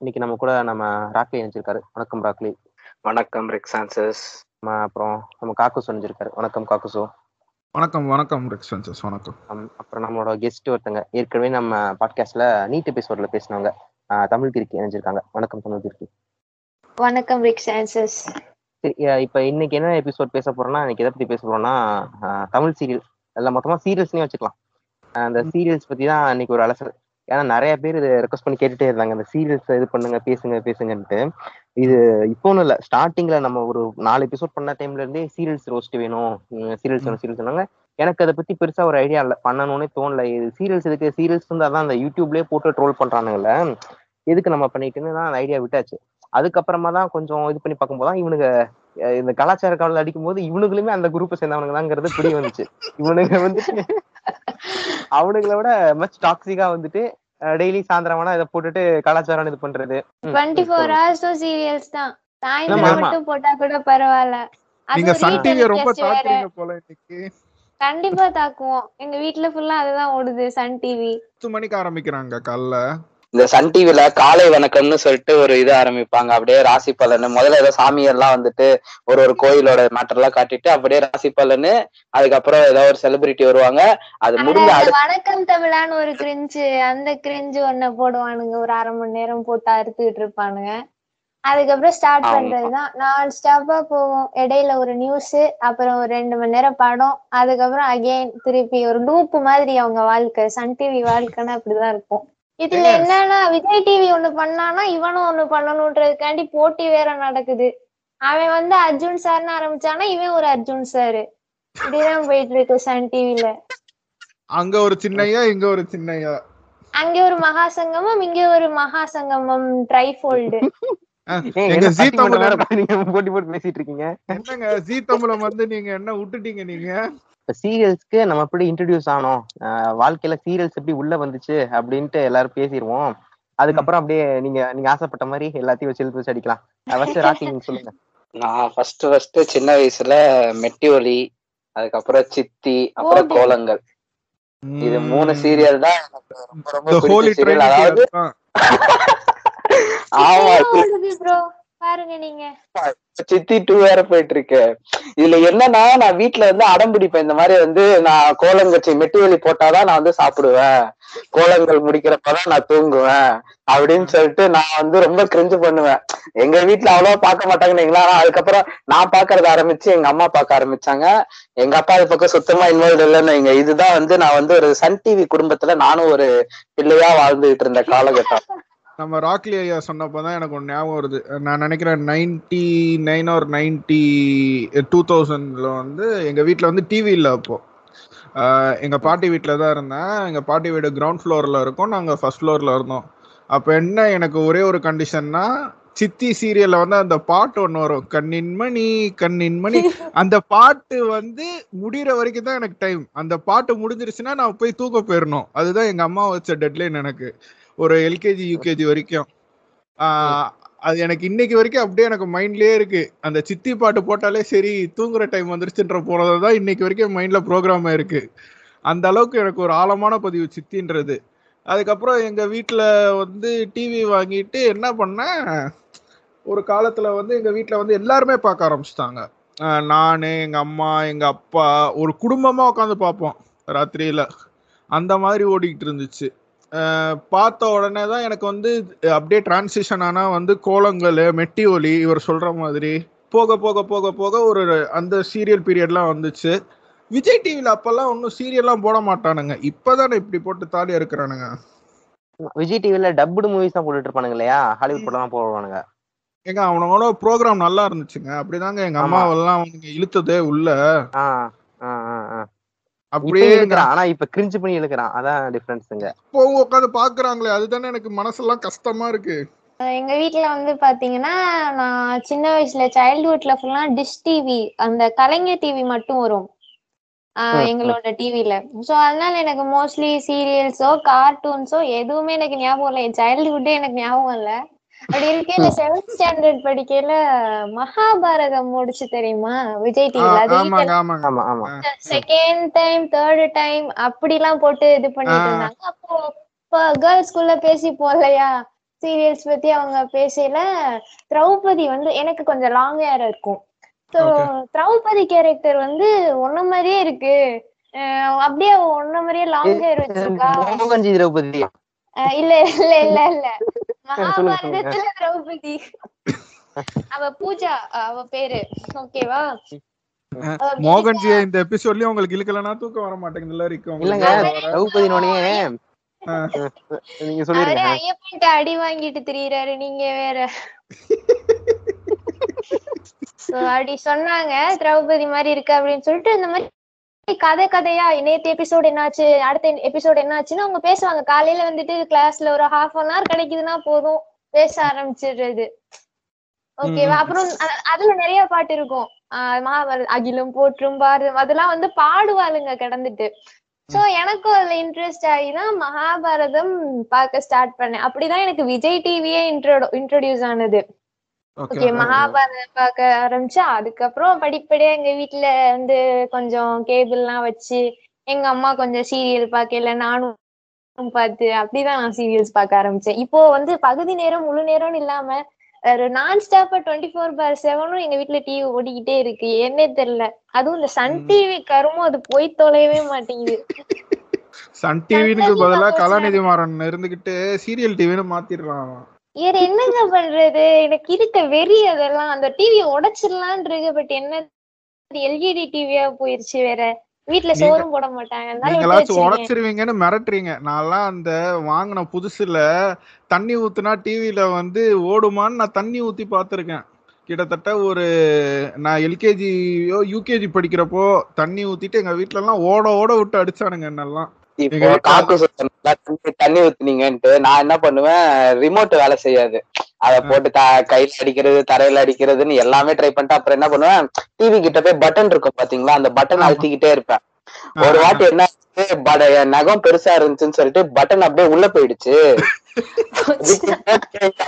இன்னைக்கு நம்ம கூட நம்ம ராக்லி இணைஞ்சிருக்காரு. வணக்கம் ராக்லி வணக்கம் ரெக்ஸான்சஸ் நம்ம அப்புறம் நம்ம காக்குசு இணைஞ்சிருக்காரு. வணக்கம் காக்குசு வணக்கம் வணக்கம் ரெக்ஸன்சஸ் வணக்கம். அப்புறம் நம்மளோட கெஸ்ட் ஒருத்தங்க. ஏற்கனவே நம்ம பாட்காஸ்ட்ல நீட் எபிசோட்ல பேசினவங்க தமிழ் கிருக்கி இணைஞ்சிருக்காங்க. வணக்கம் தமிழ் கிருக்கி வணக்கம் ரிக் சான்சஸ் சரி இப்ப இன்னைக்கு என்ன எபிசோட் பேச போறோம்னா இன்னைக்கு எதை பத்தி பேச போறோம்னா தமிழ் சீரியல் எல்லாம் மொத்தமா சீரியல்ஸ்னே வச்சுக்கலாம். அந்த சீரியல்ஸ் பத்தி தான் இன்னைக்கு ஒரு அலசல். ஏன்னா நிறைய பேர் இதை ரெக்வஸ்ட் பண்ணி கேட்டுட்டே இருந்தாங்க. அந்த சீரியல்ஸ் இது பண்ணுங்க பேசுங்க பேசுங்கன்ட்டு. இது இப்போ ஒன்றும் இல்லை. ஸ்டார்டிங்ல நம்ம ஒரு நாலு எபிசோட் பண்ண டைம்ல இருந்தே சீரியல்ஸ் ரோஸ்ட் வேணும். சீரியல்ஸ் வேணும் சீரியல்ஸ் சொன்னாங்க எனக்கு அதை பத்தி பெருசா ஒரு ஐடியா இல்லை. பண்ணணும்னே தோணல. இது சீரியல்ஸ் இதுக்கு சீரியல்ஸ் வந்து அதான் அந்த யூடியூப்லயே போட்டு ட்ரோல் பண்றானுங்கல்ல. எதுக்கு நம்ம பண்ணிட்டுன்னு தான் அந்த ஐடியா விட்டாச்சு. அதுக்கப்புறமா தான் கொஞ்சம் இது பண்ணி பார்க்கும்போது தான் இவனுங்க இந்த கலாச்சார காவல் அடிக்கும் போது இவனுங்களுமே அந்த குரூப்பை சேர்ந்தவனுங்க தாங்கிறது புரிய வந்துச்சு. இவனுங்க வந்துட்டு அவனுங்களை விட மச் டாக்ஸிக்கா வந்துட்டு டெய்லி சாயந்தரமானா இதை போட்டுட்டு கலாச்சாரம் இது பண்றது. Twenty four. ஹவர்ஸும் சீரியல்ஸ் தான். சாயந்தரம். மட்டும் போட்டா கூட பரவாயில்ல. நீங்க சன் ரீ டிவிய ரொம்ப தாக்குறீங்க போல இன்னைக்கு. கண்டிப்பா தாக்குவோம். எங்க வீட்ல ஃபுல்லா அதுதான் ஓடுது சன் டிவி. பத்து மணிக்கு ஆரம்பிக்கிறாங்க காலைல. இந்த சன் டிவில காலை வணக்கம்னு சொல்லிட்டு ஒரு இது ஆரம்பிப்பாங்க. அப்படியே ராசி பலன். முதல்ல ஏதோ சாமியெல்லாம் வந்துட்டு ஒரு ஒரு கோயிலோட மேட்டர் எல்லாம் காட்டிட்டு அப்படியே ராசி பலன்னு அதுக்கப்புறம் ஏதோ ஒரு செலிபிரிட்டி வருவாங்க. அது முடிஞ்ச வணக்கம் தமிழான்னு ஒரு கிரிஞ்சு அந்த கிரிஞ்சு ஒன்ன போடுவானுங்க. ஒரு அரை மணி நேரம் போட்டு அறுத்துக்கிட்டு இருப்பானுங்க. அதுக்கப்புறம் ஸ்டார்ட். பண்றதுதான். நான் ஸ்டாப்பா போவோம். இடையில ஒரு நியூஸ் அப்புறம் ஒரு ரெண்டு மணி நேரம் படம். அதுக்கப்புறம் அகைன் திருப்பி ஒரு லூப் மாதிரி அவங்க வாழ்க்கை. சன் டிவி வாழ்க்கைன்னா அப்படிதான் இருக்கும். இதுல. என்னன்னா விஜய் டிவி ஒண்ணு பண்ணானா இவனும் ஒண்ணு பண்ணணும்ன்றதுக்காண்டி போட்டி வேற நடக்குது. அவன் வந்து அர்ஜுன் சார்னு ஆரம்பிச்சானா இவன் ஒரு அர்ஜுன் சார். இப்படிதான் போயிட்டு இருக்கு சன் டிவில. அங்க ஒரு சின்னையா இங்க ஒரு சின்னையா? அங்க ஒரு மகா சங்கமம் இங்க ஒரு மகா சங்கமம் ட்ரைஃபோல்டு எங்க ஜீ தமிழ் போட்டி போட்டு பேசிட்டு இருக்கீங்க? என்னங்க ஜீ தமிழம் வந்து நீங்க என்ன விட்டுட்டீங்க நீங்க? இப்ப சீரியல்ஸ்க்கு நம்ம எப்படி இன்ட்ரடியூஸ் ஆனோம்? ஆஹ் வாழ்க்கையில சீரியல்ஸ் எப்படி உள்ள வந்துச்சு அப்படின்ட்டு எல்லாரும் பேசிடுவோம் அதுக்கப்புறம் அப்படியே நீங்க நீங்க ஆசைப்பட்ட மாதிரி எல்லாத்தையும் வச்சு வச்சு அடிக்கலாம். ஃபர்ஸ்ட் ராக்கி நீங்க சொல்லுங்க. நான் ஃபர்ஸ்ட் ஃபர்ஸ்ட் சின்ன வயசுல மெட்டி ஒலி அதுக்கப்புறம் சித்தி அப்புறம். கோலங்கள். இது மூணு சீரியல் தான் எனக்கு ரொம்ப ரொம்ப பிடிச்ச சீரியல் அதாவது. ஆமா பாருங்க நீங்க. சித்தி டூ வேற போயிட்டு இருக்கு இதுல என்னன்னா நான் வீட்டுல வந்து அடம் பிடிப்பேன். இந்த மாதிரி வந்து நான் கோலங்கச்சி மெட்டுவெளி போட்டாதான் நான் வந்து சாப்பிடுவேன். கோலங்கள் முடிக்கிறப்பதான் நான் தூங்குவேன். அப்படின்னு சொல்லிட்டு நான் வந்து ரொம்ப கிரிஞ்சு பண்ணுவேன். எங்க வீட்டுல அவ்வளவா பார்க்க மாட்டாங்கன்னீங்களா அதுக்கப்புறம் நான் பாக்குறத ஆரம்பிச்சு எங்க அம்மா பார்க்க ஆரம்பிச்சாங்க. எங்க அப்பா இது பக்கம் சுத்தமா இன்வால்வ் இல்லைன்னு வைங்க. இதுதான் வந்து நான் வந்து ஒரு சன் டிவி குடும்பத்துல நானும் ஒரு பிள்ளையா வாழ்ந்துகிட்டு இருந்த காலகட்டம். நம்ம ராக்லி ஐயா சொன்னப்பதான் எனக்கு ஒன்று ஞாபகம் வருது. நான் நினைக்கிறேன் நைன்டி நைன் ஒரு நைன்டி டூ தௌசண்ட்ல வந்து எங்க வீட்ல வந்து டிவி இல்லை அப்போ. ஆஹ் எங்க பாட்டி வீட்டில் தான் இருந்தேன். எங்க பாட்டி வீடு கிரவுண்ட் ஃப்ளோர்ல இருக்கும். நாங்க ஃபர்ஸ்ட் ஃப்ளோர்ல இருந்தோம். அப்போ என்ன எனக்கு ஒரே ஒரு கண்டிஷன்னா சித்தி சீரியல்ல வந்து அந்த பாட்டு ஒன்று வரும். கண்ணின் மணி கண்ணின் மணி. அந்த பாட்டு வந்து முடியிற வரைக்கும் தான் எனக்கு டைம் அந்த பாட்டு முடிஞ்சிருச்சுன்னா நான் போய் தூக்க போயிடணும் அதுதான் எங்க அம்மா வச்ச டெட்லைன் எனக்கு. ஒரு எல்கேஜி யூகேஜி வரைக்கும். அது எனக்கு இன்னைக்கு வரைக்கும் அப்படியே எனக்கு மைண்ட்லயே இருக்கு. அந்த சித்தி பாட்டு போட்டாலே சரி தூங்குற டைம் வந்துருச்சுன்ற போறதுதான் இன்னைக்கு வரைக்கும் மைண்ட்ல ப்ரோக்ராம் இருக்கு அந்த அளவுக்கு எனக்கு ஒரு ஆழமான பதிவு சித்தின்றது. அதுக்கப்புறம் எங்க வீட்டுல வந்து டிவி வாங்கிட்டு என்ன பண்ண ஒரு காலத்துல வந்து எங்க வீட்டுல வந்து எல்லாருமே பார்க்க ஆரம்பிச்சிட்டாங்க. நான் எங்க அம்மா எங்க அப்பா ஒரு குடும்பமா உட்காந்து பார்ப்போம் ராத்திரியில. அந்த மாதிரி ஓடிக்கிட்டு இருந்துச்சு. பார்த்த உடனே தான் எனக்கு வந்து அப்படியே டிரான்சிஷன் ஆனா வந்து கோலங்கள் மெட்டி ஒலி இவர் சொல்ற மாதிரி போக போக போக போக ஒரு அந்த சீரியல் பீரியட்லாம் வந்துச்சு. விஜய் டிவில அப்பெல்லாம் ஒன்றும் சீரியல்லாம் போட மாட்டானுங்க. இப்பதானே இப்படி போட்டு தாலி இருக்கிறானுங்க விஜய் டிவில டப்புடு மூவிஸ் தான் போட்டுட்டு இருப்பானுங்க இல்லையா? ஹாலிவுட் படம் தான் போடுவானுங்க. ஏங்க அவனோட ப்ரோக்ராம் நல்லா இருந்துச்சுங்க. அப்படிதாங்க எங்க. அம்மாவெல்லாம் அவனுங்க இழுத்ததே உள்ள. அப்படியே இப்ப இழுக்கிறான் ஆனா இப்ப கிரிஞ்சு பண்ணி இழுக்கிறான் அதான் டிஃபரன்ஸுங்க இப்போ உட்காந்து பாக்குறாங்களே. அதுதானே எனக்கு மனசெல்லாம் கஷ்டமா இருக்கு. எங்க வீட்ல வந்து பாத்தீங்கன்னா நான் சின்ன வயசுல சைல்ட்ஹுட்ல ஃபுல்லா டிஷ் டிவி அந்த கலைஞர் டிவி மட்டும் வரும். எங்களோட டிவில சோ அதனால எனக்கு மோஸ்ட்லி சீரியல்ஸோ கார்ட்டூன்ஸோ எதுவுமே எனக்கு ஞாபகம் இல்லை. என் சைல்ட்ஹுட்டே எனக்கு ஞாபகம் இல்ல. அப்படி இருக்கையில செவன்த் ஸ்டாண்டர்ட் படிக்கையில மகாபாரதம் முடிச்சு தெரியுமா? விஜய் டிவில செகண்ட் டைம் தேர்ட் டைம் அப்படிலாம் போட்டு இது பண்ணிட்டு. இருந்தாங்க. அப்போ இப்போ கேர்ள்ஸ் ஸ்கூல்ல பேசி போலையா சீரியல்ஸ் பத்தி அவங்க பேசல திரௌபதி வந்து எனக்கு கொஞ்சம் லாங் ஹேர் இருக்கும். ஸோ. திரௌபதி கேரக்டர் வந்து ஒன்ன மாதிரியே இருக்கு. அஹ் அப்படியே அவ ஒன்ன மாதிரியே லாங் ஹேர் வச்சிருக்கா. திரௌபதி அஹ் இல்ல இல்ல இல்ல இல்ல. மகாபாரதத்துல திரௌபதி. அவ பூஜா அவ பேரு. ஓகேவா மோகன்ஜியை இந்த எபிசோட்லயும் உங்களுக்கு இழுக்கலன்னா தூக்கம் வர மாட்டேங்குதுல்ல இருக்கு இல்லங்க திரௌபதினோடனே. நீங்க அவரே சொல்லிருங்க ஐயப்பன்ட்ட அடி வாங்கிட்டு திரியறாரு நீங்க வேற. அப்படி சொன்னாங்க திரௌபதி மாதிரி இருக்கு அப்படின்னு சொல்லிட்டு இந்த மாதிரி கதை கதையா? நேத்து எபிசோட் என்னாச்சு? அடுத்த எபிசோட் என்னாச்சுன்னு அவங்க பேசுவாங்க. காலையில வந்துட்டு கிளாஸ்ல ஒரு ஹாஃப் அன் ஹவர் கிடைக்குதுன்னா போதும். பேச ஆரம்பிச்சிடுறது. ஓகேவா. அப்புறம் அதுல நிறைய பாட்டு இருக்கும். மகாபாரத் அகிலம் போற்றும் பாரதம். அதெல்லாம் வந்து பாடுவாளுங்க கிடந்துட்டு. சோ எனக்கும் அதுல இன்ட்ரெஸ்ட் ஆகி தான் மகாபாரதம் பார்க்க ஸ்டார்ட் பண்ணேன். அப்படிதான் எனக்கு விஜய் டிவியே இன்ட்ரோ இன்ட்ரோடியூஸ் ஆனது. ஓகே மகாபாரதம் பார்க்க ஆரம்பிச்சா அதுக்கப்புறம் படிப்படியா எங்க வீட்ல வந்து கொஞ்சம் கேபிள் எல்லாம் வச்சு எங்க அம்மா கொஞ்சம் சீரியல் பார்க்கல நானும் பார்த்து அப்படிதான் நான் சீரியல்ஸ் பார்க்க ஆரம்பிச்சேன். இப்போ வந்து பகுதி நேரம் முழு நேரம்னு இல்லாம ஒரு நான் ஸ்டாப்பா டுவெண்ட்டி ஃபோர் பார் செவனும் எங்க வீட்ல டிவி ஓடிக்கிட்டே இருக்கு. என்னே தெரியல. அதுவும் இந்த சன். டிவி கருமும் அது போய் தொலையவே மாட்டேங்குது. சன் டிவினுக்கு சன் பதிலா TV கலாநிதி மாறன் இருந்துகிட்டு சீரியல் டிவின்னு மாத்திடுறான். வேற என்னங்க பண்றது? எனக்கு இருக்க வெறி அதெல்லாம் அந்த டிவியை உடைச்சிடலான் இருக்கு பட் என்ன எல்இடி டிவியா போயிருச்சு வேற. வீட்ல சோறும் போட மாட்டாங்க. நீங்களாச்சும். உடைச்சிருவீங்கன்னு மிரட்டுறீங்க. நான்லாம் அந்த வாங்கின புதுசுல தண்ணி ஊத்துனா டிவில வந்து ஓடுமான்னு நான் தண்ணி ஊத்தி பார்த்திருக்கேன். கிட்டத்தட்ட ஒரு நான் எல்கேஜியோ யூகேஜி படிக்கிறப்போ தண்ணி ஊத்திட்டு எங்க வீட்ல எல்லாம் ஓட ஓட விட்டு அடிச்சானுங்க என்னெல்லாம். இப்போ வீட்ல காக்கு சொன்னா தண்ணி ஊத்துனீங்கன்ட்டு நான் என்ன பண்ணுவேன் ரிமோட் வேலை செய்யாது. அத போட்டு கையில அடிக்கிறது தரையில அடிக்கிறதுன்னு எல்லாமே ட்ரை பண்ணிட்டு அப்புறம் என்ன பண்ணுவேன் டிவி கிட்ட போய் பட்டன் இருக்கும் பாத்தீங்களா அந்த பட்டன். அழுத்திக்கிட்டே இருப்பேன். ஒரு வாட்டி என்ன பட என் நகம் பெருசா இருந்துச்சுன்னு சொல்லிட்டு பட்டன் அப்படியே உள்ள போயிடுச்சு.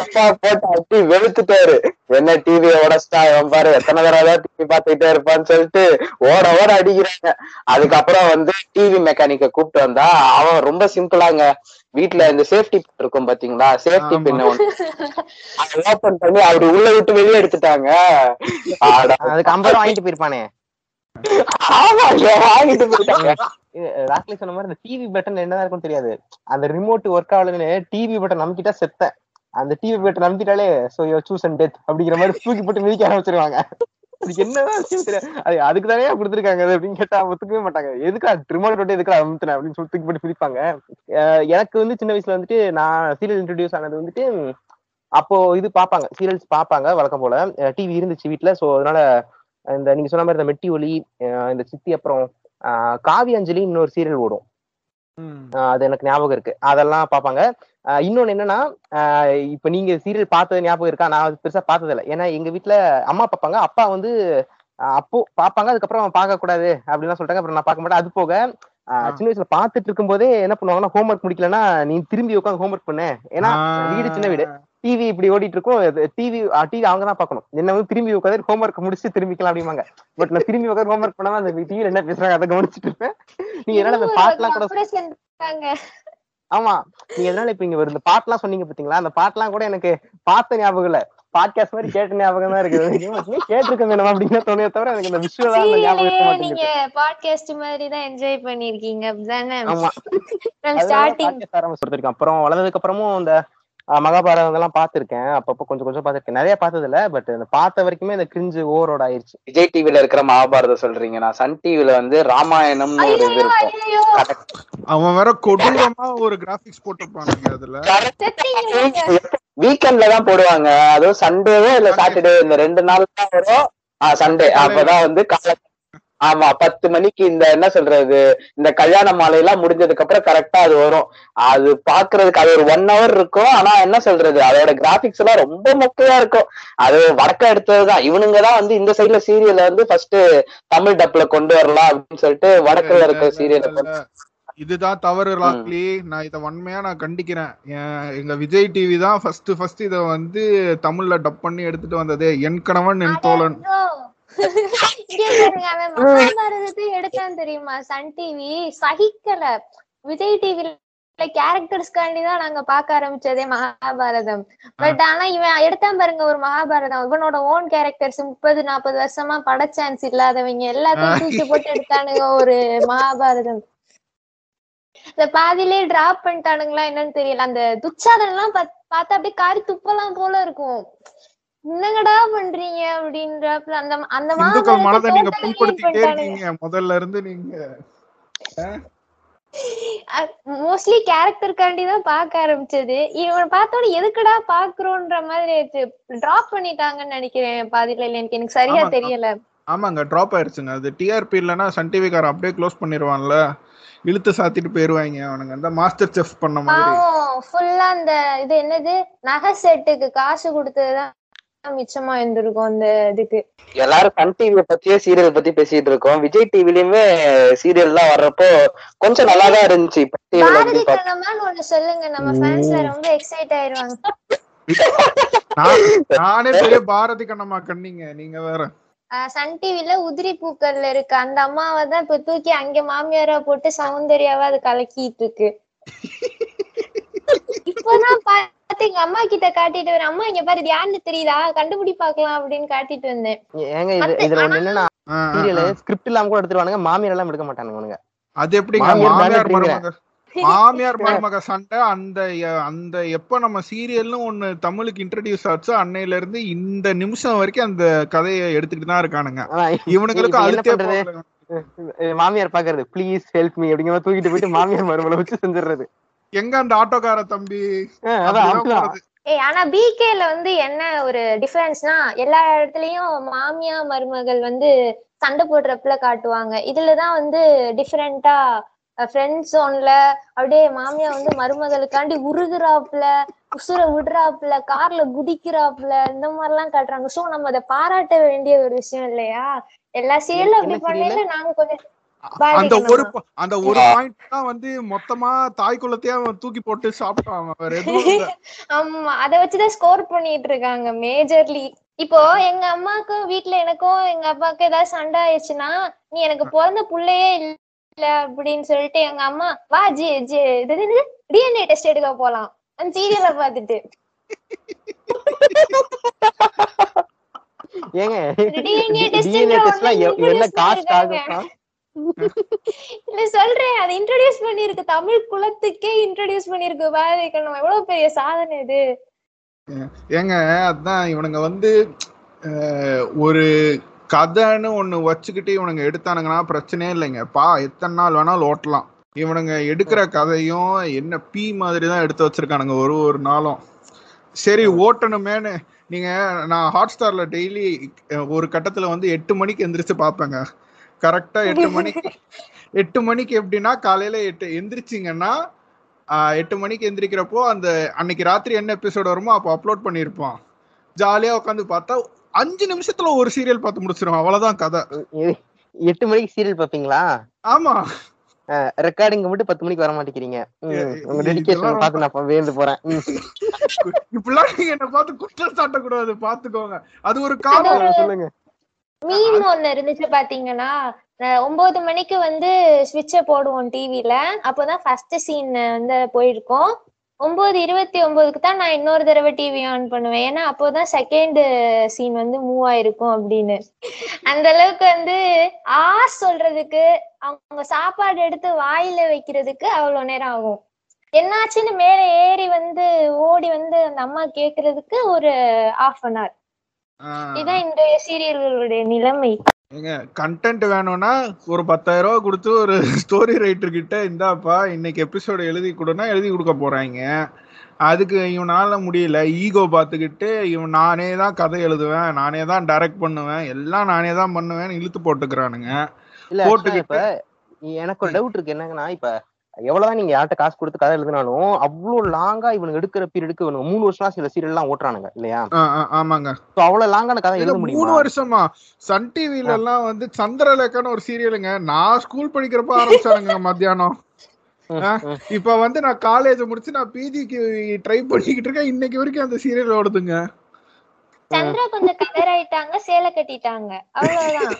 அப்பா போட்டு அடி வெளுத்துட்டாரு. என்ன டிவியை உடச்சிட்டா? அவன் பாரு எத்தனை தடவை டிவி பார்த்துக்கிட்டே இருப்பான்னு சொல்லிட்டு ஓட ஓட அடிக்கிறாங்க. அதுக்கப்புறம் வந்து டிவி மெக்கானிக்க கூப்பிட்டு வந்தா அவன் ரொம்ப சிம்பிளாங்க வீட்ல இந்த சேஃப்டி பின் இருக்கும் பாத்தீங்களா? சேஃப்டி ஆமா. பின் அதை ஓபன் பண்ணி அவரு உள்ள விட்டு வெளியே எடுத்துட்டாங்க. அதுக்கு ஐம்பது ரூபா வாங்கிட்டு போயிருப்பானே. ஆமாங்க வாங்கிட்டு போயிட்டாங்க? ராக்லி சொன்ன மாதிரி அந்த டிவி பட்டன் என்னதான் இருக்கும்னு தெரியாது. அந்த ரிமோட் ஒர்க் ஆகலன்னு டிவி பட்டன் நம்பிக்கிட்டா செத்தேன். அந்த TV button நம்பிட்டாலே so you choose and death அப்படிங்கிற மாதிரி தூக்கி போட்டு மிதிக்க ஆரம்பிச்சிருவாங்க. அதுக்கு என்னதான் விஷயம் தெரியாது. அது அதுக்கு தானே கொடுத்துருக்காங்க அது அப்படின்னு கேட்டா ஒத்துக்கவே மாட்டாங்க. எதுக்கா ரிமோட் போட்டு எதுக்கா அமுத்துன? அப்படின்னு சொல்லி தூக்கி போட்டு பிடிப்பாங்க எனக்கு வந்து சின்ன வயசுல வந்துட்டு நான் சீரியல் இன்ட்ரடியூஸ் ஆனது வந்துட்டு அப்போ இது பார்ப்பாங்க. சீரியல்ஸ் பார்ப்பாங்க வழக்கம் போல. டிவி இருந்துச்சு வீட்ல. சோ அதனால இந்த நீங்க சொன்ன மாதிரி இந்த மெட்டி ஒலி இந்த சித்தி அப்புறம் காவி அஞ்சலி இன்னொரு சீரியல் ஓடும். அது எனக்கு ஞாபகம் இருக்கு. அதெல்லாம் பார்ப்பாங்க. ஆஹ் இன்னொன்னு என்னன்னா இப்ப நீங்க சீரியல் பார்த்தது ஞாபகம் இருக்கா? நான் பெருசா பார்த்தது இல்ல ஏன்னா எங்க வீட்ல அம்மா பார்ப்பாங்க. அப்பா வந்து அப்போ பார்ப்பாங்க. அதுக்கப்புறம் பார்க்க கூடாது அப்படின்லாம் சொல்லிட்டாங்க. அப்புறம் நான் பார்க்க மாட்டேன். அது போக. சின்ன வயசுல பார்த்துட்டு இருக்கும்போதே என்ன பண்ணுவாங்கன்னா ஹோம்ஒர்க் முடிக்கலன்னா நீ திரும்பி உட்காந்து ஹோம்ஒர்க் பண்ணு. ஏன்னா வீடு சின்ன வீடு. டிவி இப்படி ஓடிட்டு இருக்கும் டிவி டிவி அவங்க தான் பார்க்கணும். என்ன வந்து திரும்பி உட்காந்து ஹோம்ஒர்க் முடிச்சு திரும்பிக்கலாம் அப்படிம்பாங்க. பட் நான் திரும்பி உட்காந்து ஹோம்ஒர்க் பண்ணாம அந்த டிவில என்ன பேசுறாங்க அதை கவனிச்சுட்டு இருப்பேன். நீங்க என்னால அந்த பாட்டுலாம் கூட. ஆமா நீங்க எதனால இப்ப இங்க இந்த பாட்டுலாம் சொன்னீங்க பாத்தீங்களா? அந்த பாட்டுலாம் கூட எனக்கு பார்த்த ஞாபகம் இல்ல. பாட்காஸ்ட் மாதிரி கேட்ட ஞாபகம் தான் இருக்குது. கேட்டிருக்க வேணும் அப்படின்னு தோணிய தவிர எனக்கு இந்த தான் ஞாபகம் இருக்க நீங்க பாட்காஸ்ட் மாதிரி தான் என்ஜாய் பண்ணிருக்கீங்க அப்படிதானே? ஆமா. ஸ்டார்டிங் ஆரம்பிச்சிருக்கேன் அப்புறம் வளர்ந்ததுக்கு அப்புறமும் இந்த மகாபாரதம் எல்லாம் பாத்திருக்கேன் அப்பப்போ கொஞ்சம் கொஞ்சம் பாத்திருக்கேன் நிறைய பார்த்தது இல்ல பட் இந்த பார்த்த வரைக்குமே இந்த கிரிஞ்சு ஓவரோட ஆயிருச்சு. விஜய் டிவில இருக்கிற மகாபாரதம் சொல்றீங்க. நான் சன் டிவில வந்து ராமாயணம்னு ஒரு இது இருக்கும். அவன் வேற கொடூரமா ஒரு கிராபிக்ஸ் அதுல. செத்தீங்க வீக்கெண்ட்ல தான் போடுவாங்க. அதுவும் சண்டேவோ இல்ல சாட்டர்டே இந்த ரெண்டு நாள் தான் வரும். ஆஹ் சண்டே அப்பதான் வந்து காலை ஆமா பத்து மணிக்கு இந்த என்ன சொல்றது இந்த கல்யாண மாலை எல்லாம் முடிஞ்சதுக்கு அப்புறம் கரெக்டா அது வரும். அது பாக்குறதுக்கு அது ஒரு ஒன் ஹவர் இருக்கும். ஆனா என்ன சொல்றது அதோட கிராபிக்ஸ் எல்லாம் ரொம்ப மொக்கையா இருக்கும். அது வடக்க எடுத்ததுதான். இவனுங்க தான் வந்து இந்த சைடுல சீரியல்ல வந்து ஃபர்ஸ்ட் தமிழ் டப்ல கொண்டு வரலாம் அப்படின்னு சொல்லிட்டு வடக்குல இருக்க சீரியல் இதுதான் தவறு லாக்லி நான் இத வன்மையா நான் கண்டிக்கிறேன். எங்க விஜய் டிவி தான் ஃபர்ஸ்ட் ஃபர்ஸ்ட் இத வந்து தமிழ்ல டப் பண்ணி எடுத்துட்டு வந்ததே. என் கணவன் என் தோழன். அவன் மகாபாரதத்தை எடுத்தான் தெரியுமா? Sun TV சகிக்கல. விஜய் டிவில கேரக்டர்ஸ்காண்டி தான் நாங்க பார்க்க ஆரம்பிச்சதே மகாபாரதம். பட் ஆனா இவன் எடுத்தான் பாருங்க ஒரு மகாபாரதம். இவனோட ஓன் கேரக்டர்ஸ் முப்பது நாற்பது வருஷமா பட சான்ஸ் இல்லாதவங்க எல்லாத்தையும் தூக்கி போட்டு எடுத்தானுங்க ஒரு மகாபாரதம். இந்த பாதியிலே டிராப் பண்ணிட்டானுங்களா என்னன்னு தெரியல. அந்த துச்சாதன் எல்லாம் பார்த்தா அப்படியே காரி துப்பலாம் போல இருக்கும். என்னங்கடா பண்றீங்க அப்படின்றப்ப அந்த அந்த இந்துக்கள் மனதை நீங்க புண்படுத்திட்டே. இருக்கீங்க. முதல்ல இருந்து நீங்க. மோஸ்ட்லி கேரக்டருக்காண்டி தான் பார்க்க ஆரம்பிச்சது. இவனை பார்த்தோட எதுக்குடா பாக்குறோன்ற மாதிரி டிராப் பண்ணிட்டாங்கன்னு நினைக்கிறேன் பாதியில. இல்ல எனக்கு எனக்கு சரியா. தெரியல. ஆமாங்க டிராப் ஆயிருச்சுங்க அது டிஆர்பி இல்லைன்னா சன் டிவி காரன் அப்படியே க்ளோஸ் பண்ணிடுவான்ல இழுத்து சாத்திட்டு போயிருவாங்க அவனுங்க. அந்த மாஸ்டர் செஃப் பண்ண மாதிரி. ஃபுல்லா அந்த இது என்னது? நகை செட்டுக்கு காசு கொடுத்ததுதான் மிச்சமா இருந்திருக்கும் அந்த இதுக்கு. எல்லாரும் சன் டிவியை பத்தியே சீரியல் பத்தி பேசிட்டு இருக்கோம். விஜய் டிவிலயுமே சீரியல் எல்லாம் வர்றப்போ கொஞ்சம் நல்லா தான் இருந்துச்சு பாரதி கண்ணம்மான்னு ஒண்ணு சொல்லுங்க. நம்ம ஃபேன்ஸ்ல ரொம்ப எக்ஸைட் ஆயிருவாங்க. நான் பெரிய பாரதி கண்ணம்மா கண்ணிங்க. நீங்க வேற. ஆஹ் சன் டிவில உதிரி பூக்கள்ல இருக்கு. அந்த அம்மாவை தான் இப்ப தூக்கி அங்க மாமியாரா போட்டு சௌந்தர்யாவா அது கலக்கிட்டு இருக்கு. இப்பதான் பார்த்து எங்க அம்மா கிட்ட காட்டிட்டு வரேன் அம்மா இங்க பாரு யாருன்னு தெரியுதா? கண்டுபிடி பார்க்கலாம் அப்படின்னு காட்டிட்டு வந்தேன். ஏங்க இது இதுல ஒண்ணு என்னன்னா. ஸ்கிரிப்ட் இல்லாம கூட எடுத்துருவானுங்க. மாமியார் எல்லாம் எடுக்க மாட்டானுங்க அது எப்படிங்க? மாமியார். மருமக மாமியார் மருமக சண்டை அந்த அந்த எப்ப நம்ம சீரியல்னு ஒண்ணு தமிழுக்கு இன்ட்ரடியூஸ் ஆச்சோ அன்னையில இருந்து இந்த நிமிஷம் வரைக்கும் அந்த கதையை எடுத்துக்கிட்டு தான் இருக்கானுங்க. இவனுங்களுக்கு அழுத்தே மாமியார் பாக்குறது ப்ளீஸ் ஹெல்ப் மீ அப்படிங்கிற தூக்கிட்டு போயிட்டு மாமியார் மருமலை வச்சு செஞ்சிடுறது. எங்க அந்த ஆட்டோக்கார தம்பி. ஏய் ஆனா பிகேல வந்து என்ன ஒரு டிஃபரன்ஸ்னா எல்லா இடத்துலயும் மாமியா மருமகள் வந்து சண்டை போடுறப்பல காட்டுவாங்க. இதுலதான் வந்து டிஃபரெண்டா ஃப்ரெண்ட் ஜோன்ல அப்படியே மாமியா வந்து மருமகளுக்காண்டி உருகுறாப்புல உசுர விடுறாப்புல கார்ல குதிக்கிறாப்புல இந்த மாதிரி எல்லாம் காட்டுறாங்க. சோ நம்ம அதை பாராட்ட வேண்டிய ஒரு விஷயம் இல்லையா? எல்லா சீரியலும் அப்படி பண்ணல நாங்க கொஞ்சம் அந்த ஒரு அந்த ஒரு பாயிண்ட் தான் வந்து மொத்தமா தாய் குலத்தையே அவன் தூக்கி போட்டு சாப்பிட்டான் வேற ஆமா அத வச்சுதான் ஸ்கோர் பண்ணிட்டு இருக்காங்க மேஜர்லி இப்போ எங்க அம்மாக்கும் வீட்ல எனக்கும் எங்க அப்பாவுக்கும் ஏதாவது சண்டை ஆயிடுச்சுன்னா நீ எனக்கு பிறந்த புள்ளையே இல்ல அப்படின்னு சொல்லிட்டு எங்க அம்மா வா ஜி ஜி டிஎன்ஏ டெஸ்ட் எடுக்க போலாம். அந்த சீரியலை பார்த்துட்டு. ஏங்க டிஎன்ஏ ஒண்ணு என்ன காஸ்ட். ஆகும் இல்ல சொல்றேன். அதை இன்ட்ரோடியூஸ் பண்ணிருக்கு தமிழ் குலத்துக்கே இன்ட்ரோடியூஸ் பண்ணிருக்கு பாரதிக்கணும் எவ்வளவு பெரிய சாதனை இது. ஏங்க அதான் இவனுங்க வந்து ஒரு கதைன்னு ஒண்ணு வச்சுக்கிட்டு இவனுங்க எடுத்தானுங்கன்னா பிரச்சனையே இல்லைங்க. பா எத்தனை நாள் வேணாலும் ஓட்டலாம். இவனுங்க எடுக்கிற கதையும் என்ன பீ மாதிரி தான் எடுத்து வச்சிருக்கானுங்க ஒரு ஒரு நாளும். சரி ஓட்டணுமேனு நீங்க நான் ஹாட் ஸ்டார்ல டெய்லி ஒரு கட்டத்துல வந்து எட்டு மணிக்கு எந்திரிச்சு பார்ப்பேங்க. கரெக்டா எட்டு மணிக்கு எட்டு மணிக்கு எப்படின்னா காலையில எட்டு எந்திரிச்சிங்கன்னா ஆஹ் எட்டு மணிக்கு எந்திரிக்கிறப்போ அந்த அன்னைக்கு ராத்திரி என்ன எபிசோட் வருமோ அப்போ அப்லோட் பண்ணியிருப்பான். ஜாலியா உட்காந்து பார்த்தா அஞ்சு நிமிஷத்துல ஒரு சீரியல் பார்த்து முடிச்சிருவான். அவ்வளவுதான் கதை. எட்டு மணிக்கு சீரியல் பாப்பீங்களா ஆமா. ரெக்கார்டிங் மட்டும் பத்து மணிக்கு வர மாட்டேங்கிறீங்க உங்க டெடிகேஷன் பார்த்து நான் வேந்து போறேன். இப்படிலாம் நீங்க என்ன பார்த்து குற்றம் சாட்டக்கூடாது. பாத்துக்கோங்க அது ஒரு காலம் அது சொல்லுங்க. மீம் ஒண்ணு இருந்துச்சு பாத்தீங்கன்னா ஒன்பது மணிக்கு வந்து ஸ்விட்ச போடுவோம் டிவில அப்போதான் ஃபர்ஸ்ட் சீன் வந்து போயிருக்கோம். ஒன்பது இருபத்தி ஒன்பதுக்கு தான் நான் இன்னொரு தடவை டிவி ஆன் பண்ணுவேன். ஏன்னா அப்போதான் செகண்ட் சீன் வந்து மூவ் ஆயிருக்கும் அப்படின்னு. அந்த அளவுக்கு வந்து ஆ சொல்றதுக்கு அவங்க சாப்பாடு எடுத்து வாயில வைக்கிறதுக்கு அவ்வளவு நேரம் ஆகும். என்னாச்சுன்னு மேல ஏறி வந்து ஓடி வந்து அந்த அம்மா கேக்குறதுக்கு ஒரு ஆஃப் அன் ஹவர் இதான் இன்றைய சீரியல்களுடைய நிலைமை. ஏங்க கண்டென்ட் வேணும்னா ஒரு பத்தாயிரம் ரூபா கொடுத்து ஒரு ஸ்டோரி ரைட்டர் கிட்ட இந்தாப்பா இன்னைக்கு எபிசோடு எழுதி கொடுனா எழுதி கொடுக்க போறாங்க அதுக்கு இவனால முடியல. ஈகோ பார்த்துக்கிட்டு இவன் நானே தான் கதை எழுதுவேன் நானே தான் டைரக்ட் பண்ணுவேன் எல்லாம் நானே தான் பண்ணுவேன்னு இழுத்து போட்டுக்கிறானுங்க. போட்டுக்கிட்டு- இப்ப எனக்கு ஒரு டவுட் இருக்கு. என்னங்கன்னா இப்ப எவ்வளவுதான் நீங்க யார்கிட்ட காசு கொடுத்து கதை எழுதினாலும் அவ்வளவு லாங்கா இவனுக்கு எடுக்கிற பீரியடுக்கு இவனுக்கு மூணு வருஷம் சில சீரியல் எல்லாம் ஓட்டுறானுங்க இல்லையா? ஆமாங்க. சோ அவ்வளவு லாங்கான கதை எழுத மூணு முடியுமா வருஷமா. சன் டிவில எல்லாம் வந்து சந்திரலேखाன்னு ஒரு சீரியலுங்க நான் ஸ்கூல் படிக்கிறப்ப ஆரம்பிச்சானுங்க மத்தியானம். இப்ப வந்து நான் காலேஜ் முடிச்சு நான் பிஜிக்கு ட்ரை பண்ணிக்கிட்டு இருக்கேன். இன்னைக்கு வரைக்கும் அந்த சீரியல் ஓடுதுங்க. சந்திரா கொஞ்சம் கலர் ஆயிட்டாங்க சேலை கட்டிட்டாங்க. அவ்வளவுதான்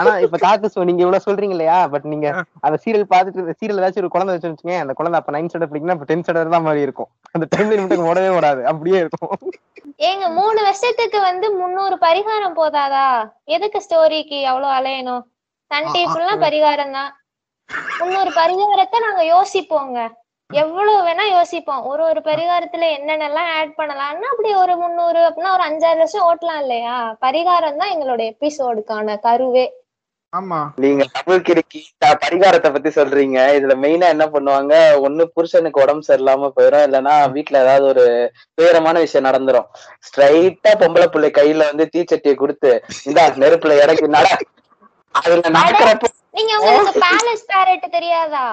ஆனா இப்ப காத்து சோ நீங்க இவ்வளவு சொல்றீங்க இல்லையா பட் நீங்க அந்த சீரியல் பார்த்துட்டு சீரியல் ஏதாச்சும் ஒரு குழந்தை வச்சு வச்சுங்க அந்த குழந்தை அப்ப நைன் ஸ்டாண்டர்ட் படிக்கணும் அப்ப டென்த் ஸ்டாண்டர்ட் தான் மாதிரி இருக்கும். அந்த டைம்ல மட்டும் ஓடவே ஓடாது. அப்படியே இருக்கும். ஏங்க மூணு வருஷத்துக்கு வந்து முந்நூறு பரிகாரம் போதாதா? எதுக்கு ஸ்டோரிக்கு அவ்வளவு அலையணும்? சன் டிவி ஃபுல்லா பரிகாரம் தான் முந்நூறு பரிகாரத்தை நாங்க யோசிப்போங்க. எவ்வளவு வேணா யோசிப்போம். ஒரு ஒரு பரிகாரத்துல என்னென்னலாம் ஆட் பண்ணலாம்னா அப்படி ஒரு முந்நூறு அப்படின்னா ஒரு அஞ்சாறு வருஷம் ஓட்டலாம் இல்லையா? பரிகாரம் தான் எங்களோட எபிசோடுக்கான கருவே. ஆமா. நீங்க தமிழ் கிறுக்கி பரிகாரத்தை பத்தி சொல்றீங்க. இதுல மெயினா என்ன பண்ணுவாங்க? ஒண்ணு புருஷனுக்கு உடம்பு சரியில்லாம போயிடும் இல்லைன்னா வீட்டுல ஏதாவது ஒரு துயரமான விஷயம் நடந்துரும். ஸ்ட்ரைட்டா பொம்பளை பிள்ளை கையில வந்து தீச்சட்டியை கொடுத்து இந்தா நெருப்புல இறக்கி நட. அதுல நடக்கிறப்ப நீங்க உங்களுக்கு பேலஸ் பேரட் தெரியாதா?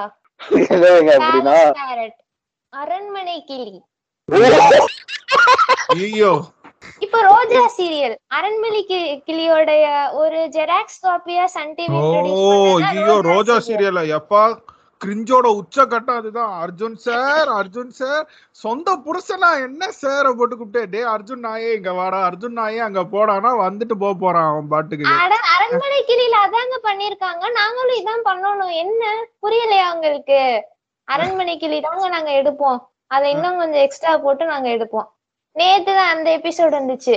அப்படின்னா? அரண்மனை கிளி. ஐயோ இப்ப ரோஜா சீரியல். அரண்மனை கி- கிளியோடைய ஒரு ஜெராக்ஸ் காப்பியா சன் டிவி ஓ ஐயோ ரோஜா சீரியல்? எப்பா? கிரிஞ்சோட உச்சக்கட்டம் அதுதான். Arjun sir Arjun sir. சொந்த புருஷனா என்ன சார் போட்டு கூப்பிட்டே? டே அர்ஜுன் நாயே இங்க வாடா. அர்ஜுன் நாயே அங்க போடானா வந்துட்டு போக போறான் அவன் பாட்டுக்கு. அட அரண்மனை கிளியில அதாங்க பண்ணிருக்காங்க நாங்களும் இதான் பண்ணணும். என்ன? புரியலையா உங்களுக்கு? அரண்மனை கிளி தாங்க நாங்க எடுப்போம். அதை இன்னும் கொஞ்சம் எக்ஸ்ட்ரா போட்டு நாங்க எடுப்போம். நேத்து தான் அந்த எபிசோட் வந்துச்சு.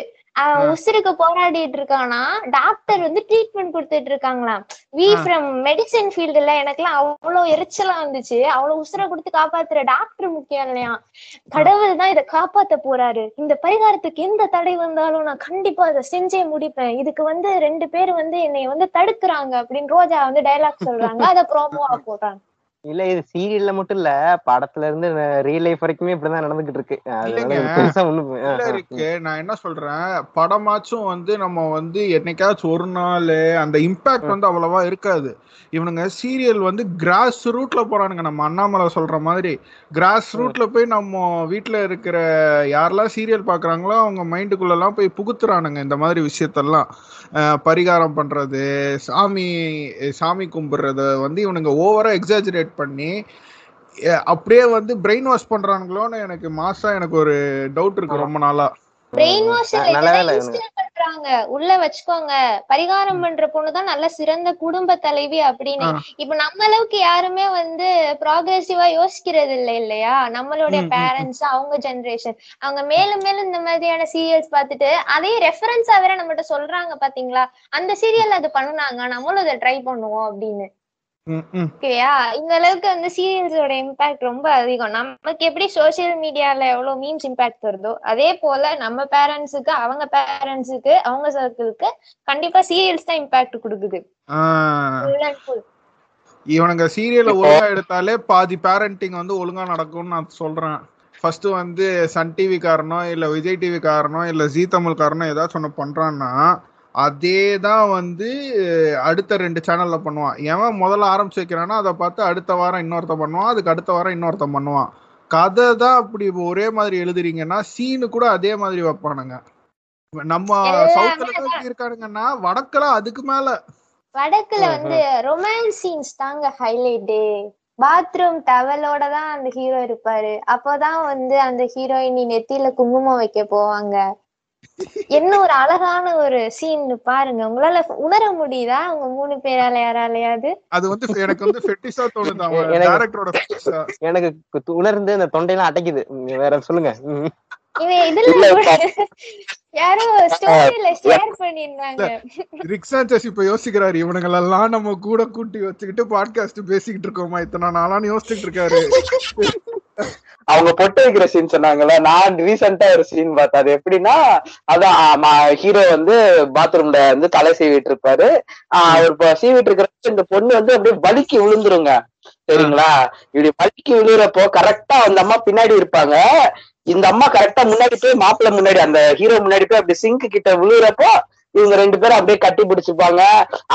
உசுருக்கு போராடிட்டு இருக்கானா? டாக்டர் வந்து ட்ரீட்மெண்ட் கொடுத்துட்டு இருக்காங்களாம். வி. ஃப்ரம் மெடிசன் ஃபீல்டுல எனக்குலாம் அவ்வளவு எரிச்சலா வந்துச்சு அவ்வளவு உசுரை கொடுத்து காப்பாத்துற டாக்டர் முக்கியம் இல்லையா? கடவுள் தான் இதை காப்பாத்த போறாரு. இந்த பரிகாரத்துக்கு எந்த தடை வந்தாலும் நான் கண்டிப்பா அதை செஞ்சே முடிப்பேன். இதுக்கு வந்து ரெண்டு பேர் வந்து என்னை வந்து தடுக்குறாங்க அப்படின்னு ரோஜா வந்து டைலாக் சொல்றாங்க. அதை ப்ரோமோவா போடுறாங்க. இல்ல இது சீரியல்ல மட்டும் இல்ல. படத்துல இருந்து ரியல் லைஃப் வரைக்குமே இப்படிதான் நடந்துகிட்டு இருக்கு. நான் என்ன சொல்றேன்? படமாச்சும் வந்து நம்ம வந்து என்னைக்காச்சும் ஒரு நாள் அந்த இம்பாக்ட் வந்து அவ்வளவா இருக்காது. இவனுங்க சீரியல் வந்து கிராஸ் ரூட்ல போறானுங்க. நம்ம அண்ணாமலை சொல்ற மாதிரி கிராஸ் ரூட்ல போய் நம்ம வீட்ல இருக்கிற யாரெல்லாம் சீரியல் பாக்குறாங்களோ அவங்க மைண்டுக்குள்ள எல்லாம் போய் புகுத்துறானுங்க இந்த மாதிரி விஷயத்தெல்லாம். பரிகாரம் பண்றது சாமி சாமி கும்பிடுறத வந்து இவனுங்க ஓவரா எக்ஸாஜரேட் பண்ணி அப்படியே வந்து பிரெயின் வாஷ் பண்றானுங்களோன்னு எனக்கு மாசா எனக்கு ஒரு டவுட் இருக்கு ரொம்ப நாளா. பிரெயின் வாஷ் பண்றாங்க. உள்ள வச்சுக்கோங்க. பரிகாரம் பண்ற பொண்ணுதான் நல்ல சிறந்த குடும்ப தலைவி அப்படின்னு. இப்ப நம்ம அளவுக்கு யாருமே வந்து ப்ராக்ரெசிவா யோசிக்கிறது இல்லை இல்லையா? நம்மளுடைய. பேரண்ட்ஸ் அவங்க ஜெனரேஷன் அவங்க மேலும் மேலும் இந்த மாதிரியான சீரியல்ஸ் பார்த்துட்டு அதே ரெஃபரன்ஸா வேற நம்மகிட்ட சொல்றாங்க பாத்தீங்களா? அந்த சீரியல் அது பண்ணுனாங்க நம்மளும் அதை ட்ரை பண்ணுவோம் அப்படின்னு. ஓகேயா இந்த அளவுக்கு வந்து சீரியல்ஸோட இம்பாக்ட் ரொம்ப அதிகம். நமக்கு எப்படி சோசியல் மீடியால எவ்வளவு மீம்ஸ் இம்பாக்ட் வருதோ அதே போல நம்ம பேரண்ட்ஸுக்கு அவங்க பேரண்ட்ஸுக்கு அவங்க சர்க்கிளுக்கு கண்டிப்பா சீரியல்ஸ் தான் இம்பாக்ட் கொடுக்குது. இவனுங்க சீரியலை ஒழுங்கா எடுத்தாலே பாதி பேரண்டிங் வந்து ஒழுங்கா நடக்கும்னு நான் சொல்றேன். ஃபர்ஸ்ட் வந்து சன் டிவி காரனோ இல்ல விஜய் டிவி காரனோ இல்ல ஜி தமிழ் காரனோ ஏதாச்சும் ஒண்ணு பண்றான்னா அதே தான் வந்து அடுத்த ரெண்டு சேனல்ல பண்ணுவான். எவன் முதல்ல ஆரம்பிச்சு வைக்கிறானோ அதை பார்த்து அடுத்த வாரம் இன்னொருத்தன் பண்ணுவான் அதுக்கு அடுத்த வாரம் இன்னொருத்தன் பண்ணுவான். கதை தான் அப்படி ஒரே மாதிரி எழுதுறீங்கன்னா சீனு கூட அதே மாதிரி வைப்பானுங்க. நம்ம சவுத்துல எப்படி இருக்கானுங்கன்னா வடக்குல அதுக்கு மேல. வடக்குல வந்து ரொமான்ஸ் சீன்ஸ் தாங்க ஹைலைட்டு பாத்ரூம் டவலோட தான் அந்த ஹீரோ இருப்பாரு. அப்போதான் வந்து அந்த ஹீரோயினி நெத்தியில குங்குமம் வைக்க போவாங்க. என்ன ஒரு அழகான ஒரு சீன் பாருங்க. உங்களால உணர முடியுதா? உங்க மூணு பேரால யாராலையாவது? அது வந்து எனக்கு வந்து ஃபெட்டிஷா தோணுது. அவன் எனக்கு- டேரக்டரோட ஃபெட்டிஷா எனக்கு உணர்ந்து அந்த தொண்டையெல்லாம் அடைக்குது. நீங்க வேற சொல்லுங்க. இவன் இதுல யாரோ ஸ்டோரியில ஷேர் பண்ணிருந்தாங்க. ரிக் இப்ப யோசிக்கிறாரு. இவனுங்களெல்லாம் நம்ம கூட கூட்டி வச்சுக்கிட்டு பாட்காஸ்ட் பேசிக்கிட்டு இருக்கோமா? இத்தனை நாளான்னு யோசிச்சுட்டு இருக்காரு. அவங்க பொட்டு வைக்கிற சீன் சொன்னாங்கல்ல நான் ரீசெண்டா ஒரு சீன் பார்த்தேன். அது எப்படின்னா அதான் ஹீரோ வந்து பாத்ரூம்ல வந்து தலை சீவிட்டு இருப்பாரு. ஆஹ் அவர் சீவிட்டு இருக்கிறப்ப இந்த பொண்ணு வந்து அப்படியே வலிக்கி விழுந்துருங்க. சரிங்களா? இப்படி வலிக்கி விழுறப்போ கரெக்டா அந்த அம்மா பின்னாடி இருப்பாங்க. இந்த அம்மா கரெக்டா முன்னாடி போய் மாப்பிள்ளை முன்னாடி அந்த ஹீரோ முன்னாடி போய் அப்படி சிங்க் கிட்ட விழுறப்போ இவங்க ரெண்டு பேரும் அப்படியே கட்டி பிடிச்சுப்பாங்க.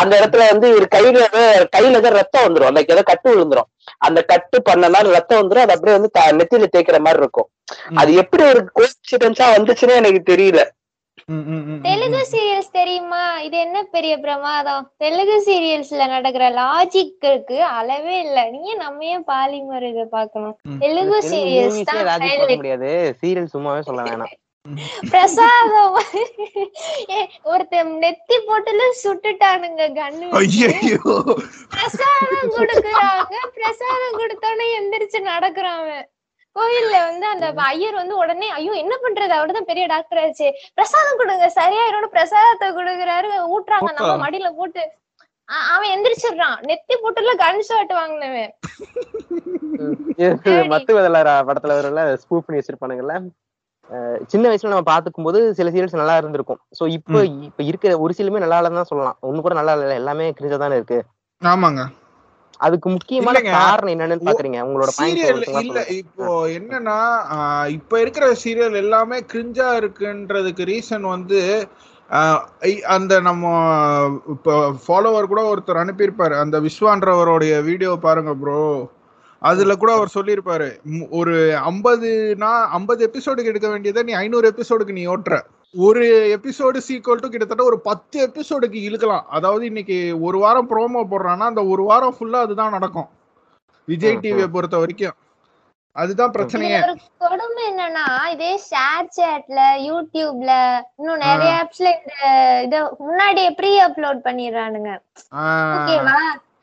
அந்த இடத்துல வந்து இவர் கையில கையில ஏதோ ரத்தம் வந்துரும். லைக் ஏதோ கட்டு விழுந்துரும். அந்த கட்டு பண்ணனால ரத்தம் வந்துரும். அது அப்படியே வந்து நெத்தியில தேய்க்கிற மாதிரி இருக்கும். அது எப்படி ஒரு கோயின்சிடென்ஸா வந்துச்சுன்னு எனக்கு தெரியல. தெலுங்கு சீரியல்ஸ் தெரியுமா? இது என்ன பெரிய பிரமாதம்? தெலுங்கு சீரியல்ஸ்ல நடக்கிற லாஜிக்கு அளவே இல்ல. நீங்க நம்ம ஏன் பாலிமர் இத பாக்கணும். தெலுங்கு சீரியல்ஸ் தான் முடியாது. சீரியல் சும்மாவே சொல்ல வேணாம். பிரசாதம் ஏ, ஒருத்தன் நெத்தி போட்டுல சுட்டுட்டானுங்க கண்ணு பிரசாதம் கொடுக்குறாங்க. பிரசாதம் கொடுத்தோடனே எந்திரிச்சு நடக்கிறான் அவன். கோயில்ல வந்து அந்த ஐயர் வந்து உடனே ஐயோ என்ன பண்றது? அவர்தான் பெரிய டாக்டர் ஆச்சு. பிரசாதம் கொடுங்க சரியாயிரும். பிரசாதத்தை கொடுக்குறாரு. ஊட்டுறாங்க. நம்ம. மடியில போட்டு. அவன் எந்திரிச்சிடுறான். நெத்தி போட்டுல கன் ஷாட் வாங்கினவன். மத்து வெதலாரா படத்துல வரல ஸ்கூப் பண்ணி வச்சிருப்பானுங்கல்ல? சின்ன வயசுல நம்ம பாத்துக்கும் போது சில சீரியல்ஸ் நல்லா இருந்திருக்கும். சோ இப்போ இப்ப இருக்கிற ஒரு சிலுமே நல்லா இல்லைன்னு தான் சொல்லலாம். ஒண்ணு கூட நல்லா இல்ல. எல்லாமே கிரிஞ்சா தானே இருக்கு. ஆமாங்க. அதுக்கு முக்கியமான. காரணம் என்னன்னு பாக்குறீங்க? உங்களோட சீரியல் இல்ல. இப்போ என்னன்னா இப்ப இருக்கிற சீரியல் எல்லாமே கிரிஞ்சா இருக்குன்றதுக்கு ரீசன் வந்து அந்த நம்ம இப்போ ஃபாலோவர் கூட ஒருத்தர் அனுப்பியிருப்பாரு. அந்த விஸ்வான்றவருடைய வீடியோ பாருங்க ப்ரோ அதுல கூட அவர் சொல்லியிருப்பாரு ஒரு ஐம்பதுனா ஐம்பது எபிசோடுக்கு எடுக்க வேண்டியதை நீ ஐநூறு எபிசோடுக்கு நீ ஓட்டுற. ஒரு எபிசோடு சீக்வல் டு கிட்டத்தட்ட ஒரு பத்து எபிசோடுக்கு இழுக்கலாம். அதாவது இன்னைக்கு ஒரு வாரம் ப்ரோமோ போடுறான்னா அந்த ஒரு வாரம் ஃபுல்லா அதுதான் நடக்கும். விஜய் டிவியை பொறுத்த வரைக்கும். அதுதான் பிரச்சனையே. கொடுமை என்னன்னா இதே ஷேர் சேட்ல யூடியூப்ல இன்னும் நிறைய ஆப்ஸ்ல இந்த இத முன்னாடியே ப்ரீ அப்லோட் பண்ணிடுறானுங்க? ஓகேவா?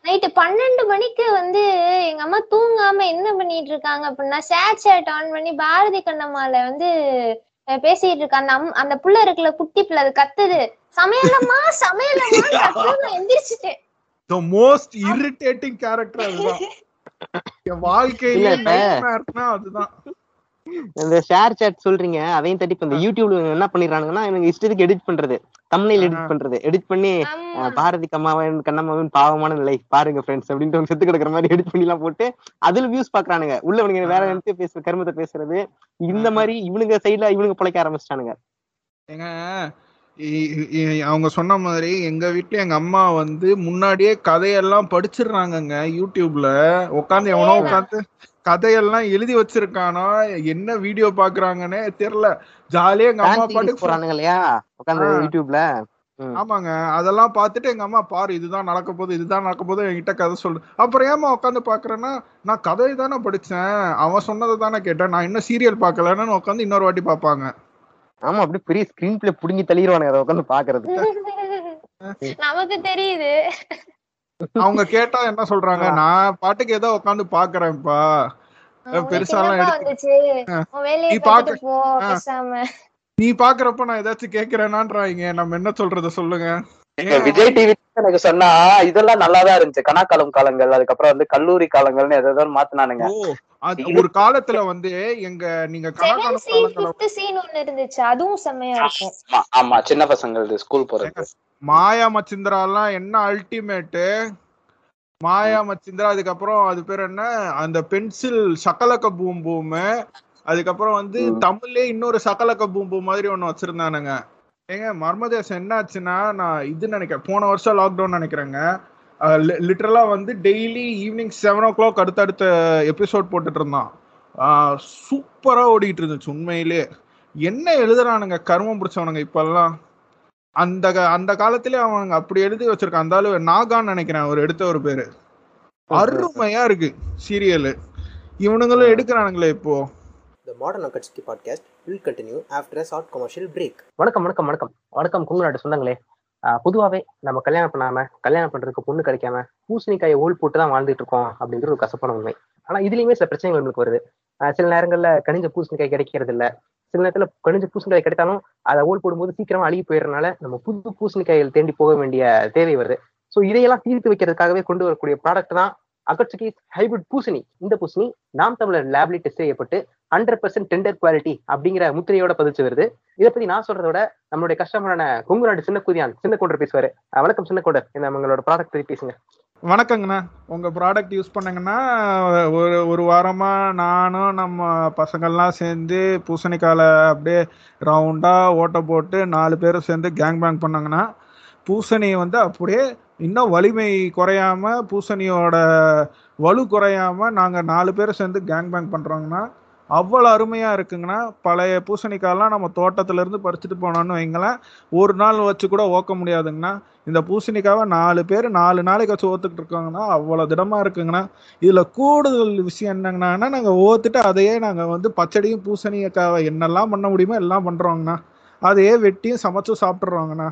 நைட்டு பன்னெண்டு மணிக்கு வந்து எங்க அம்மா தூங்காம என்ன பண்ணிட்டு இருக்காங்க அப்படின்னா ஷேர் சேட் ஆன் பண்ணி பாரதி கண்ணம்மால வந்து பேசிட்டு இருக்க. அந்த அம் அந்த புள்ள இருக்குல்ல குட்டி புள்ள அது கத்துது. சமையலம்மா சமையலம்மா நான் எந்திரிச்சிட்டேன் த மோஸ்ட் இரிட்டேட்டிங் கேரக்டர் அதுதான். என் வாழ்க்கையில அதுதான். இந்த ஷேர் சாட் சொல்றீங்க அதையும் தட்டி இப்ப இந்த யூடியூப்ல என்ன பண்ணிடுறானுங்கன்னா இவங்க இஷ்டத்துக்கு எடிட் பண்றது. தமிழில் எடிட் பண்றது. எடிட் பண்ணி பாரதி கம்மாவன் கண்ணம்மாவின் பாவமான நிலை. பாருங்க ஃப்ரெண்ட்ஸ் அப்படின்ட்டு செத்து கிடக்குற மாதிரி எடிட் பண்ணி எல்லாம் போட்டு அதுல வியூஸ் பாக்குறானுங்க. உள்ள இவனுங்க வேற நினைச்சு பேசுற கருமத்தை பேசுறது. இந்த மாதிரி இவனுங்க சைடுல இவனுங்க பிழைக்க ஆரம்பிச்சிட்டானுங்க. அவங்க சொன்ன மாதிரி எங்க வீட்ல எங்க அம்மா வந்து முன்னாடியே கதையெல்லாம் படிச்சிடுறாங்கங்க யூடியூப்ல. உட்காந்து எவனோ. உட்காந்து கதையெல்லாம் எழுதி வச்சிருக்கானா என்ன வீடியோ பாக்குறாங்கன்னே தெரியல ஜாலியா எங்க அம்மா போறானுங்க இல்லையா உட்காந்து. யூடியூப்ல? ஆமாங்க. அதெல்லாம் பார்த்துட்டு எங்க அம்மா பாரு இதுதான் நடக்க போகுது இதுதான் நடக்க போகுது என்கிட்ட கதை சொல்லு. அப்புறம் ஏமா உட்காந்து பாக்குறேன்னா நான் கதை தானே படிச்சேன். அவன் சொன்னதை தானே கேட்டேன். நான் இன்னும் சீரியல் பார்க்கலன்னு உட்காந்து இன்னொரு வாட்டி பார்ப்பாங்க ஆமா அப்படியே பெரிய ஸ்கிரீன் பிளே புடுங்கி தள்ளிடுவானுங்க அதை உட்காந்து பாக்குறதுக்கு நமக்கு தெரியுது. அவங்க கேட்டா என்ன சொல்றாங்க? நான் பாட்டுக்கு ஏதோ உட்காந்து பாக்குறேன்ப்பா பெருசாலாம் நீ பாக்குறப்ப நான் ஏதாச்சும் கேக்குறேனான்றாங்க நம்ம என்ன சொல்றத சொல்லுங்க. விஜய் டிவி எனக்கு சொன்னா இதெல்லாம் நல்லாதான் இருந்துச்சு. கனாக்காலம் காலங்கள் அதுக்கப்புறம் வந்து கல்லூரி காலங்கள்னு எதோ மாத்தினானுங்க. ஒரு காலத்துல வந்து எங்க நீங்க ஆமா, சின்ன பசங்களுக்கு ஸ்கூல் போறது. மாயா மச்சிந்திரா எல்லாம் என்ன அல்டிமேட்டு மாயா மச்சிந்திரா அதுக்கப்புறம் அது பேர் என்ன? அந்த பென்சில் சகலக்க பூம் பூம் அதுக்கப்புறம் வந்து. தமிழ்லயே இன்னொரு சகலக்க பூம் பூம் மாதிரி ஒண்ணு வச்சிருந்தானுங்க. ஏங்க மர்மதேசம் என்ன ஆச்சுன்னா நான் இது நினைக்கிறேன் போன வருஷம் லாக்டவுன் நினைக்கிறேங்க. லிட்டரலா வந்து daily evening seven o'clock அடுத்தடுத்த எபிசோட் போட்டுட்டு இருந்தான். சூப்பரா ஓடிட்டு இருந்துச்சு உண்மையிலே. என்ன எழுதுறானுங்க கர்மம் பிடிச்சவனுங்க இப்பெல்லாம். அந்த அந்த காலத்திலே அவனுங்க அப்படி எழுதி வச்சிருக்கான் அந்த ஆளு நாகான்னு நினைக்கிறேன் அவர் எடுத்த ஒரு பேரு. அருமையா இருக்கு சீரியல் இவனுங்களும் எடுக்கிறானுங்களே இப்போ. The modern அக்கட்ஸ்கி podcast will continue after a short commercial break வணக்கம் வணக்கம் வணக்கம். வணக்கம் குங்குநாட்டு சொந்தங்களே. பொதுவாகவே பொதுவாவே நம்ம கல்யாணம் பண்ணாம கல்யாணம் பண்றதுக்கு பொண்ணு கிடைக்காம பூசணிக்காயை ஓல் போட்டு தான் வாழ்ந்துட்டு இருக்கோம் அப்படிங்கிற ஒரு கசப்பான உண்மை. ஆனா இதுலயுமே சில பிரச்சனைகள் நம்மளுக்கு வருது. ஆஹ் சில நேரங்கள்ல கனிஞ்ச பூசணிக்காய் கிடைக்கிறது இல்ல சில நேரத்துல கனிஞ்ச பூசணிக்காய் கிடைத்தாலும் அதை ஓல் போடும்போது சீக்கிரமா அழுகி போயிடுறதுனால நம்ம புது பூசணிக்காய்கள் தேண்டி போக வேண்டிய தேவை வருது. ஸோ இதையெல்லாம் தீர்த்து வைக்கிறதுக்காகவே கொண்டு வரக்கூடிய ப்ராடக்ட் தான் அகட்சுகி ஹைபிரிட் பூசணி. இந்த பூசணி நாம் தமிழர் லேப்லி டெஸ்ட் செய்யப்பட்டு ஹண்ட்ரட் பர்சன்ட் டெண்டர் குவாலிட்டி அப்படிங்கிற முத்திரையோட பதிச்சு வருது. இதை பத்தி நான் சொல்றத விட நம்மளுடைய கஷ்டமான கொங்கு நாடு சின்ன குதியான் சின்ன கொண்டர் பேசுவாரு வணக்கம் சின்ன கொண்டர் இந்த உங்களோட ப்ராடக்ட் பத்தி பேசுங்க. வணக்கங்கண்ணா. உங்க ப்ராடக்ட் யூஸ் பண்ணங்கன்னா ஒரு ஒரு வாரமா நானும் நம்ம பசங்கள்லாம் சேர்ந்து பூசணிக்கால அப்படியே ரவுண்டா ஓட்ட போட்டு நாலு பேரும் சேர்ந்து கேங் பேங் பண்ணாங்கன்னா பூசணி வந்து அப்படியே இன்னும் வலிமை குறையாம பூசணியோட வலு குறையாம நாங்க நாலு பேர் சேர்ந்து கேங் பேங் பண்றோங்கன்னா அவ்வளோ அருமையா இருக்குங்கண்ணா. பழைய பூசணிக்காயெல்லாம் நம்ம தோட்டத்துல இருந்து பறிச்சுட்டு போனோம்னு வைங்களேன். ஒரு நாள் வச்சு கூட ஓக்க முடியாதுங்கண்ணா. இந்த பூசணிக்காவை நாலு பேர் நாலு நாளைக்கு வச்சு ஓத்துக்கிட்டு இருக்காங்கன்னா அவ்வளோ திடமா இருக்குங்கண்ணா. இதுல கூடுதல் விஷயம் என்னங்கண்ணா நாங்க ஓத்துட்டு அதையே நாங்க வந்து பச்சடியும் பூசணிக்காவை என்னெல்லாம் பண்ண முடியுமோ எல்லாம் பண்றோங்கண்ணா. அதையே வெட்டியும் சமைச்சும் சாப்பிட்றோங்கண்ணா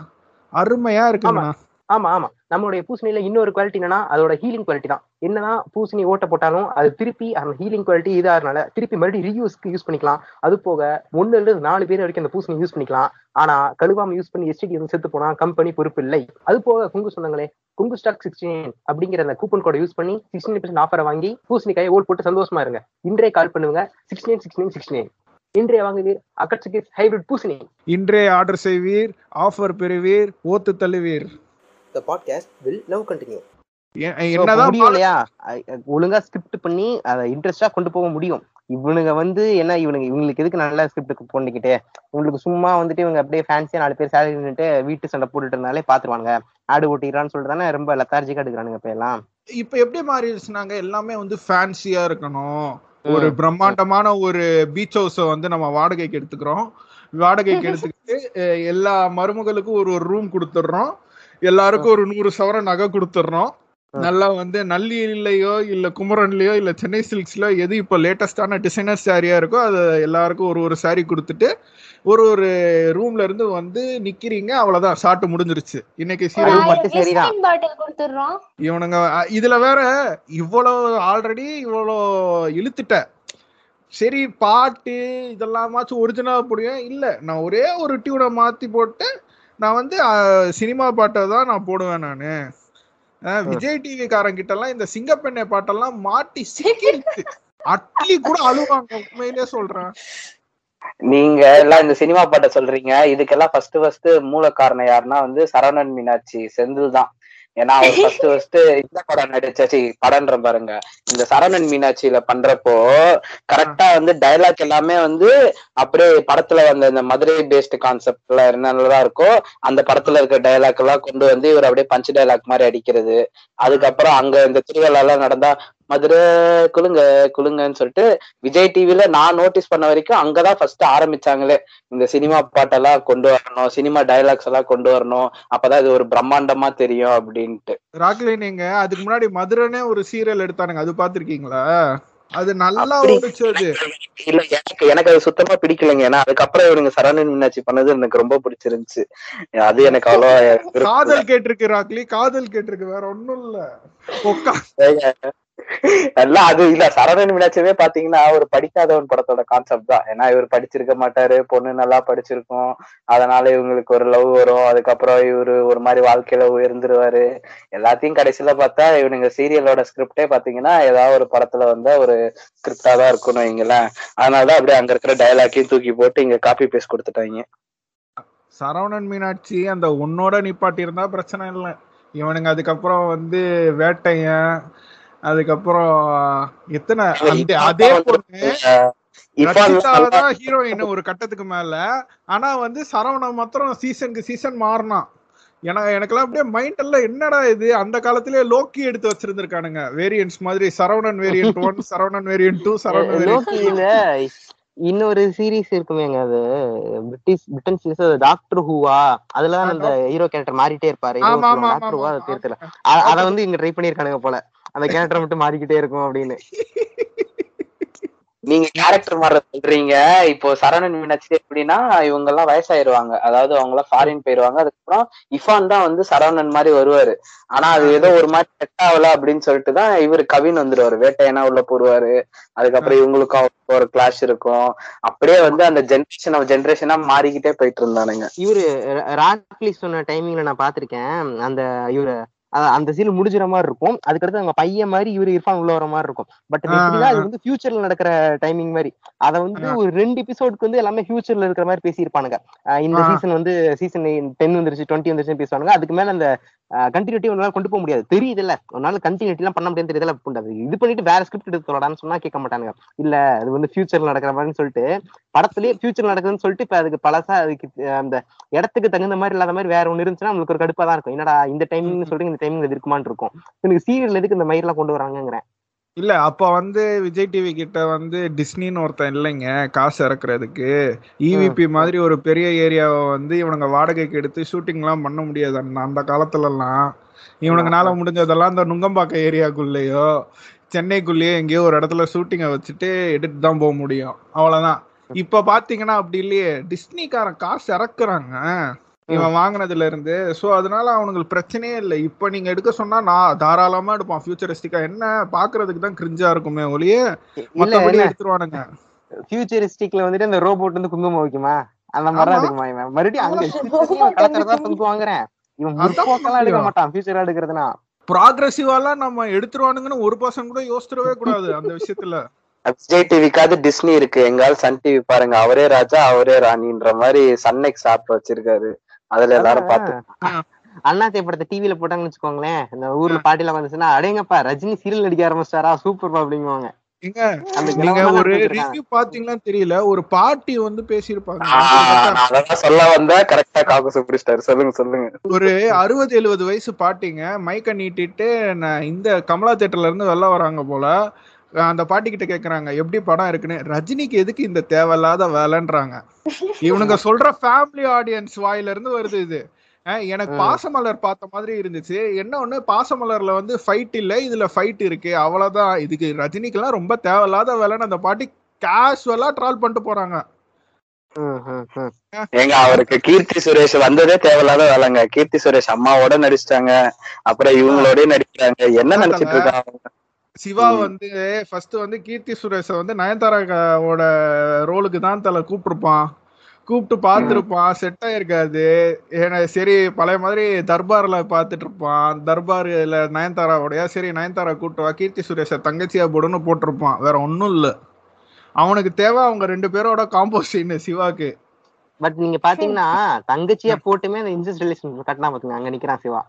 அருமையா இருக்குங்கண்ணா. ஆமா ஆமா. நம்மளுடைய பூசணியில இன்னொரு குவாலிட்டி என்னன்னா அதோட ஹீலிங் குவாலிட்டி தான். என்னதான் பூசணி ஓட்ட போட்டாலும் அது திருப்பி அந்த ஹீலிங் குவாலிட்டி இதாகிறனால திருப்பி மறுபடியும் ரீயூஸ்க்கு யூஸ் பண்ணிக்கலாம். அது போக ஒன்னுல இருந்து நாலு பேர் வரைக்கும் அந்த பூசணி யூஸ் பண்ணிக்கலாம். ஆனா கழுவாம யூஸ் பண்ணி எஸ்டிடி வந்து செத்து போனா கம்பெனி பொறுப்பு இல்லை. அது போக குங்கு சொன்னாங்களே குங்கு ஸ்டாக் சிக்ஸ்டீன் அப்படிங்கிற அந்த கூப்பன் கோடை யூஸ் பண்ணி சிக்ஸ்டீன் பர்சன்ட் ஆஃபரை வாங்கி பூசணிக்காயை ஓல் போட்டு சந்தோஷமா இருங்க. இன்றைய கால் பண்ணுங்க. Sixty nine six nine nine இன்றைய வாங்குவீர் அக்கட்சிக்கு ஹைபிரிட் பூசணி. இன்றே ஆர்டர் செய்வீர் ஆஃபர் பெறுவீர் ஓத்து தள்ளுவீர். The podcast will now continue இல்லையா? ஒழுங்கா ஸ்கிரிப்ட் பண்ணி அதை இன்ட்ரெஸ்டா கொண்டு போக முடியும். இவனுங்க வந்து என்ன இவனுங்க இவங்களுக்கு எதுக்கு நல்ல ஸ்கிரிப்ட் பண்ணிக்கிட்டு? உங்களுக்கு சும்மா வந்துட்டு இவங்க அப்படியே ஃபேன்சியா நாலு பேர் சேலரி நின்னுட்டு வீட்டு சண்டை போட்டுட்டு இருந்தாலே பாத்துருவானுங்க. ஆடு ஓட்டிக்கிறான்னு சொல்லிட்டு தானே ரொம்ப லத்தார்ஜிக்கா எடுக்கிறானுங்க இப்ப எல்லாம். இப்ப எப்படி மாறிடுச்சுனாங்க? எல்லாமே வந்து ஃபேன்சியா இருக்கணும். ஒரு பிரம்மாண்டமான ஒரு பீச் ஹவுஸ வந்து நம்ம வாடகைக்கு எடுத்துக்கிறோம். வாடகைக்கு எடுத்துக்கிட்டு எல்லா மருமகளுக்கும் ஒரு ஒரு ரூம் கொடுத்துடுறோம். எல்லாருக்கும் ஒரு நூறு சவரம் நகை கொடுத்துடுறோம் நல்லா வந்து நல்லிலையோ இல்ல குமரன்லயோ இல்ல சென்னை சில்க்ஸ்லயோ எது இப்போ லேட்டஸ்டான டிசைனர் சாரியா இருக்கோ அது எல்லாருக்கும் ஒரு ஒரு சாரி கொடுத்துட்டு ஒரு ஒரு ரூம்ல இருந்து வந்து நிக்கிறீங்க அவ்வளவுதான். சாட்டு முடிஞ்சிருச்சு. இன்னைக்கு சீரியல் இவனுங்க இதுல வேற இவ்வளவு ஆல்ரெடி இவ்வளோ இழுத்துட்ட. சரி பாட்டு இதெல்லாமாச்சும் ஒரிஜினலா புரியும் இல்ல நான் ஒரே ஒரு டியூனை மாத்தி போட்டு நான் வந்து சினிமா பாட்டை தான் நான் போடுவேன் நானு. விஜய் டிவி காரங்கிட்ட எல்லாம் இந்த சிங்கப்பெண்ணை பாட்டெல்லாம் மாட்டி சிக்கிடுச்சு அட்லி கூட அழுவாங்க உண்மையிலேயே சொல்றேன். நீங்க எல்லாம் இந்த சினிமா பாட்டை சொல்றீங்க. இதுக்கெல்லாம் ஃபர்ஸ்ட் ஃபர்ஸ்ட் மூல காரணம் யாருன்னா வந்து சரவணன் மீனாட்சி செந்தில் தான் ஏன்னா அவர் ஃபர்ஸ்ட் ஃபர்ஸ்ட் இந்த படம் நடிச்சாச்சு படம்ன்ற பாருங்க. இந்த சரவணன் மீனாட்சியில பண்றப்போ கரெக்டா வந்து டைலாக் எல்லாமே வந்து அப்படியே படத்துல வந்த இந்த மதுரை பேஸ்ட் கான்செப்ட்ல என்னென்னலாம் இருக்கோ அந்த படத்துல இருக்க டைலாக் எல்லாம் கொண்டு வந்து இவர் அப்படியே பஞ்ச் டைலாக் மாதிரி அடிக்கிறது. அதுக்கப்புறம் அங்க இந்த திருவிழா எல்லாம் நடந்தா மதுரை குலுங்க குலுங்கன்னு சொல்லிட்டு விஜய் டிவில நான் நோட்டீஸ் பண்ண வரைக்கும் அங்கதான் ஃபர்ஸ்ட் ஆரம்பிச்சாங்களே. இந்த சினிமா பாட்டெல்லாம் கொண்டு வரணும் சினிமா டைலாக்ஸ் எல்லாம் கொண்டு வரணும். அப்பதான் இது ஒரு பிரம்மாண்டமா தெரியும் அப்படின்ட்டு. ராக்லி நீங்க அதுக்கு முன்னாடி மதுரைனே ஒரு சீரியல் எடுத்தானுங்க. அது பாத்திருக்கீங்களா அது நல்லா அப்படி- ஓடிச்சு அது இல்ல எனக்கு எனக்கு அது சுத்தமா பிடிக்கலைங்க. ஏன்னா அதுக்கப்புறம் இவனுங்க சரவணன் மீனாட்சி பண்ணது எனக்கு ரொம்ப பிடிச்சிருந்துச்சு. அது எனக்கு இல்ல. காதல் கேட்டிருக்கு ராக்லி காதல் கேட்டிருக்கு. வேற ஒண்ணும் இல்ல. எல்லாம் அது இல்ல. சரவணன் மீனாட்சியவே பாத்தீங்கன்னா ஒரு படிக்காதவன் படத்தோட கான்செப்ட் தான். ஏன்னா இவர் படிச்சிருக்க மாட்டாரு. பொண்ணு நல்லா படிச்சிருக்கும். அதனால இவங்களுக்கு ஒரு லவ் வரும். அதுக்கப்புறம் இவரு ஒரு மாதிரி வாழ்க்கையில உயர்ந்துருவாரு. எல்லாத்தையும் கடைசியில பார்த்தா இவனுங்க சீரியலோட ஸ்கிரிப்டே பாத்தீங்கன்னா ஏதாவது ஒரு படத்துல வந்த ஒரு ஸ்கிரிப்டா தான் இருக்கணும் வைங்களேன் அதனாலதான் அப்படியே அங்க இருக்கிற டயலாக்கையும் தூக்கி போட்டு இங்க காப்பி பேஸ்ட் கொடுத்துட்டாங்க. சரவணன் மீனாட்சி அந்த உன்னோட நிப்பாட்டி இருந்தா பிரச்சனை இல்லை. இவனுங்க அதுக்கப்புறம் வந்து வேட்டையன் அதுக்கப்புறம் எத்தனை அந்த அதே பொண்ணு ரச்சிதாதான் ஹீரோயின் ஒரு கட்டத்துக்கு மேல. ஆனா வந்து சரவணன் மாத்திரம் சீசனுக்கு சீசன் மாறினான். எனக்கு எனக்கெல்லாம் அப்படியே மைண்ட் எல்லாம் என்னடா இது? அந்த காலத்திலே லோக்கி எடுத்து வச்சிருந்திருக்கானுங்க. வேரியன்ட்ஸ் மாதிரி Saravanan variant one Saravanan variant two Saravanan variant இன்னொரு சீரிஸ் இருக்குமேங்க அது. பிரிட்டிஷ் பிரிட்டன் சீரிஸ் டாக்டர் ஹூவா அதுலதான் அந்த ஹீரோ கேரக்டர் மாறிட்டே இருப்பாரு. டாக்டர் ஹூவா ஆமா தெரியல அத வந்து இங்க ட்ரை பண்ணிருக்கானுங்க போல. அந்த கேரக்டர் மட்டும் மாறிக்கிட்டே இருக்கும் அப்படின்னு. நீங்க கேரக்டர் மாற சொல்றீங்க. இப்போ சரவணன் மீனாட்சி எப்படின்னா இவங்க எல்லாம் வயசாயிருவாங்க. அதாவது அவங்க எல்லாம் ஃபாரின் போயிருவாங்க. அதுக்கப்புறம் இஃபான் தான் வந்து சரவணன் மாதிரி வருவாரு. ஆனா அது ஏதோ ஒரு மாதிரி செட் ஆகல அப்படின்னு சொல்லிட்டு தான் இவர் கவின் வந்துருவாரு. வேட்டையனா உள்ள போடுவாரு அதுக்கப்புறம் இவங்களுக்கும் ஒரு கிளாஷ் இருக்கும். அப்படியே வந்து அந்த ஜென்ரேஷன் ஜென்ரேஷனா மாறிக்கிட்டே போயிட்டு இருந்தானுங்க. இவரு ராட்லி சொன்ன டைமிங்ல நான் பாத்திருக்கேன் அந்த இவரு அந்த சீன் முடிஞ்சுற மாதிரி இருக்கும் அதுக்கடுத்து அவங்க பையன் மாதிரி இவரு இர்ஃபான் உள்ள வர மாதிரி இருக்கும் பட் அது. வந்து ஃபியூச்சர்ல நடக்கிற டைமிங் மாதிரி அத வந்து. ஒரு ரெண்டு எபிசோடுக்கு வந்து எல்லாமே ஃபியூச்சர்ல இருக்கிற மாதிரி பேசியிருப்பானுங்க இந்த. சீசன் வந்து சீசன் டென் வந்துருச்சு டுவெண்ட்டி வந்துருச்சு பேசுவானுங்க அதுக்கு மேல அந்த கண்டினியூட்டி உன்னால கொண்டு போக முடியாது. தெரியுதுல்ல. உன்னால கண்டினியூட்டி எல்லாம் பண்ண முடியாது தெரியுதுல புண்டாது இது பண்ணிட்டு வேற ஸ்கிரிப்ட் எடுத்து சொல்லடான்னு சொன்னா கேட்க மாட்டானுங்க. இல்ல அது வந்து ஃபியூச்சர்ல நடக்கிற மாதிரின்னு சொல்லிட்டு படத்துலயே ஃபியூச்சர் நடக்குதுன்னு சொல்லிட்டு இப்ப அதுக்கு பழசா அதுக்கு அந்த இடத்துக்கு தகுந்த மாதிரி இல்லாத மாதிரி வேற ஒண்ணு இருந்துச்சுன்னா நம்மளுக்கு ஒரு கடுப்பா தான் இருக்கும். என்னடா இந்த டைமிங் சொல்றீங்க இந்த டைமிங் இது இருக்குமான்னு இருக்கும். எனக்கு சீரியல் எதுக்கு இந்த மயிரெல்லாம் கொண்டு வராங்கிறேன் இல்ல அப்ப வந்து விஜய் டிவி கிட்ட வந்து டிஸ்னின்னு ஒருத்தன் இல்லைங்க காசு இறக்குறதுக்கு. இவிபி மாதிரி ஒரு பெரிய ஏரியாவை வந்து இவனுங்க வாடகைக்கு எடுத்து ஷூட்டிங் எல்லாம் பண்ண முடியாது அந்த அந்த காலத்துல எல்லாம் இவனுங்கனால முடிஞ்சதெல்லாம் இந்த நுங்கம்பாக்கம் ஏரியாக்குள்ளேயோ சென்னைக்குள்ளேயோ எங்கேயோ ஒரு இடத்துல ஷூட்டிங்கை வச்சுட்டு எடுத்து தான் போக முடியும். அவ்வளவுதான். இப்ப பாத்தீங்கன்னா அப்படி இல்லையே டிஸ்னிக்காரன் காசு இறக்குறாங்க. இவன் வாங்குனதுல இருந்து சோ அதனால அவனுங்களுக்கு பிரச்சனையே இல்லை. இப்ப நீங்க எடுக்க சொன்னா நான் தாராளமா எடுப்பான். ஃபியூச்சரிஸ்டிக்கா என்ன? பாக்குறதுக்கு தான் கிரிஞ்சா இருக்குமே ஒழிய இல்ல மத்தபடி எடுத்துருவானுங்க. ஃபியூச்சரிஸ்டிக்ல வந்துட்டு அந்த ரோபோட் வந்து குங்குமம் வைக்குமா? அந்த ஆமா. இருக்குமா இவன்? மறுபடியும் அங்க பங்கு வாங்குறேன். இவன் முற்போக்கெல்லாம் எடுக்க. மாட்டான் ஃபியூச்சரா எடுக்கிறதுனா. ப்ராக்ரஸிவாலாம் நம்ம எடுத்துருவானுங்கன்னு ஒரு பர்சன்ட் கூட யோசிச்சிடவே கூடாது அந்த விஷயத்துல. விஜய் டிவிக்காவது டிஸ்னி இருக்கு. எங்கால் சன் டிவி பாருங்க. அவரே ராஜா அவரே ராணின்ற மாதிரி சன்னைக்கு சாப்பிட்டு வச்சிருக்காரு. அதுல எல்லாரும் பார்த்து. அண்ணாத்தை படத்தை டிவில போட்டாங்கன்னு வச்சுக்கோங்களேன் இந்த ஊர்ல பாட்டில வந்துச்சுன்னா அடேங்கப்பா ரஜினி சீரியல் நடிக்க ஆரம்பிச்சிட்டாரா சூப்பர் அப்படிங்குவாங்க. எங்க அந்த நீங்க ஒரு ரிவ்யூ பாத்தீங்கன்னா தெரியல ஒரு பாட்டி வந்து பேசியிருப்பாங்க. சொல்ல வந்தா கரெக்டா காக்கு சூப்பர் ஸ்டார் சொல்லுங்க சொல்லுங்க. ஒரு அறுபது எழுபது வயசு பாட்டிங்க மைக்க நீட்டிட்டு நான் இந்த கமலா தேட்டர்ல இருந்து வெளில வராங்க போல அந்த பாட்டி கிட்ட கேக்குறாங்க எப்படி படம் இருக்குன்னு? ரஜினிக்கு எதுக்கு இந்த தேவையில்லாத வேலைன்றாங்க. இவனுங்க சொல்ற ஃபேமிலி ஆடியன்ஸ் வாயில இருந்து வருது இது. எனக்கு. பாசமலர் பார்த்த மாதிரி இருந்துச்சு. என்ன ஒண்ணு? பாசமலர்ல வந்து ஃபைட் இல்ல இதுல ஃபைட் இருக்கு. அவ்வளவுதான். இதுக்கு ரஜினிக்கெல்லாம் ரொம்ப தேவையில்லாத வேலைன்னு அந்த பாட்டி கேஷுவலா ட்ரால் பண்ணிட்டு போறாங்க. ஏங்க அவருக்கு கீர்த்தி சுரேஷ் வந்ததே தேவையில்லாத வேலைங்க. கீர்த்தி சுரேஷ் அம்மாவோட நடிச்சிட்டாங்க. அப்புறம் இவங்களோடய நடிக்கிறாங்க. என்ன நினைச்சிட்டு இருக்காங்க? சிவா. வந்து ஃபர்ஸ்ட் வந்து கீர்த்தி சுரேஷ வந்து நயன்தாராவோட ரோலுக்கு தான் தலை கூப்பிட்டுருப்பான். கூப்பிட்டு பார்த்துருப்பான். செட் ஆயிருக்காது. ஏன்னா சரி பழைய மாதிரி தர்பார்ல பார்த்துட்டு இருப்பான் தர்பார்ல நயன்தாராவோடய சரி நயன்தாரா கூப்பிட்டு வா கீர்த்தி சுரேஷ தங்கச்சியா போடுன்னு போட்டிருப்பான். வேற ஒன்றும் இல்லை. அவனுக்கு தேவை அவங்க ரெண்டு பேரோட காம்போ சீன் சிவாக்கு. பட் நீங்க பாத்தீங்கன்னா தங்கச்சியா போட்டுமே அந்த இன்சஸ்ட் ரிலேஷன் கட்டினா பாத்துங்க அங்க நிக்கிறான் சிவா.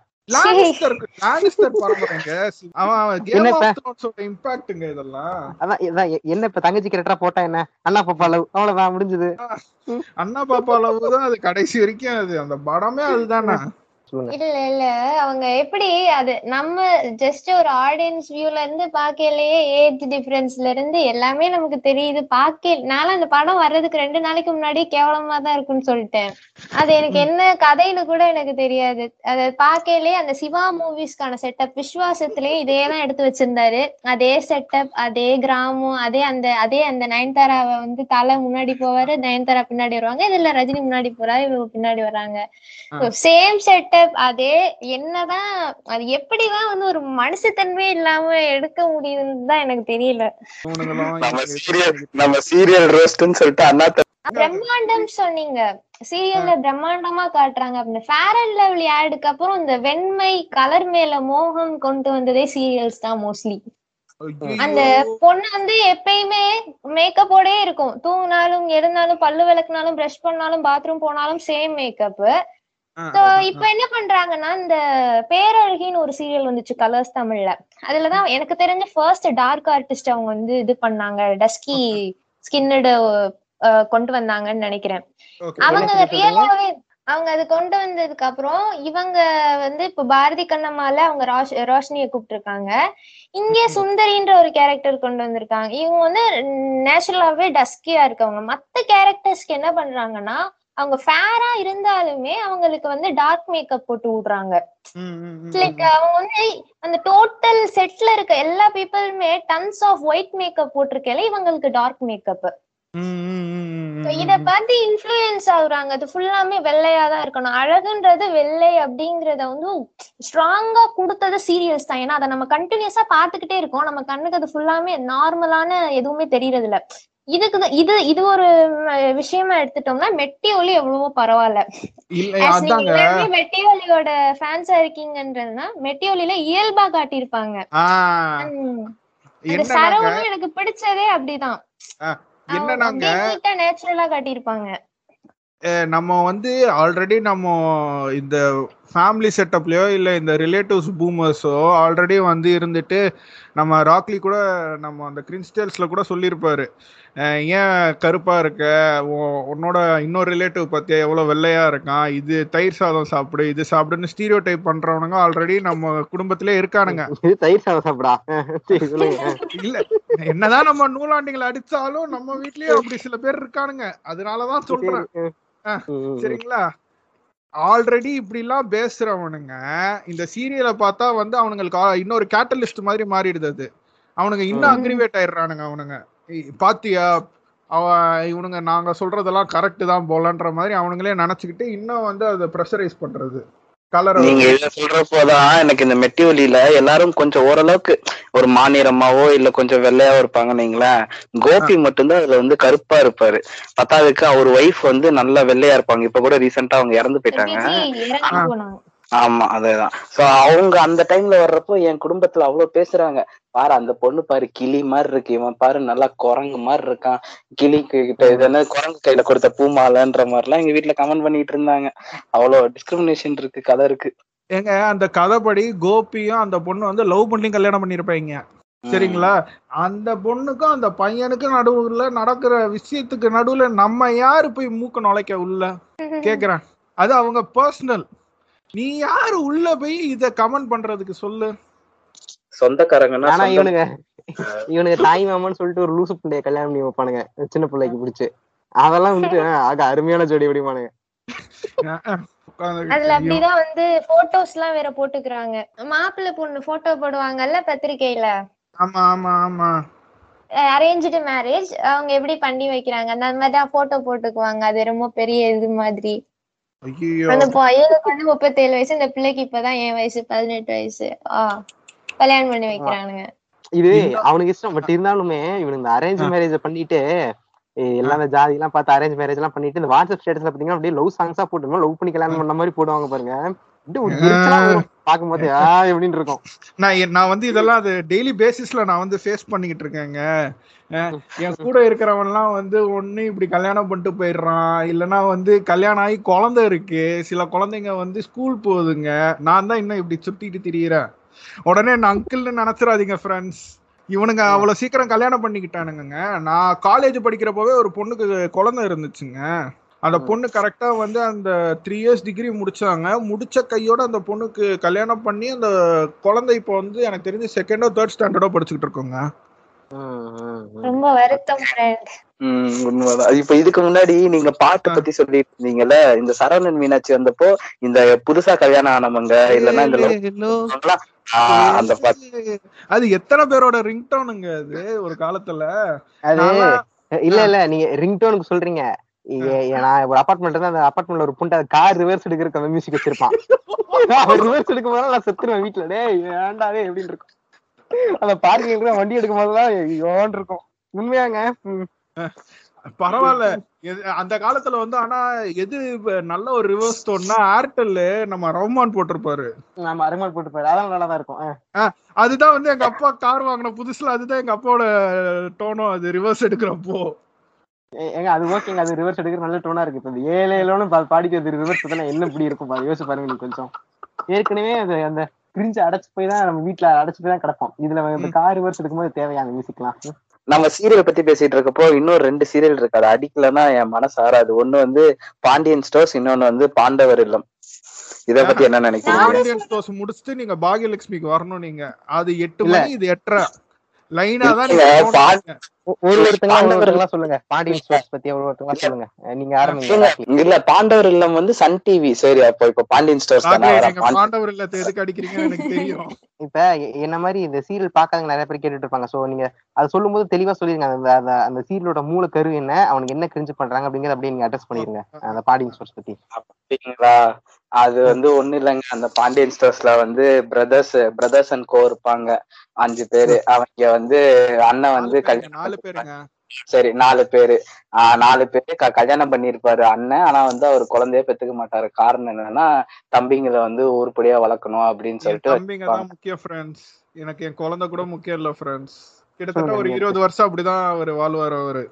என்ன இப்ப தங்கச்சி கேரக்டரா போட்டா என்ன? அண்ணா பாப்பா லவ் அவ்வளவுதான் முடிஞ்சது. அண்ணா பாப்பா அளவு தான் அது கடைசி வரைக்கும் அது. அந்த படமே அதுதானே. இல்ல இல்ல. அவங்க எப்படி அது நம்ம ஜஸ்ட் ஒரு ஆடியன்ஸ் வியூல இருந்து பாக்கலையே ஏஜ் டிஃபரன்ஸ்ல இருந்து எல்லாமே நமக்கு தெரியுது. பாக்க நானும் அந்த படம் வர்றதுக்கு ரெண்டு நாளைக்கு முன்னாடி கேவலமா தான் இருக்குன்னு சொல்லிட்டேன். அது எனக்கு என்ன கதைன்னு கூட எனக்கு தெரியாது. அத பாக்கலையே அந்த சிவா மூவிஸ்க்கான செட்டப் விஸ்வாசத்திலேயே இதே தான் எடுத்து வச்சிருந்தாரு. அதே செட்டப் அதே கிராமம் அதே அந்த அதே அந்த நயன்தாராவை வந்து தலை முன்னாடி போவாரு நயன்தாரா பின்னாடி வருவாங்க இதுல ரஜினி முன்னாடி போறாரு இவங்க பின்னாடி வராங்க சேம் செட்டப் அதே என்னதான் அது எப்படிதான் வந்து ஒரு மனுஷத்தன்மை இல்லாம எடுக்க முடியுதுன்னு தான் எனக்கு தெரியல. நம்ம சீரியல் நம்ம சீரியல் ரோஸ்ட்னு சொல்லிட்டு அண்ணா பிரம்மாண்டம் சொன்னீங்க. சீரியல்ல பிரம்மாண்டமா காட்டுறாங்க அப்படின்னு. ஃபேர் அண்ட் லவ்லி ஆடுக்கு அப்புறம் இந்த வெண்மை கலர் மேல மோகம் கொண்டு வந்ததே சீரியல்ஸ் தான் மோஸ்ட்லி அந்த பொண்ணு வந்து எப்பயுமே மேக்கப்போடே இருக்கும். தூங்கினாலும் எழுந்தாலும் பல்லு விளக்குனாலும் பிரஷ் பண்ணாலும் பாத்ரூம் போனாலும் சேம் மேக்கப் இப்ப என்ன பண்றாங்கன்னா இந்த பேரழகின்னு ஒரு சீரியல் வந்துச்சு கலர்ஸ் தமிழ்ல. அதுலதான் எனக்கு தெரிஞ்ச ஃபர்ஸ்ட் டார்க் ஆர்டிஸ்ட் அவங்க வந்து இது பண்ணாங்க டஸ்கி ஸ்கின்னடு கொண்டு வந்தாங்கன்னு நினைக்கிறேன். அவங்க? ரியலாவே அவங்க அது கொண்டு வந்ததுக்கு அப்புறம் இவங்க வந்து இப்ப பாரதி கண்ணம்மால அவங்க ரோஷ் ரோஷினியை கூப்பிட்டுருக்காங்க. இங்க சுந்தரின்ற ஒரு கேரக்டர் கொண்டு வந்திருக்காங்க. இவங்க வந்து நேச்சுரலாவே டஸ்கியா இருக்கவங்க. மத்த கேரக்டர்ஸ்க்கு என்ன பண்றாங்கன்னா அவங்க ஃபேரா இருந்தாலுமே அவங்களுக்கு வந்து டார்க் மேக்கப் போட்டு விடுறாங்க. லைக் அவங்க வந்து அந்த டோட்டல் செட்ல இருக்க எல்லா பீப்புளுமே டன்ஸ் ஆஃப் ஒயிட் மேக்கப் போட்டிருக்கல இவங்களுக்கு டார்க் மேக்கப் இத பார்த்து இன்ஃப்ளூயன்ஸ் ஆகுறாங்க. அது ஃபுல்லாமே வெள்ளையா தான் இருக்கணும். அழகுன்றது வெள்ளை அப்படிங்கறத வந்து ஸ்ட்ராங்கா கொடுத்தது சீரியல்ஸ் தான். ஏன்னா அதை நம்ம கண்டினியூஸா பாத்துக்கிட்டே இருக்கோம். நம்ம கண்ணுக்கு அது ஃபுல்லாமே நார்மலான எதுவுமே தெரியறது இல்ல இதுக்கு இது இது ஒரு விஷயமா எடுத்துட்டோம்னா மெட்டி ஒலி எவ்வளவோ பரவாயில்ல. மெட்டி ஒலியோட ஃபேன்ஸா இருக்கீங்கன்றதுனா மெட்டி ஒலியில இயல்பா காட்டியிருப்பாங்க. சரவணும் எனக்கு பிடிச்சதே அப்படிதான். என்னன்னாங்க? நேச்சுரலா காட்டியிருப்பாங்க. நம்ம வந்து ஆல்ரெடி நம்ம இந்த ஃபேமிலி செட்டப்லயோ இல்ல இந்த ரிலேட்டிவ்ஸ் பூமர்ஸோ ஆல்ரெடி வந்து இருந்துட்டு நம்ம ராக்லி கூட நம்ம அந்த கிறிஸ்டல்ஸ்ல கூட சொல்லியிருப்பாரு. ஏன் கருப்பா இருக்க? உன்- உன்னோட இன்னொரு ரிலேட்டிவ் பத்தியா எவ்வளவு வெள்ளையா இருக்கான்? இது தயிர் சாதம் சாப்பிடு இது சாப்பிடுன்னு ஸ்டீரியோ டைப் பண்றவனுங்க ஆல்ரெடி நம்ம குடும்பத்திலே இருக்கானுங்க. தயிர் சாதம் சாப்பிடா இல்ல என்னதான் நம்ம நூலாண்டிகளை அடிச்சாலும் நம்ம வீட்லயே அப்படி சில பேர் இருக்கானுங்க. அதனாலதான் சொல்றேன். ம், சரிங்களா? ஆல்ரெடி இப்படி எல்லாம் பேசுறவனுங்க இந்த சீரியலை பார்த்தா வந்து அவனுங்களுக்கு இன்னொரு கேட்டலிஸ்ட் மாதிரி மாறிடுது அது. அவனுங்க இன்னும். அக்ரிவேட் ஆயிடுறானுங்க அவனுங்க. பாத்தியா? அவ இவனுங்க நாங்க சொல்றதெல்லாம் கரெக்ட் தான் போலன்ற மாதிரி அவனுங்களே நினைச்சுக்கிட்டு இன்னும் வந்து அதை ப்ரெஷரைஸ் பண்றது. நீங்க இத சொல்றப்போதான் எனக்கு இந்த மெட்டிவலியில எல்லாரும் கொஞ்சம் ஓரளவுக்கு ஒரு மாநிறமாவோ இல்ல கொஞ்சம் வெள்ளையாவோ இருப்பாங்கன்னு வைங்களேன். கோபி மட்டும்தான் அதுல வந்து கருப்பா இருப்பாரு. பத்தாவதுக்கு அவர் ஒய்ஃப் வந்து நல்லா வெள்ளையா இருப்பாங்க. இப்ப கூட ரீசெண்டா அவங்க இறந்து போயிட்டாங்க. ஆமா அதேதான். சோ அவங்க அந்த டைம்ல வர்றப்போ என் குடும்பத்துல அவ்வளவு பேசுறாங்க. பாரு அந்த பொண்ணு பாரு கிளி மாதிரி இருக்கு. இவன் பாரு நல்லா குரங்கு மாதிரி இருக்கான். கிளி கிட்ட இது என்ன குரங்கு கையில கொடுத்த பூமாலைன்ற மாதிரி எல்லாம் எங்க வீட்டுல கமெண்ட் பண்ணிட்டு இருந்தாங்க. அவ்வளவு டிஸ்கிரிமினேஷன் இருக்கு கதை இருக்கு. ஏங்க அந்த கதைப்படி கோபியும் அந்த பொண்ணு வந்து லவ் பண்ணி கல்யாணம் பண்ணிருப்பாங்க சரிங்களா? அந்த பொண்ணுக்கும் அந்த பையனுக்கும் நடுவுல நடக்கிற விஷயத்துக்கு நடுவுல நம்ம யாரு போய் மூக்க நுழைக்க உள்ள? கேக்குறேன். அது அவங்க பர்சனல் நீ யாரு உள்ள போய் இத கமெண்ட் பண்றதுக்கு சொல்லு. சொந்தக்காரங்கன்னா ஆனா இவனுங்க இவனுங்க தாய் மாமான்னு சொல்லிட்டு ஒரு லூசு பிள்ளைய கல்யாணம் பண்ணி வைப்பானுங்க. சின்ன பிள்ளைக்கு பிடிச்சு. அதெல்லாம் வந்து ஆக அருமையான ஜோடி உட்கார்ந்துகிட்டு அதுல அப்படிதான் வந்து போட்டோஸ் எல்லாம் வேற போட்டுக்கிறாங்க. மாப்பிள்ளை பொண்ணு போட்டோ போடுவாங்கல்ல பத்திரிக்கையில? ஆமா ஆமா ஆமா. அரேஞ்சு மேரேஜ் அவங்க எப்படி பண்ணி வைக்கிறாங்க? அந்த மாதிரிதான் போட்டோ போட்டுக்குவாங்க. அது ரொம்ப பெரிய இது மாதிரி. அந்த பையனுக்கு வந்து முப்பத்தேழு வயசு இந்த பிள்ளைக்கு இப்பதான் என் வயசு பதினெட்டு வயசு. ஆஹ் கல்யாணம் பண்ணி வைக்கிறானுங்க. இது அவனுக்கு இஷ்டம் பட் இருந்தாலுமே இவனுக்கு இந்த அரேஞ்ச் மேரேஜ் பண்ணிட்டு எல்லாம் ஜாதி எல்லாம் பார்த்து அரேஞ்ச் மேரேஜ் எல்லாம் பண்ணிட்டு இந்த வாட்ஸ்அப் ஸ்டேட்டஸ்ல பாத்தீங்கன்னா அப்படியே லவ் சாங்ஸா போட்டு லவ் பண்ணி கல்யாணம் பண்ண மாதிரி போடுவாங்க பாருங்க. பாக்கும்போது எப்படின்னு இருக்கும். நான் நான் வந்து இதெல்லாம் அது டெய்லி பேசிஸ்ல நான் வந்து ஃபேஸ் பண்ணிக்கிட்டு இருக்கேங்க. என் கூட இருக்கிறவன்லாம் வந்து ஒண்ணு இப்படி கல்யாணம் பண்ணிட்டு போயிடுறான். இல்லைன்னா வந்து கல்யாணம் ஆகி குழந்தை இருக்கு. சில குழந்தைங்க வந்து ஸ்கூல் போகுதுங்க. நான் தான் இன்னும் இப்படி சுத்திட்டு திரியிறேன். உடனே நான் அங்கிள்னு நினைச்சிடாதீங்க ஃப்ரெண்ட்ஸ் இவனுங்க அவ்வளவு சீக்கிரம் கல்யாணம் பண்ணிக்கிட்டானுங்க நான் காலேஜ் படிக்கிறப்பவே ஒரு பொண்ணுக்கு குழந்தை இருந்துச்சுங்க. அந்த பொண்ணு கரெக்டா வந்து அந்த த்ரீ இயர்ஸ் டிகிரி முடிச்சாங்க. முடிச்ச கையோட அந்த பொண்ணுக்கு கல்யாணம் பண்ணி அந்த குழந்தை இப்போ வந்து எனக்கு தெரிஞ்சு செகண்டோ தேர்ட் ஸ்டாண்டர்டோ படிச்சுக்கிட்டு இருக்கோங்க. ம், ம், ம். ரொம்ப வருத்தம் உண்மைதான். இப்ப இதுக்கு முன்னாடி நீங்க பாட்டு பத்தி சொல்லிட்டு இருந்தீங்கல்ல இந்த சரவணன் மீனாட்சி வந்தப்போ இந்த புதுசா கல்யாணம் ஆனவங்க இல்லைன்னா இந்த அந்த பாட்டு அது எத்தனை பேரோட ரிங்டோனுங்க அது ஒரு காலத்துல? அது இல்ல இல்ல நீங்க ரிங்டோனுக்கு சொல்றீங்க. நான் ஒரு அபார்ட்மெண்ட் இருந்தா அந்த அபார்ட்மெண்ட்ல ஒரு புண்டை கார் ரிவர்ஸ் அந்த மியூசிக் வச்சிருப்பான். ரிவர்ஸ் எடுக்கும் நான் செத்துருவேன் வீட்டுல ஏன்டாவே எப்படின்னு இருக்கும். அந்த பார்க்கிங் வண்டி எடுக்கும் யோன் இருக்கும். உண்மையாங்க. பரவாயில்ல. அந்த காலத்துல வந்து ஆனா எது நல்ல ஒரு ரிவர்ஸ் டோன்னா ஏர்டெல் நம்ம ரஹ்மான் போட்டிருப்பாரு. நம்ம அருமாள் போட்டு போயிரு அதெல்லாம் நல்லா தான் இருக்கும். அதுதான் வந்து எங்க அப்பா கார் வாங்கின புதுசுல அதுதான் எங்க அப்பாவோட டோனும் அது ரிவர்ஸ் எடுக்கிறப்போ. ஏங்க அது ஓகேங்க அது ரிவர்ஸ் எடுக்கிற நல்ல டோனா இருக்கு. இப்ப இந்த ஏழு ஏழோன்னு பா- பாடிக்கிறது ரிவர்ஸ் தானே என்ன இப்படி இருக்கும்? பாரு யோசிச்சு பாருங்க நீங்க கொஞ்சம். ஏற்கனவே அது அந்த கிரிஞ்சு அடைச்சு போய் தான் நம்ம வீட்டுல அடைச்சு போய் தான் கிடப்போம். இதுல இந்த கார் ரிவர்ஸ் எடுக்கும்போது தேவையா அந்த மியூசிக்லாம் நம்ம சீரியல் பத்தி பேசிட்டு இருக்கப்போ இன்னும் ரெண்டு சீரியல் இருக்கு. அது அடிக்கலன்னா என் மனசு ஆறாது. ஒண்ணு வந்து பாண்டியன் ஸ்டோர்ஸ் இன்னொன்னு வந்து பாண்டவர் இல்லம். இத பத்தி என்ன நினைக்கிறீங்க? பாண்டியன் ஸ்டோர்ஸ் முடிச்சுட்டு நீங்க பாகியலட்சுமிக்கு வரணும் நீங்க. அது எட்டு. மணி இது எட்டரை. லைனா தான் ஒரு ஒருத்தங்களா சொல்லுங்க. பாண்டியன் ஸ்டோர்ஸ் பத்தி ஒரு ஒருத்தங்களா சொல்லுங்க. நீங்க ஆரம்பிங்க. இல்ல, பாண்டவர் இல்லம் வந்து சன் டிவி சரி அப்போ இப்ப பாண்டியன் ஸ்டோர்ஸ் பாண்டவர் இல்லத்தை எதுக்கு அடிக்கிறீங்கன்னு எனக்கு தெரியும். இப்ப என்ன மாதிரி இந்த சீரியல் பாக்காதவங்க நிறைய பேர் கேட்டுட்டு இருப்பாங்க. சோ நீங்க அது சொல்லும்போது தெளிவா சொல்லிருங்க. அந்த அந்த சீரியலோட மூல கரு என்ன? அவனுக்கு என்ன கிரிஞ்சு பண்றாங்க அப்படிங்கறத அப்படியே நீங்க அட்ரஸ் பண்ணிருங்க. அந்த பாண்டியன் ஸ்டோர்ஸ் பத்தி. அப்படிங்களா? அது வந்து ஒண்ணு இல்லைங்க. அந்த பாண்டியன் ஸ்டோர்ஸ்ல வந்து பிரதர்ஸ் பிரதர்ஸ் அண்ட் கோ இருப்பாங்க. அஞ்சு பேரு. அவங்க வந்து அண்ணன் வந்து நாலு நாலு. பேருங்க. சரி நாலு பேரு. ஆஹ் நாலு பேரு. க- கல்யாணம் பண்ணிருப்பாரு அண்ணன். ஆனா வந்து அவர் குழந்தையே பெத்துக்க மாட்டாரு. காரணம் என்னன்னா தம்பிங்களை வந்து உருப்படியா வளர்க்கணும் அப்படின்னு சொல்லிட்டு தம்பிங்க தான் வச்சிருப்பாங்க. முக்கியம் ஃப்ரெண்ட்ஸ் எனக்கு என் குழந்தை கூட முக்கியம் இல்ல ஃப்ரெண்ட்ஸ் கிட்டத்தட்ட ஒரு. இருபது வருஷம் அப்படிதான் அவர் வாழ்வார் அவரு.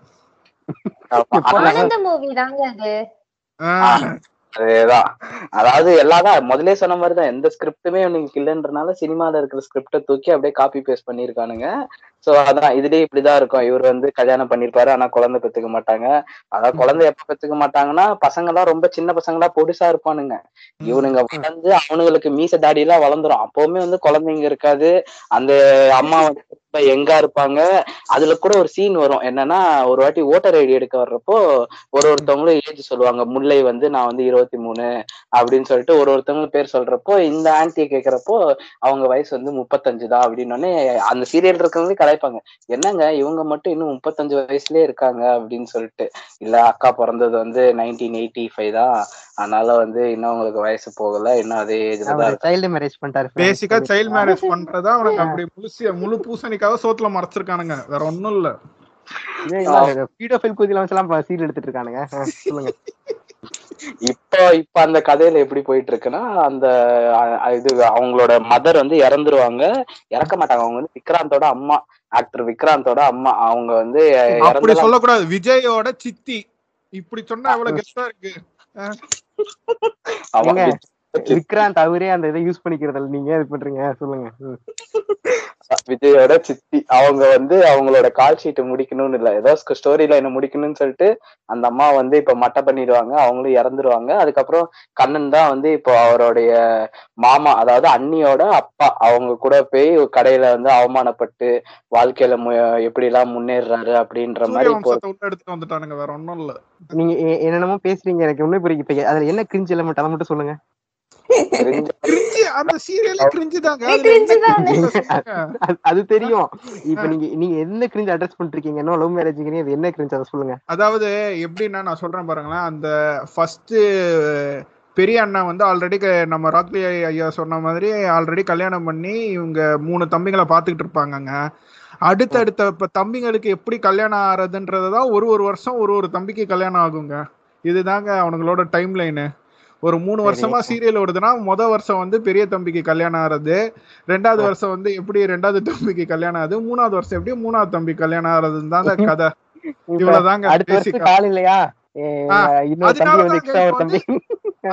அதேதான். அதாவது எல்லாதான் முதல்ல சொன்ன மாதிரிதான். எந்த ஸ்கிரிப்டுமே உனக்கு இல்லைன்றனால சினிமால இருக்கிற ஸ்கிரிப்டை தூக்கி அப்படியே காப்பி பேஸ்ட் பண்ணிருக்கானுங்க சோ அதான் இதுலயே இப்படிதான் இருக்கும். இவர் வந்து கல்யாணம் பண்ணிருப்பாரு ஆனா குழந்தை பெத்துக்க மாட்டாங்க. அதாவது குழந்தை எப்ப பெத்துக்க மாட்டாங்கன்னா பசங்க எல்லாம் ரொம்ப சின்ன பசங்களா பொடிசா இருப்பானுங்க. இவனுங்க வளர்ந்து அவனுங்களுக்கு மீச தாடி எல்லாம் வளர்ந்துரும். அப்பவுமே வந்து குழந்தைங்க இருக்காது. அந்த அம்மா வந்து எங்கா இருப்பாங்க. அதுல கூட ஒரு சீன் வரும். என்னன்னா ஒரு வாட்டி ஓட்டர் ஐடி எடுக்க வர்றப்போ ஒரு ஒருத்தவங்களும் ஏஜ் சொல்லுவாங்க. முல்லை வந்து நான் வந்து இருபத்தி மூணு அப்படின்னு சொல்லிட்டு ஒரு ஒருத்தவங்களும் பேர் சொல்றப்போ இந்த ஆன்டியை கேக்குறப்போ அவங்க வயசு வந்து முப்பத்தஞ்சு தான் அப்படின்னு அந்த சீரியல் இருக்கிறவங்களே கலாய்ப்பாங்க என்னங்க இவங்க மட்டும் இன்னும் முப்பத்தஞ்சு வயசுலயே இருக்காங்க அப்படின்னு சொல்லிட்டு. இல்ல அக்கா பிறந்தது வந்து நைன்டீன் எயிட்டி ஃபைவ் தான். அதனால வந்து இன்னும் அவங்களுக்கு வயசு போகல. இன்னும் அதே ஏஜ்ல தான் சைல்டு மேரேஜ் பண்ணிட்டாரு. பேசிக்கா சைல்ட் மேரேஜ் பண்றதா அவனுக்கு அப்படி முழுசிய முழு பூசணிக்காக சோத்துல மறைச்சிருக்கானுங்க. வேற ஒண்ணும் இல்ல. வீடியோ ஃபைல் குதிலாம் சீரியல் எடுத்துட்டு இருக்கானுங்க? சொல்லுங்க. இப்போ இப்ப அந்த கதையில எப்படி போயிட்டு இருக்குன்னா அந்த இது அவங்களோட மதர் வந்து இறந்துருவாங்க. இறக்க மாட்டாங்க. அவங்க வந்து விக்ராந்தோட அம்மா ஆக்டர் விக்ராந்தோட அம்மா. அவங்க வந்து அப்படி சொல்லக்கூடாது. விஜயோட சித்தி. இப்படி சொன்னா எவ்வளவு கெஸ்டா இருக்கு? விஜய் விக்ராந்த் அவரே அந்த இதை யூஸ் பண்ணிக்கிறதில்ல. நீங்க இது பண்றீங்க? சொல்லுங்க. விஜயோட சித்தி அவங்க வந்து அவங்களோட கால் ஷீட் முடிக்கணும்னு இல்ல. ஏதோ ஸ்டோரி லைன் முடிக்கணும்னு சொல்லிட்டு அந்த அம்மா வந்து இப்ப மட்டை பண்ணிடுவாங்க. அவங்களும் இறந்துருவாங்க. அதுக்கப்புறம் கண்ணன் தான் வந்து இப்போ அவருடைய மாமா அதாவது அண்ணியோட அப்பா. அவங்க கூட போய் கடையில வந்து அவமானப்பட்டு வாழ்க்கையில மு- எப்படி எல்லாம் முன்னேறாரு அப்படின்ற மாதிரி எடுத்துட்டு வந்துட்டானுங்க. வேற ஒண்ணும் இல்ல. நீங்க என்னென்னமோ பேசுறீங்க. எனக்கு ஒண்ணும் புரியுது. இப்ப அதுல என்ன கிரிஞ்சு எல்லாம் அதை மட்டும் சொல்லுங்க. அது- அது தெரியும். இப்ப நீங்க நீங்க என்ன கிரிஞ்சு அட்ரஸ் பண்ணிருக்கீங்க என்ன லவ் அது என்ன கிரிஞ்சு? அதை சொல்லுங்க. அதாவது எப்படின்னா நான் சொல்றேன் பாருங்களேன். அந்த ஃபர்ஸ்ட் பெரிய அண்ணன் வந்து ஆல்ரெடி நம்ம ராக்லி ஐயா சொன்ன மாதிரி ஆல்ரெடி கல்யாணம் பண்ணி இவங்க மூணு தம்பிங்களை பார்த்துக்கிட்டு இருப்பாங்கங்க. அடுத்தடுத்த இப்ப தம்பிங்களுக்கு எப்படி கல்யாணம் ஆறதுன்றதுதான் ஒரு ஒரு வருஷம் ஒரு ஒரு தம்பிக்கு கல்யாணம் ஆகுங்க. இதுதாங்க அவனுங்களோட டைம் லைனு ஒரு மூணு. வருஷமா சீரியல் ஓடுதுன்னா முத வருஷம் வந்து பெரிய தம்பிக்கு கல்யாணம் ஆறது ரெண்டாவது வருஷம் வந்து எப்படி ரெண்டாவது தம்பிக்கு கல்யாணம் ஆகுது மூணாவது வருஷம் எப்படி மூணாவது தம்பி கல்யாணம் ஆகுறதுன்னு தாங்க கதை. இவ்வளவுதாங்க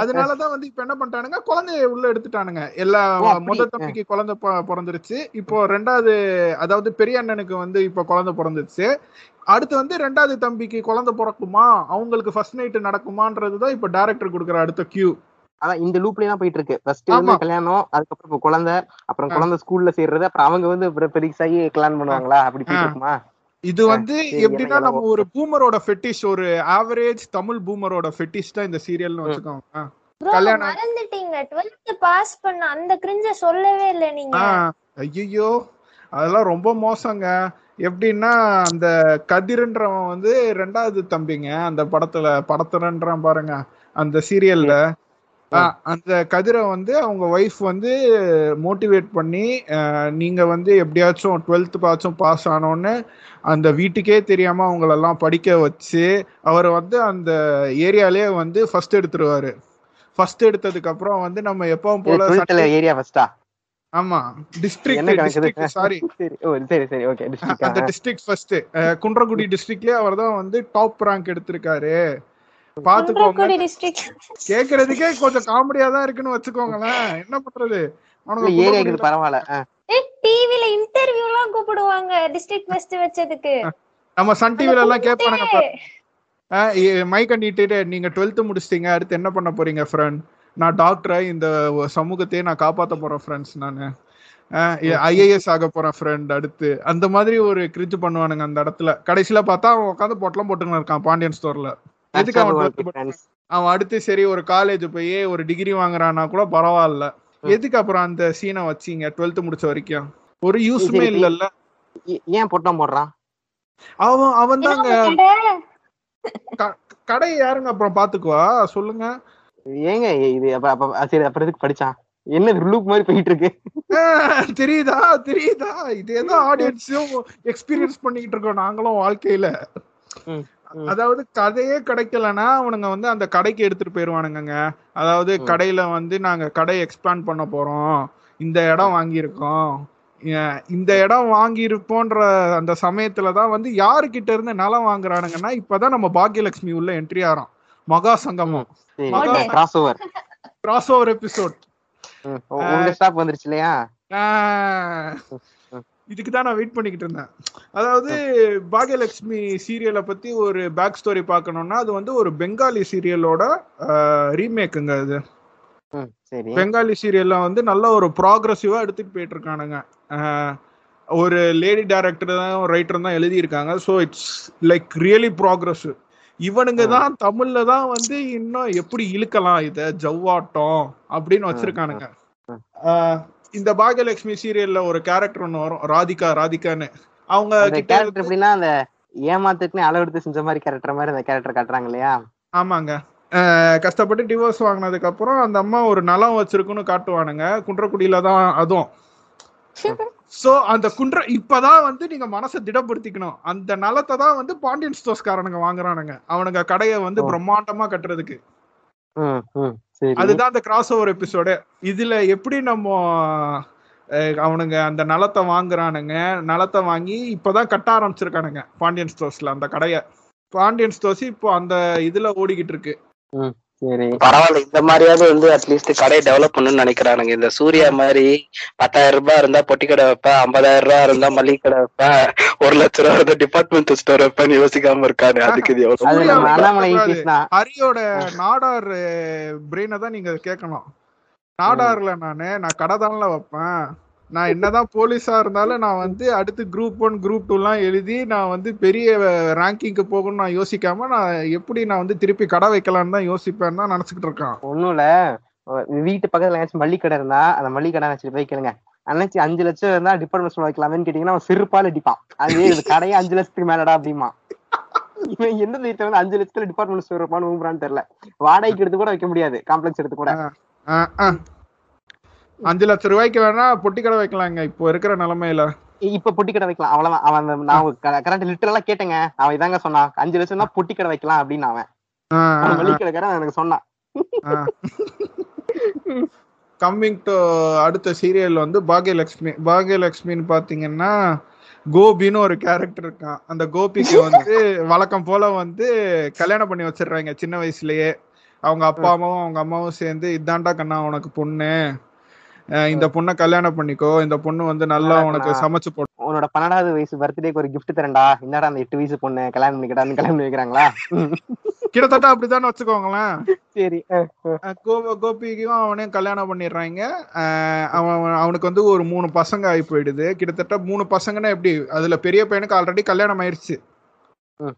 அதனாலதான் வந்து இப்ப என்ன பண்ணிட்டானுங்க குழந்தைய உள்ள எடுத்துட்டானுங்க. எல்லா. முத தம்பிக்கு குழந்தை பிறந்துருச்சு. இப்போ ரெண்டாவது அதாவது பெரிய அண்ணனுக்கு வந்து இப்போ குழந்தை பிறந்துருச்சு. அடுத்து வந்து ரெண்டாவது தம்பிக்கு குழந்தை பிறக்குமா? அவங்களுக்கு ஃபர்ஸ்ட் நைட் நடக்குமான்றதுதான் இப்ப டைரக்டர் கொடுக்குற அடுத்த கியூ அதான் இந்த லூப்லயே தான் போயிட்டு இருக்கு ஃபர்ஸ்ட் வந்து. கல்யாணம் அதுக்கப்புறம் குழந்தை அப்புறம். குழந்தை ஸ்கூல்ல சேர்றது அப்புறம் அவங்க வந்து பெருசாகி கல்யாணம் பண்ணுவாங்களா? அப்படி. இருக்குமா இது வந்து எப்படின்னா நம்ம ஒரு பூமரோட ஃபெட்டிஷ் ஒரு ஆவரேஜ் தமிழ் பூமரோட ஃபெட்டிஷ் தான் இந்த சீரியல்னு வச்சுக்கோங்க கல்யாணம். மறந்துட்டீங்க. டுவெல்த் பாஸ் பண்ண அந்த கிரிஞ்ச சொல்லவே இல்ல நீங்க. ஐயோ அதெல்லாம் ரொம்ப மோசங்க. எப்படின்னா அந்த கதிர்ன்றவன் வந்து ரெண்டாவது தம்பிங்க. அந்த படத்துல படத்துலன்றான் பாருங்க அந்த சீரியல்ல. அந்த கதிரை வந்து அவங்க ஒய்ஃப் வந்து மோட்டிவேட் பண்ணி நீங்க வந்து எப்படியாச்சும் டுவெல்த் பாச்சும் பாஸ் ஆனோன்னு அந்த வீட்டுக்கே தெரியாம அவங்களெல்லாம் படிக்க வச்சு அவர் வந்து அந்த ஏரியாலே வந்து ஃபர்ஸ்ட் எடுத்துருவாரு. ஃபர்ஸ்ட் எடுத்ததுக்கு அப்புறம் வந்து நம்ம எப்பவும் போல ஏரியா ஃபர்ஸ்டா ஆமா. டிஸ்ட்ரிக்ட் சாரி சரி ஓ சரி சரி ஓகே அந்த டிஸ்ட்ரிக்ட் ஃபர்ஸ்ட் குன்றக்குடி டிஸ்ட்ரிக்ட்லயே அவர் தான் வந்து டாப் ரேங்க் எடுத்திருக்காரு. பாத்துக்கோங்க. கேக்குறதுக்கே கொஞ்சம் காமெடியா தான் இருக்குன்னு வச்சுக்கோங்களேன். என்ன பண்றது? இது பரவாயில்ல. டிவில இன்டர்வியூ எல்லாம் கூப்பிடுவாங்க டிஸ்ட்ரிக்ட் ஃபர்ஸ்ட் வச்சதுக்கு. நம்ம சன் டிவில எல்லாம் கேட்பானுங்க மைக் அண்டிட்டு நீங்க டுவெல்த் முடிச்சிட்டீங்க அடுத்து என்ன பண்ண போறீங்க ஃப்ரெண்ட் நான் டாக்டரை இந்த சமூகத்தையே நான் காப்பாத்த போறேன் ஃப்ரெண்ட்ஸ் நானு. ஐஏஎஸ் ஆக போறேன் ஃப்ரெண்ட் அடுத்து. அந்த மாதிரி ஒரு கிரிஞ்சு பண்ணுவானுங்க அந்த இடத்துல. கடைசியில பார்த்தா அவன் உட்காந்து பொட்டலம் போட்டுன்னு இருக்கான் பாண்டியன் ஸ்டோர்ல எதுக்கு அவன் That's 12th all, friends. அவன் அடுத்து சரி ஒரு காலேஜ் போய் ஒரு டிகிரி வாங்குறான்னா கூட பரவாயில்ல. எதுக்கு அப்புறம் அந்த சீனை வச்சீங்க டுவெல்த் முடிச்ச வரைக்கும்? ஒரு யூஸ்மே. இல்லல்ல. ஏன் பொட்டம் போடுறான் அவன் அவன் தாங்க கடை கடையை யாருங்க அப்புறம் பாத்துக்குவா சொல்லுங்க. ஏங்க இது அப்ப அப்ப சரி அப்புறம் எதுக்கு படிச்சான்? என்ன லூப் மாதிரி போயிட்டு இருக்கு தெரியுதா தெரியுதா? இதேதான் ஆடியன்ஸும் எக்ஸ்பீரியன்ஸ் பண்ணிக்கிட்டு இருக்கோம் நாங்களும் வாழ்க்கையில. அதாவது கதையே கிடைக்கலன்னா அவனுங்க வந்து அந்த கடைக்கு எடுத்துட்டு போயிருவானுங்கங்க. அதாவது. கடையில வந்து நாங்க கடை எக்ஸ்பேண்ட் பண்ண போறோம். இந்த இடம் வாங்கியிருக்கோம். இந்த இடம் வாங்கியிருப்போன்ற அந்த சமயத்துல தான் வந்து யாருக்கிட்ட இருந்து நிலம் வாங்குறானுங்கன்னா இப்பதான் நம்ம பாக்கியலட்சுமி உள்ள entry ஆறோம் Maha Sangamam cross over cross over episode உங்க ஸ்டாப் வந்துருச்சு இல்லையா இதுக்கு தான் நான் வெயிட் பண்ணிக்கிட்டு இருந்தேன். அதாவது பாகியலட்சுமி சீரியலை பத்தி ஒரு பேக் ஸ்டோரி பார்க்கணும்னா அது வந்து ஒரு பெங்காலி சீரியலோட ரீமேக்குங்க அது. பெங்காலி சீரியல்ல வந்து நல்ல ஒரு ப்ராக்ரஸிவா எடுத்துட்டு போயிட்டு இருக்கானுங்க ஒரு லேடி டைரக்டர் தான் ரைட்டர் தான் எழுதியிருக்காங்க. So it's like really progressive இவனுங்க தான் தமிழ்ல தான் வந்து இன்னும் எப்படி இழுக்கலாம் இத? ஜவ்வாட்டம் அப்படின்னு வச்சிருக்கானுங்க. இந்த பாகியலட்சுமி சீரியல்ல ஒரு கேரக்டர் ஒன்று வரும். ராதிகா ராதிகான்னு. அவங்க கேரக்டர் எப்படின்னா அந்த ஏமாத்துக்குன்னு அளவு எடுத்து செஞ்ச மாதிரி கேரக்டர் மாதிரி அந்த கேரக்டர் காட்டுறாங்க இல்லையா? ஆமாங்க. கஷ்டப்பட்டு டிவோர்ஸ் வாங்கினதுக்கு அப்புறம் அந்த அம்மா ஒரு நலம் வச்சிருக்குன்னு காட்டுவானுங்க. குன்றக்குடியில தான் அதுவும். சோ அந்த குன்ற இப்பதான் வந்து நீங்க மனசை திடப்படுத்திக்கணும். அந்த நலத்தை தான் வந்து பாண்டியன் ஸ்டோர்ஸ்காரனுங்க வாங்குறானுங்க. அவனுங்க கடையை வந்து. பிரம்மாண்டமா கட்டுறதுக்கு. அதுதான் அந்த கிராஸ் ஓவர் எபிசோடு இதுல எப்படி நம்ம அவனுங்க அந்த நலத்தை வாங்குறானுங்க நலத்தை வாங்கி இப்பதான் கட்ட ஆரம்பிச்சிருக்கானுங்க பாண்டியன் ஸ்டோர்ஸ்ல அந்த கடையை. பாண்டியன் ஸ்டோர்ஸ் இப்போ அந்த இதுல ஓடிக்கிட்டு இருக்கு. பரவாயில்ல இந்த மாதிரியாவது வந்து அட்லீஸ்ட் கடையை டெவலப் பண்ணணும்னு நினைக்கிறானுங்க. இந்த சூர்யா மாதிரி பத்தாயிரம் ரூபாய் இருந்தா பொட்டி கடை வைப்பேன் ஐம்பதாயிரம் ரூபாய் இருந்தா மளிகை கடை வைப்பேன் ஒரு லட்ச ரூபாய் இருந்தா டிபார்ட்மெண்ட் ஸ்டோர் வைப்பேன்னு யோசிக்காம இருக்காரு அதுக்கு இது எவ்வளவு ஹரியோட நாடார் பிரெயினை தான் நீங்க கேட்கணும். நாடார்ல நானு நான் கடை தான்ல வைப்பேன். நான் என்னதான் போலீஸா இருந்தாலும் நான் வந்து அடுத்து குரூப் ஒன் குரூப் டூ எல்லாம் எழுதி நான் வந்து பெரிய ரேங்கிங்க்கு போகணும்னு நான் யோசிக்காம நான் எப்படி நான் வந்து திருப்பி கடை வைக்கலாம்னு தான் யோசிப்பேன்னு தான் நினைச்சுக்கிட்டு இருக்கான். ஒண்ணும் இல்ல. வீட்டு பக்கத்துல ஏதாச்சும் மல்லிகை கடை இருந்தா அந்த மல்லிகை கடை வச்சுட்டு போய் கேளுங்க. அன்னைக்கு அஞ்சு லட்சம் இருந்தா டிபார்ட்மெண்ட் ஸ்டோர் வைக்கலாமேன்னு கேட்டீங்கன்னா அவன் சிறுப்பால அடிப்பான். அது இது கடையே அஞ்சு லட்சத்துக்கு மேலடா அப்படிமா இவன் எந்த வீட்டுல வந்து அஞ்சு லட்சத்துல டிபார்ட்மெண்ட் ஸ்டோர் வைப்பான்னு ஊம்புறான்னு தெரியல. வாடகைக்கு எடுத்து கூட வைக்க முடியாது. காம்ப்ளெக்ஸ் எடுத்து கூட. அஞ்சு லட்சம் ரூபாய்க்கு வேணா பொட்டி கடை வைக்கலாங்க. இப்போ இருக்கிற நிலைமையில. இப்ப பொட்டி கடை வைக்கலாம். அவ்வளவுதான். அவன் நான் கரண்ட் லிட்டரலா கேட்டேங்க. அவன் இதாங்க சொன்னான். அஞ்சு லட்சம் தான் பொட்டி கடை வைக்கலாம் அப்படின்னு அவன். ஆஹ் அவன் ஆஹ் மளிகை கடைக்காரன் எனக்கு சொன்னான். கம்மிங் டு அடுத்த சீரியல் வந்து பாக்யலட்சுமி பாக்யலட்சுமின்னு பாத்தீங்கன்னா கோபின்னு ஒரு கேரக்டர் இருக்கான். அந்த கோபிக்கு வந்து வழக்கம் போல வந்து கல்யாணம் பண்ணி வச்சிடுறாங்க சின்ன வயசுலயே. அவங்க அப்பா அம்மாவும் அவங்க அம்மாவும் சேர்ந்து இதாண்டா கண்ணா உனக்கு பொண்ணு. இந்த பொண்ணை கல்யாணம் பண்ணிக்கோ இந்த பொண்ணு வந்து நல்லா உனக்கு சமைச்சு போட்டு உன்னோட பன்னெண்டாவது வயசு பர்த்டேக்கு ஒரு gift தரேன்டா. என்னடா அந்த எட்டு வயசு பொண்ணு கல்யாணம் பண்ணிக்கிட்டான்னு கல்யாணம் பண்ணி வைக்கிறாங்களா கிட்டத்தட்ட அப்படித்தானே வச்சுக்கோங்களேன். சரி கோபிக்கும் அவனையும் கல்யாணம் பண்ணிடுறாங்க. அவன் அவனுக்கு வந்து ஒரு மூணு பசங்க ஆகி போயிடுது. கிட்டத்தட்ட மூணு பசங்கன்னா எப்படி? அதுல பெரிய பையனுக்கு ஆல்ரெடி கல்யாணம் ஆயிருச்சு. ம்.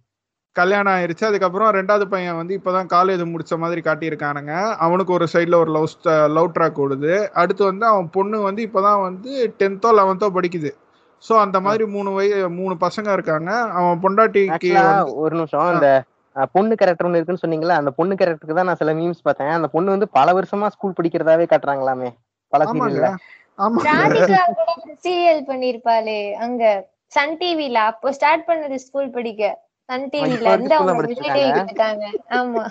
கல்யாணம் ஆயிருச்சு. அதுக்கப்புறம் ரெண்டாவது பையன் வந்து இப்பதான் காலேஜ் முடிச்ச மாதிரி காட்டியிருக்கானுங்க. அவனுக்கு ஒரு சைடுல ஒரு லவ் லவ் ட்ராக் ஓடுது. அடுத்து வந்து அவன் பொண்ணு வந்து இப்பதான் வந்து டென்த்தோ லெவன்த்தோ படிக்குது. சோ அந்த மாதிரி மூணு வய மூணு பசங்க இருக்காங்க. அவன் பொண்டாட்டிக்கு ஒரு நிமிஷம். அந்த பொண்ணு கேரக்டர் ஒண்ணு இருக்குன்னு சொன்னீங்களா அந்த பொண்ணு கேரக்டருக்கு தான் நான் சில மீம்ஸ் பார்த்தேன். அந்த பொண்ணு வந்து பல வருஷமா ஸ்கூல் படிக்கிறதாவே காட்டுறாங்களாமே. பல சீரியல் பண்ணிருப்பாளே அங்க சன் டிவில அப்போ ஸ்டார்ட் பண்ணது ஸ்கூல் படிக்க. சன் டிவில இருந்து அவங்க விஜய் டிவிக்கு இருக்காங்க ஆமா.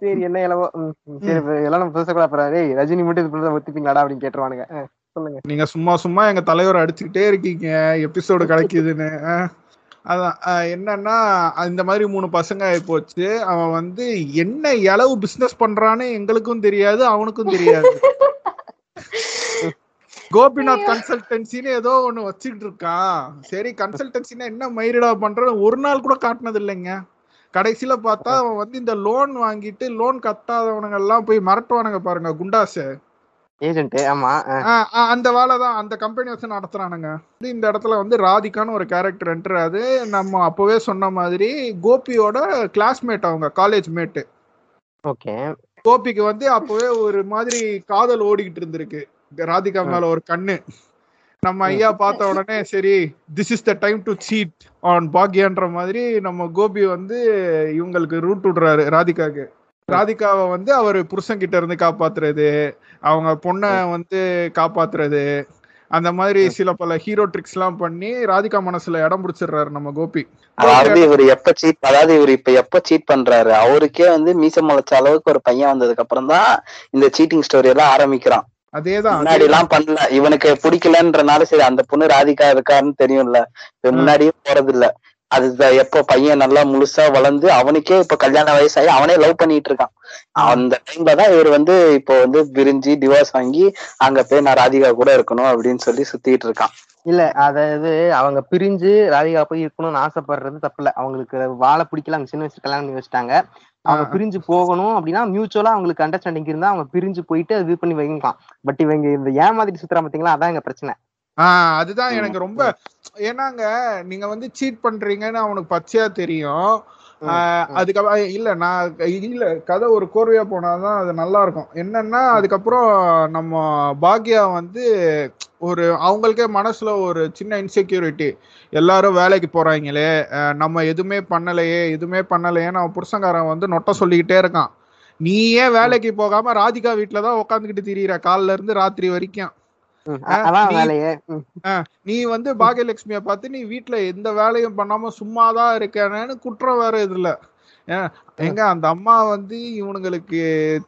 சரி என்ன ம், சரி எல்லாம் நம்ம புதுசா கூட அப்புறம் டேய் ரஜினி மட்டும் இது ஒத்துப்பீங்களாடா? அப்படின்னு கேட்டுருவானுங்க. சொல்லுங்க. நீங்க சும்மா சும்மா எங்க தலைவர் அடிச்சுக்கிட்டே இருக்கீங்க. எபிசோடு கிடைக்குதுன்னு. அதான் என்னன்னா இந்த மாதிரி மூணு பசங்க ஆயிப்போச்சு அவன் வந்து என்ன இளவு பிசினஸ் பண்றான்னு எங்களுக்கும் தெரியாது அவனுக்கும் தெரியாது. கோபிநாத் கன்சல்டன்சின்னு ஏதோ ஒண்ணு வச்சுக்கிட்டு இருக்கான் சரி கன்சல்டன்சினா என்ன மயிரிடா பண்றன்னு ஒரு நாள் கூட காட்டினது இல்லைங்க கடைசியில பார்த்தா அவன் வந்து இந்த லோன் வாங்கிட்டு லோன் கட்டாதவனுங்க எல்லாம் போய் மிரட்டுவானுங்க பாருங்க குண்டாசு. அந்த வேலை தான். அந்த கம்பெனி வச்சு நடத்துறானுங்க. இந்த இடத்துல வந்து ராதிகான்னு ஒரு கேரக்டர் என்ட்ரு அது நம்ம அப்பவே சொன்ன மாதிரி கோபியோட கிளாஸ்மேட் அவங்க காலேஜ் மேட்டு ஓகே. கோபிக்கு வந்து அப்பவே ஒரு மாதிரி காதல் ஓடிக்கிட்டு இருந்திருக்கு. ராதிகா மேல ஒரு கண்ணு. நம்ம ஐயா பார்த்த உடனே சரி this is the time to cheat on பாக்யான்ற மாதிரி நம்ம கோபி வந்து இவங்களுக்கு ரூட் விடுறாரு ராதிகாக்கு. ராதிகாவை வந்து அவர் புருஷன்கிட்ட இருந்து காப்பாத்துறது அவங்க பொண்ணை வந்து காப்பாத்துறது அந்த மாதிரி சில பல ஹீரோ ட்ரிக்ஸ் எல்லாம் பண்ணி ராதிகா மனசுல இடம் பிடிச்சிடுறாரு நம்ம கோபி. அதாவது இவர் எப்ப சீட் அதாவது இவர் இப்ப எப்ப சீட் பண்றாரு? அவருக்கே வந்து மீச முளைச்ச அளவுக்கு ஒரு பையன் வந்ததுக்கு அப்புறம் தான் இந்த சீட்டிங் ஸ்டோரி எல்லாம் ஆரம்பிக்கிறான். அதேதான். முன்னாடி எல்லாம் பண்ணல. இவனுக்கு பிடிக்கலன்றனால சரி அந்த பொண்ணு ராதிகா இருக்காருன்னு தெரியும்ல. முன்னாடியே போறது இல்ல அது எப்போ பையன் நல்லா முழுசா வளர்ந்து அவனுக்கே இப்ப கல்யாண வயசாகி அவனே லவ் பண்ணிட்டு இருக்கான். அந்த டைம்ல தான் இவர் வந்து இப்போ வந்து பிரிஞ்சு டிவோர்ஸ் வாங்கி அங்க போய் நான் ராதிகா கூட இருக்கணும் அப்படின்னு சொல்லி சுத்திட்டு இருக்கான். இல்ல அதாவது அவங்க பிரிஞ்சு ராதிகா போய் இருக்கணும்னு ஆசைப்படுறது தப்பு இல்ல. அவங்களுக்கு வாழ பிடிக்கல. அவங்க சின்ன வயசுல கல்யாணம் பண்ணி வச்சுட்டாங்க. அவங்க. பிரிஞ்சு போகணும் அப்படின்னா மியூச்சுவலா அவங்களுக்கு அண்டர்ஸ்டாண்டிங் இருந்தா அவங்க பிரிஞ்சு போயிட்டு அது இது பண்ணி வைக்கலாம் பட் இவங்க இந்த ஏமாதிரி சுத்துறா பாத்தீங்களா அதான் எங்க பிரச்சனை ஆஹ் அதுதான் எனக்கு ரொம்ப ஏன்னாங்க நீங்க வந்து சீட் பண்றீங்கன்னு அவனுக்கு பச்சையா தெரியும். அதுக்கப்புறம் இல்ல நான் இல்ல கதை ஒரு கோர்வையா போனாதான் அது நல்லா இருக்கும் என்னன்னா அதுக்கப்புறம் நம்ம பாக்யா வந்து ஒரு அவங்களுக்கே மனசுல ஒரு சின்ன இன்செக்யூரிட்டி எல்லாரும் வேலைக்கு போறாங்களே நம்ம எதுவுமே பண்ணலையே எதுவுமே பண்ணலையேன்னு அவன் புருஷங்காரன் வந்து நொட்ட சொல்லிக்கிட்டே இருக்கான். நீ ஏன் வேலைக்கு போகாம ராதிகா வீட்டுல தான் உட்காந்துக்கிட்டு திரியிற காலைல இருந்து ராத்திரி வரைக்கும். நீ- வந்து பாகியலட்சுமிய பார்த்து நீ வீட்ல எந்த வேலையும் பண்ணாம சும்மாதான் இருக்கேன்னு குற்றம் வேற இதுல. எங்க அந்த அம்மா வந்து இவனுங்களுக்கு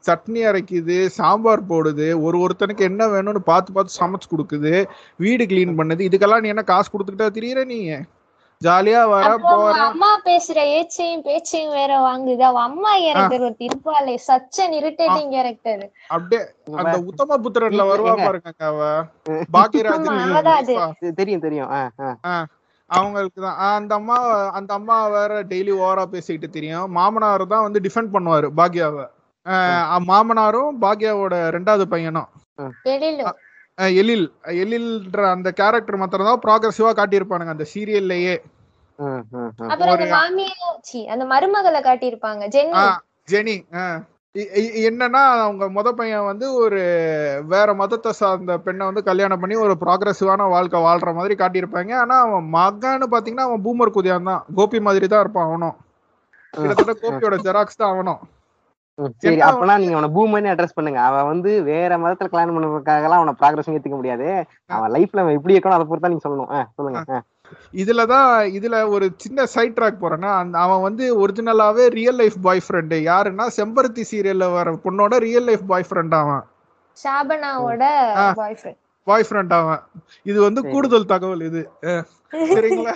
சட்னி அரைக்குது சாம்பார் போடுது ஒரு ஒருத்தனுக்கு என்ன வேணும்னு பார்த்து பார்த்து சமைச்சு கொடுக்குது வீடு கிளீன் பண்ணுது இதுக்கெல்லாம் நீ என்ன காசு கொடுத்துக்கிட்டா திரியற நீ? ஜாலியா வர போற அம்மா பேசுற ஏச்சையும் பேச்சையும் வேற வாங்குது. அவ அம்மா கேரக்டர் ஒரு இருப்பாளே சச் அன் இரிட்டேட்டிங் கேரக்டர் அப்படியே அந்த. உத்தம புத்திரன்ல வருவா? பாருங்க அவ. தெ- தெரியும் தெரியும். அவங்களுக்கு தான். அந்த அம்மா அந்த அம்மா வேற டெய்லி ஓவரா பேசிக்கிட்டு தெரியும். மாமனார் தான் வந்து டிஃபெண்ட் பண்ணுவாரு பாக்யாவை. ஆஹ் மாமனாரும் பாக்யாவோட ரெண்டாவது பையனும். எழில். எழில்ன்ற அந்த கேரக்டர் மாத்திரம் தான் ப்ராக்ரஸிவா காட்டியிருப்பானுங்க அந்த சீரியல்லையே அந்த மருமகளை காட்டியிருப்பாங்க ஜெனி என்னன்னா அவங்க முத பையன் வந்து ஒரு வேற மதத்தை சார்ந்த பெண்ணை வந்து கல்யாணம் பண்ணி ஒரு ப்ராக்ரஸிவான வாழ்க்கை வாழ்ற மாதிரி காட்டியிருப்பாங்க. ஆனா அவன் மகன்னு பாத்தீங்கன்னா அவன் பூமர் குதியான் தான் கோபி மாதிரி தான் இருப்பான் அவனும். கிட்டத்தட்ட கோபியோட ஜெராக்ஸ் தான் அவனும். சரி அப்பனா நீங்க அவனை பூமர்னு அட்ரஸ் பண்ணுங்க. அவன் வந்து வேற மதத்துல கல்யாணம் பண்ணுறதுக்காக எல்லாம் அவனை ப்ராக்ரஸ் ஏத்துக்க முடியாது. அவன் லைஃப்ல அவன் எப்படி இருக்கணும் அதை பொறுத்தா நீங்க சொல்லணும். சொல்லுங்க. இதுலதான் இதுல ஒரு சின்ன சைட் ட்ராக் போறேன்னா அந்த அவன் வந்து ஒரிஜினலாவே ரியல் லைஃப் பாய் ஃப்ரெண்டு யாருன்னா செம்பருத்தி சீரியல்ல வர பொண்ணோட ரியல் லைஃப் பாய் ஃப்ரெண்ட் அவன். ஷாபனாவோட. பாய் ஃப்ரெண்ட் பாய் ஃப்ரெண்ட் அவன். இது வந்து. கூடுதல் தகவல் இது. சரிங்களா.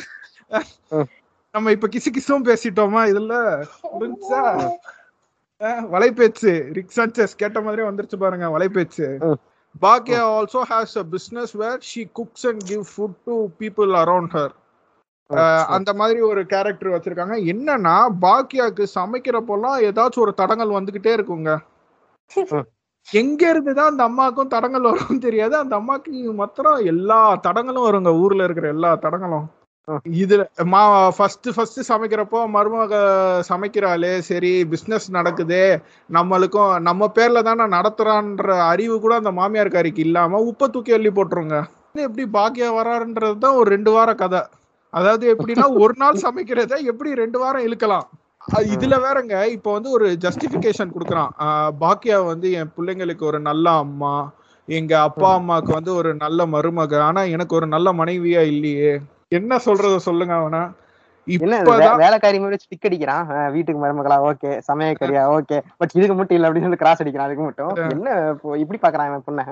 நம்ம இப்ப கிசு கிசும் பேசிட்டோமா? இதுல புரிஞ்சா அஹ், வலைபேச்சு ரிக் சாnchez கேட்ட மாதிரி வந்துருச்சு பாருங்க Valaipechu. Baakiya also has a business where she cooks and give food to people around her அந்த மாதிரி ஒரு கேரக்டர் வச்சிருக்காங்க. என்னன்னா பாக்கியாக்கு சமைக்கிறப்போலாம் ஏதாச்சும் ஒரு தடங்கள் வந்துகிட்டே இருக்குங்க. எங்க இருந்து தான் அந்த அம்மாவுக்கும் தடங்கள் வரும்னு தெரியாது. அந்த அம்மாக்கு மாத்திரம் எல்லா தடங்களும் வருங்க ஊர்ல இருக்கிற எல்லா தடங்களும். இதுல மா ஃபர்ஸ்ட் ஃபர்ஸ்ட் சமைக்கிறப்போ மருமக சமைக்கிறாளே சரி பிசினஸ் நடக்குதே நம்மளுக்கும் நம்ம பேர்ல தானே நடத்துறான்ற அறிவு கூட அந்த மாமியார்காரிக்கு இல்லாம உப்பை தூக்கி அள்ளி போட்டுருங்க. எப்படி பாக்கியா வராருன்றது தான் ஒரு ரெண்டு வார கதை. அதாவது எப்படின்னா ஒரு நாள் சமைக்கிறத எப்படி ரெண்டு வாரம் இழுக்கலாம். இதுல வேறங்க இப்ப வந்து ஒரு ஜஸ்டிபிகேஷன் கொடுக்குறான். பாக்கியா வந்து என் பிள்ளைங்களுக்கு ஒரு நல்ல அம்மா எங்க அப்பா அம்மாக்கு வந்து ஒரு நல்ல மருமக ஆனா எனக்கு ஒரு நல்ல மனைவியா இல்லையே. என்ன சொல்றத சொல்லுங்க அவனா. வேலைக்காரி மாதிரி ஸ்டிக் அடிக்கிறான் வீட்டுக்கு மருமகளா ஓகே. சமயக்கரியா ஓகே. பட் இதுக்கு மட்டும் இல்ல அப்படின்னு சொல்லி கிராஸ் அடிக்கிறான் அதுக்கு மட்டும். என்ன இப்படி பாக்குறான் பொண்ண.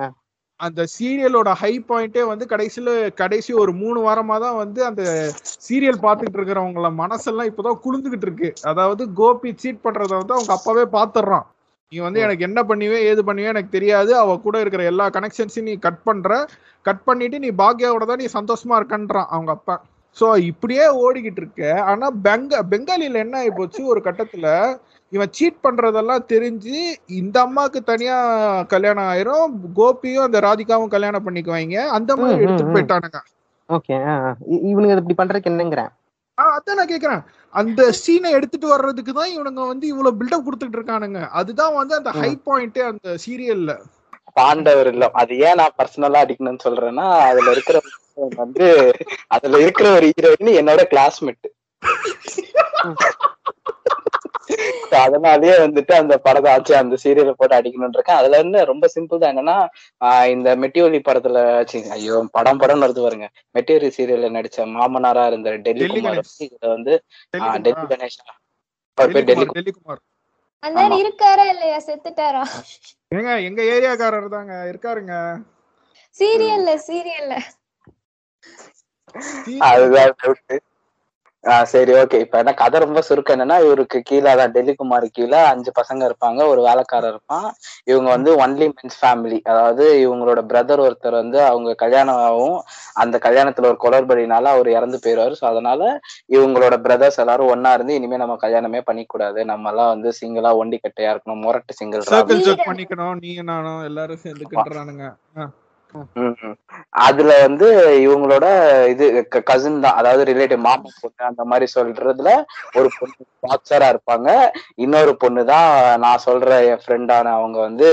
அந்த சீரியலோட ஹை பாயிண்டே வந்து கடைசியில கடைசி ஒரு மூணு வாரமா தான் வந்து அந்த சீரியல் பார்த்துட்டு இருக்கிறவங்கள மனசெல்லாம் இப்பதான் குளிந்துகிட்டு இருக்கு. அதாவது கோபி சீட் பண்றத வந்து அவங்க அப்பாவே பாத்துடுறான் நீ வந்து எனக்கு என்ன பண்ணுவே ஏது பண்ணுவே எனக்கு தெரியாது. அவ கூட இருக்கிற எல்லா கனெக்ஷன்ஸையும் நீ கட் பண்ற. கட் பண்ணிட்டு நீ பாக்யாவோட தான் நீ சந்தோஷமா இருக்கன்றான் அவங்க அப்பா. சோ இப்படியே ஓடிக்கிட்டு இருக்க. ஆனா பெங்க பெங்காலில என்ன ஆகி போச்சு ஒரு கட்டத்துல இவன் சீட் பண்றதெல்லாம் தெரிஞ்சு இந்த அம்மாக்கு தனியா கல்யாணம் ஆயிரும். கோபியும் அந்த ராதிகாவும் கல்யாணம் பண்ணிக்குவாங்க. அந்த மாதிரி எடுத்துட்டு. போயிட்டானுங்க. ஓகே இவனுங்க இப்படி பண்றதுக்கு என்னங்கிறேன். ஆஹ் அதான் நான் கேக்குறேன். அந்த சீனை எடுத்துட்டு வர்றதுக்கு தான் இவனுங்க வந்து இவ்வளவு பில்டப் கொடுத்துட்டு இருக்கானுங்க. அதுதான் வந்து அந்த. ஹை பாயிண்டே அந்த சீரியல்ல பாண்டவர் இல்லம் அது ஏன் நான் பர்சனலா அடிக்கணும்னு சொல்றேன்னா அதுல இருக்கிற வந்து அதுல இருக்கிற ஒரு ஹீரோயின் என்னோட கிளாஸ்மேட் அதனாலயே வந்துட்டு அந்த படத்தை ஆச்சு அந்த சீரியலை போட்டு அடிக்கணும்னு இருக்கேன். அதுல இருந்து ரொம்ப சிம்பிள் தான் என்னன்னா இந்த மெட்டியோலி படத்துல ஐயோ படம் படம் வருது பாருங்க. மெட்டியோலி சீரியல்ல நடிச்ச மாமனாரா இருந்த டெல்லி குமார் இதுல வந்து டெல்லி கணேஷா. அவர் பேர் டெல்லி குமார். இருக்காரா இல்லையா? செத்துட்டாரா? ஏங்க எங்க ஏரியாக்காரர் தாங்க இருக்காருங்க. சீரியல்ல சீரியல்ல. அதுதான். ஆஹ் சரி ஓகே இப்ப என்ன கதை ரொம்ப சுருக்கம் என்னன்னா இவருக்கு கீழே தான் டெல்லி குமார் கீழே அஞ்சு பசங்க இருப்பாங்க. ஒரு வேலைக்காரர் இருப்பான். இவங்க வந்து ஒன்லி மென்ஸ் ஃபேமிலி அதாவது இவங்களோட பிரதர் ஒருத்தர் வந்து அவங்க கல்யாணம் ஆகும் அந்த கல்யாணத்துல ஒரு குளறுபடினால அவர் இறந்து போயிடுவாரு. ஸோ அதனால இவங்களோட பிரதர்ஸ் எல்லாரும் ஒண்ணா இருந்து இனிமே நம்ம கல்யாணமே பண்ணிக்கூடாது. நம்ம எல்லாம் வந்து சிங்கிளா ஒண்டி கட்டையா இருக்கணும். முரட்டு சிங்கிள் பண்ணிக்கணும். நீ நானும் எல்லாரும் ம். அதுல வந்து இவங்களோட இது கசின் தான். அதாவது ரிலேட்டிவ் மாமா பொண்ணு அந்த மாதிரி சொல்றதுல ஒரு பொண்ணு பாக்ஸரா இருப்பாங்க. இன்னொரு பொண்ணு தான் நான் சொல்ற என் ஃப்ரெண்டான அவங்க வந்து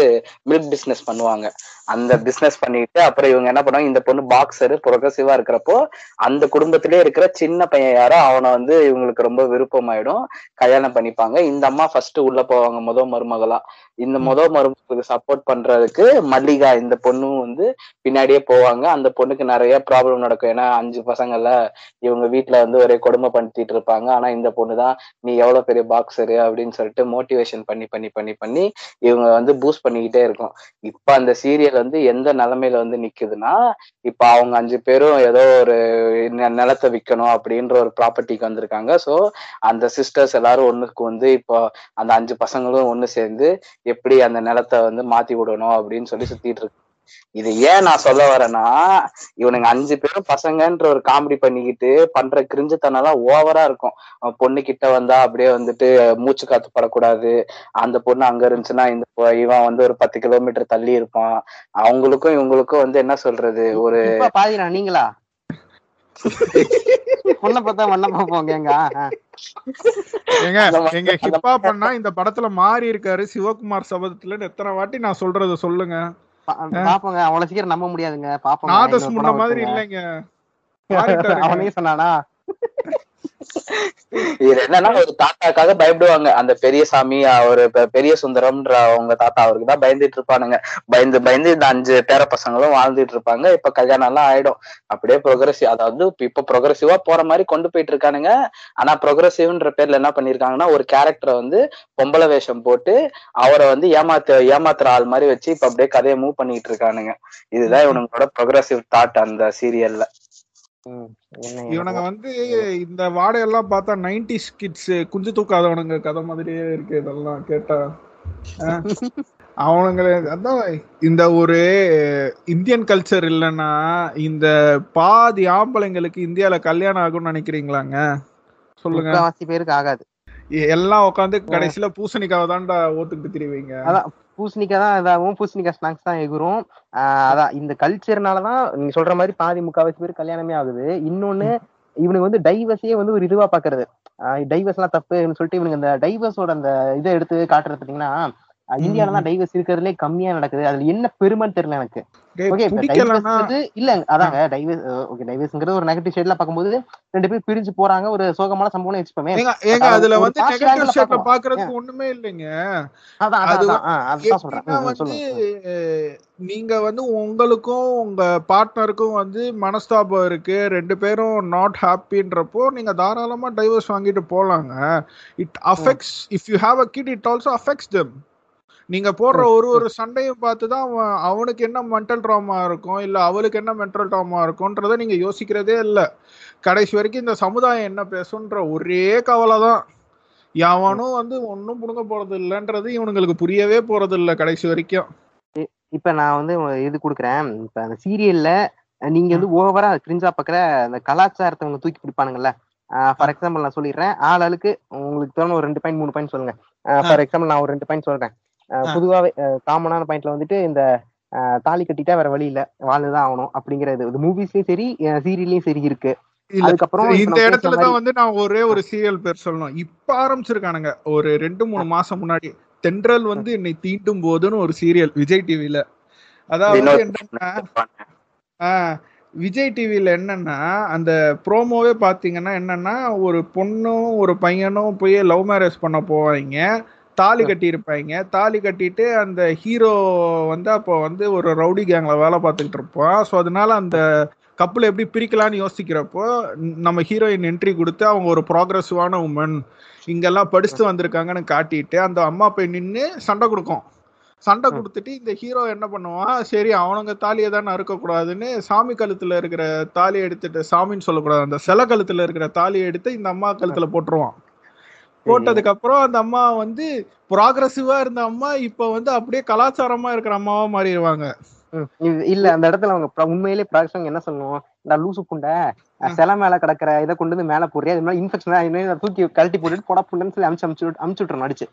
மில்க் பிசினஸ் பண்ணுவாங்க. அந்த பிசினஸ் பண்ணிட்டு அப்புறம் இவங்க என்ன பண்ணுவாங்க இந்த பொண்ணு பாக்ஸர் ப்ரொகசிவா இருக்கிறப்போ அந்த குடும்பத்திலே இருக்கிற சின்ன பையன் யாரோ அவனை வந்து இவங்களுக்கு ரொம்ப விருப்பமாயிடும். கல்யாணம் பண்ணிப்பாங்க. இந்த அம்மா ஃபர்ஸ்ட் உள்ள போவாங்க முத மருமகளா. இந்த முத மருமகளுக்கு சப்போர்ட் பண்றதுக்கு மல்லிகா இந்த பொண்ணும் வந்து பின்னாடியே போவாங்க. அந்த பொண்ணுக்கு நிறைய ப்ராப்ளம் நடக்கும். ஏன்னா அஞ்சு பசங்கள்ல இவங்க வீட்டுல வந்து ஒரே கொடுமை படுத்திட்டு இருப்பாங்க. ஆனா இந்த பொண்ணு தான் நீ எவ்வளவு பெரிய பாக்ஸரு அப்படின்னு சொல்லிட்டு மோட்டிவேஷன் பண்ணி பண்ணி பண்ணி பண்ணி இவங்க வந்து பூஸ்ட் பண்ணிக்கிட்டே இருக்கும். இப்ப அந்த சீரியல் வந்து எந்த நிலைமையில வந்து நிக்குதுன்னா இப்ப அவங்க அஞ்சு பேரும் ஏதோ ஒரு நிலத்தை விற்கணும் அப்படின்ற ஒரு ப்ராப்பர்ட்டிக்கு வந்திருக்காங்க. சோ அந்த சிஸ்டர்ஸ் எல்லாரும் ஒண்ணுக்கு வந்து இப்போ அந்த அஞ்சு பசங்களும் ஒண்ணு சேர்ந்து எப்படி அந்த நிலத்தை வந்து மாத்தி விடணும் அப்படின்னு சொல்லி சுத்திட்டு இருக்கு இது ஏன் நான் சொல்ல வரேன்னா இவனுங்க அஞ்சு பேரும் பசங்கன்ற ஒரு காமெடி பண்ணிக்கிட்டு பண்ற கிரிஞ்சுத்தனம்லாம் ஓவரா இருக்கும். பொண்ணு கிட்ட வந்தா அப்படியே வந்துட்டு மூச்சு காத்து படக்கூடாது. அந்த பொண்ணு அங்க இருந்துச்சுன்னா இந்த இவன் வந்து ஒரு பத்து கிலோமீட்டர் தள்ளி இருப்பான். அவங்களுக்கும் இவங்களுக்கும் வந்து என்ன சொல்றது? ஒரு பாதிரா நீங்களா? பார்த்தா மண்ணை எங்க பண்ணா இந்த படத்துல மாறி இருக்காரு சிவகுமார் சபதத்துல எத்தனை வாட்டி நான் சொல்றத சொல்லுங்க. பாப்போங்க. அவ்வளவு சீக்கிரம் நம்ப முடியாதுங்க. படம் மாதிரி. இல்லைங்க. அவனே சொன்னானா இது என்னன்னா ஒரு தாத்தாக்காக பயப்படுவாங்க. அந்த பெரிய சாமி அவரு பெரிய சுந்தரம்ன்ற அவங்க தாத்தா அவருக்கு தான் பயந்துட்டு இருப்பானுங்க. பயந்து பயந்து இந்த அஞ்சு பேர பசங்களும் வாழ்ந்துட்டு இருப்பாங்க. இப்ப கல்யாணம் எல்லாம் ஆயிடும். அப்படியே ப்ரொக்ரஸிவ் அதாவது இப்ப- ப்ரொக்ரஸிவா போற மாதிரி கொண்டு போயிட்டு இருக்கானுங்க. ஆனா ப்ரொக்ரஸிவ்ன்ற பேர்ல என்ன பண்ணிருக்காங்கன்னா ஒரு கேரக்டரை வந்து பொம்பளை வேஷம் போட்டு அவரை வந்து ஏமாத்து ஏமாத்துற ஆள் மாதிரி வச்சு இப்ப அப்படியே கதையை மூவ் பண்ணிட்டு இருக்கானுங்க. இதுதான் இவனுங்களோட ப்ரொக்ரஸிவ் தாட் அந்த சீரியல்ல இவனுங்க வந்து இந்த வாடையெல்லாம் பார்த்தா நைன்டி கிட்ஸ் குஞ்சு தூக்காதவனுங்க கதை மாதிரியே இருக்கு இதெல்லாம் கேட்டா. அஹ். அவனுங்க அதான் இந்த ஒரு இந்தியன் கல்ச்சர் இல்லைன்னா இந்த பாதி ஆம்பளைங்களுக்கு இந்தியால கல்யாணம் ஆகும்னு நினைக்கிறீங்களாங்க? சொல்லுங்க. பேருக்கு ஆகாது. எல்லாம் உட்காந்து கடைசியில பூசணிக்காவை தான்டா ஓத்துக்கிட்டு திரிவீங்க. அதான் பூசணிக்காய் தான் இதாகும் பூசணிக்காய் ஸ்நாக்ஸ் தான் எகுரும் ஆஹ் அதான் இந்த கல்ச்சர்னாலதான் நீங்க சொல்ற மாதிரி பாதி முக்காவாசி பேர் கல்யாணமே ஆகுது. இன்னொன்னு இவனுக்கு வந்து டைவர்ஸையே வந்து ஒரு இதுவா பாக்குறது. டைவர்ஸ் எல்லாம் தப்புன்னு சொல்லிட்டு இவனுக்கு அந்த டைவர்ஸோட அந்த இதை எடுத்து காட்டுறது பாத்தீங்கன்னா இந்தியால தான் டைவர்ஸ் இருக்கிறதுலே கம்மியா நடக்குது. அதுல என்ன பெருமைன்னு தெரியல எனக்கு. ஓகே இல்ல அதாங்க டைவர்ஸ் ஓகே டைவர்ஸ்ங்கிறது ஒரு நெகட்டிவ் ஷேட்ல பார்க்கும்போது ரெண்டு பேரும் பிரிஞ்சு போறாங்க ஒரு சோகமான சம்பவம் வச்சுப்போமே. ஏங்க அதுல வந்து நெகட்டிவ் ஷேட்ல. பாக்குறதுக்கு ஒண்ணுமே இல்லைங்க. அதான் அதான் சொல்றேன். நீங்க வந்து உங்களுக்கும் உங்க பார்ட்னருக்கும் வந்து மனஸ்தாபம் இருக்கு. ரெண்டு பேரும் நாட் ஹாப்பின்றப்போ நீங்க தாராளமா டைவர்ஸ் வாங்கிட்டு போலாங்க. It affects if you have a kid it also affects them நீங்க போடுற ஒரு ஒரு சண்டையும் பார்த்து தான் அவன் அவனுக்கு என்ன மென்டல் ட்ராமா இருக்கும் இல்ல அவளுக்கு என்ன மென்டல் ட்ராமா இருக்கும்ன்றத நீங்க யோசிக்கிறதே இல்ல. கடைசி வரைக்கும் இந்த சமுதாயம் என்ன பேசுன்ற ஒரே கவலை தான் எவனும் வந்து ஒன்னும் புடுங்க போறது இல்லைன்றது இவனுங்களுக்கு புரியவே போறது இல்ல கடைசி வரைக்கும். இப்ப நான் வந்து இது கொடுக்குறேன். இப்ப அந்த சீரியல்ல நீங்க வந்து ஓவரா கிரிஞ்சா பாக்குற அந்த கலாச்சாரத்தை அவங்க தூக்கி பிடிப்பானுங்கல்ல. ஃபார் எக்ஸாம்பிள் நான் சொல்லிடுறேன். ஆள் ஆளுக்கு உங்களுக்கு தோணும் ஒரு ரெண்டு பாயிண்ட் மூணு பாயிண்ட் சொல்லுங்க. ஃபார் எக்ஸாம்பிள் நான் ஒரு ரெண்டு பாயிண்ட் சொல்றேன். பொதுவாவே காமனான பாயிண்ட்ல வந்துட்டு இந்த தாலி கட்டிட்டா வேற வழி இல்ல வாழ்ந்துதான் ஆகணும் அப்படிங்கிறது. இது மூவிஸ்லயும் சரி சீரியல்லயும் சரி இருக்கு. அதுக்கப்புறம் இந்த நம்ம பேசுற இடத்துல மாதிரி- தான் வந்து நான் ஒரே ஒரு சீரியல் பேர் சொல்லணும். இப்ப ஆரம்பிச்சிருக்கானுங்க. ஒரு ரெண்டு மூணு மாசம் முன்னாடி. தென்றல் வந்து என்னை தீண்டும் போதுன்னு ஒரு சீரியல் விஜய் டிவில அதாவது என்னன்னா ஆஹ், விஜய் டிவில என்னன்னா அந்த ப்ரோமோவே பாத்தீங்கன்னா என்னன்னா ஒரு பொண்ணும் ஒரு பையனும் போய் லவ் மேரேஜ் பண்ண போவாங்க. தாலி கட்டி இருப்பாங்க தாலி கட்டிட்டு அந்த ஹீரோ வந்து அப்போ வந்து ஒரு ரவுடி கேங்ல வேலை பார்த்துக்கிட்டு இருப்பான். ஸோ அதனால அந்த கப்பல் எப்படி பிரிக்கலாம்னு யோசிக்கிறப்போ நம்ம ஹீரோயின் என்ட்ரி கொடுத்து அவங்க ஒரு ப்ராக்ரஸிவான உமன் இங்கெல்லாம் படிச்சுட்டு வந்திருக்காங்கன்னு காட்டிட்டு அந்த அம்மா போய் நின்று சண்டை கொடுக்கும். சண்டை. கொடுத்துட்டு இந்த ஹீரோ என்ன பண்ணுவான்? சரி அவனுங்க தாலியை தானே அறுக்கக்கூடாதுன்னு சாமி கழுத்துல இருக்கிற தாலியை எடுத்துட்டு சாமின்னு சொல்லக்கூடாது அந்த சில கழுத்துல இருக்கிற தாலியை எடுத்து இந்த அம்மா கழுத்துல போட்டுருவான். போட்டதுக்கு அப்புறம் அந்த அம்மா வந்து ப்ராக்ரஸிவா இருந்த அம்மா இப்ப வந்து அப்படியே கலாச்சாரமா இருக்கிற அம்மாவா மாறிடுவாங்க. இல்ல அந்த இடத்துல அவங்க ப்ர- உண்மையிலே ப்ராக்ஷன் என்ன சொல்லணும் இந்த லூசு புண்டை. சிலை மேல கிடக்குற இதை கொண்டு வந்து மேல போடுறியா? இது மாதிரி இன்ஃபெக்ஷன் தூக்கி கழட்டி போட்டுட்டு போடா புண்டன்னு சொல்லி அமுச்சு அமுச்சு அமுச்சு விட்டுறணும் அடிச்சு.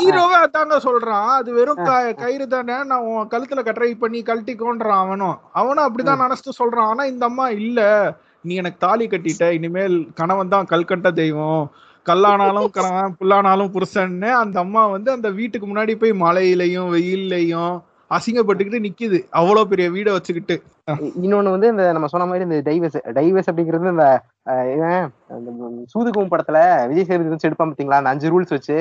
ஹீரோவே அதாங்க சொல்றான். அது வெறும் கயிறு தானே நான் உன் கழுத்துல கட்டுரை பண்ணி கழட்டிக்கோன்றான் அவனும். அவனும் அப்படிதான் நினைச்சிட்டு சொல்றான். ஆனா இந்த அம்மா இல்ல. நீ எனக்கு தாலி கட்டிட்ட இனிமேல் கணவன் தான் கல்கண்ட தெய்வம். கல்லானாலும் கணவன் புல்லானாலும் புருஷன்னு அந்த அம்மா வந்து அந்த வீட்டுக்கு முன்னாடி போய் மழையிலையும் வெயில்லையும் அசிங்கப்பட்டுக்கிட்டு நிக்குது. அவ்வளவு பெரிய வீடை வச்சுக்கிட்டு. இன்னொன்னு வந்து இந்த நம்ம சொன்ன மாதிரி இந்த டைவர்ஸ் டைவர்ஸ் அப்படிங்கிறது இந்த சூதுகும் படத்துல விஜய் சேதுபதி எடுப்பான் பாத்தீங்களா? அந்த அஞ்சு ரூல்ஸ் வச்சு.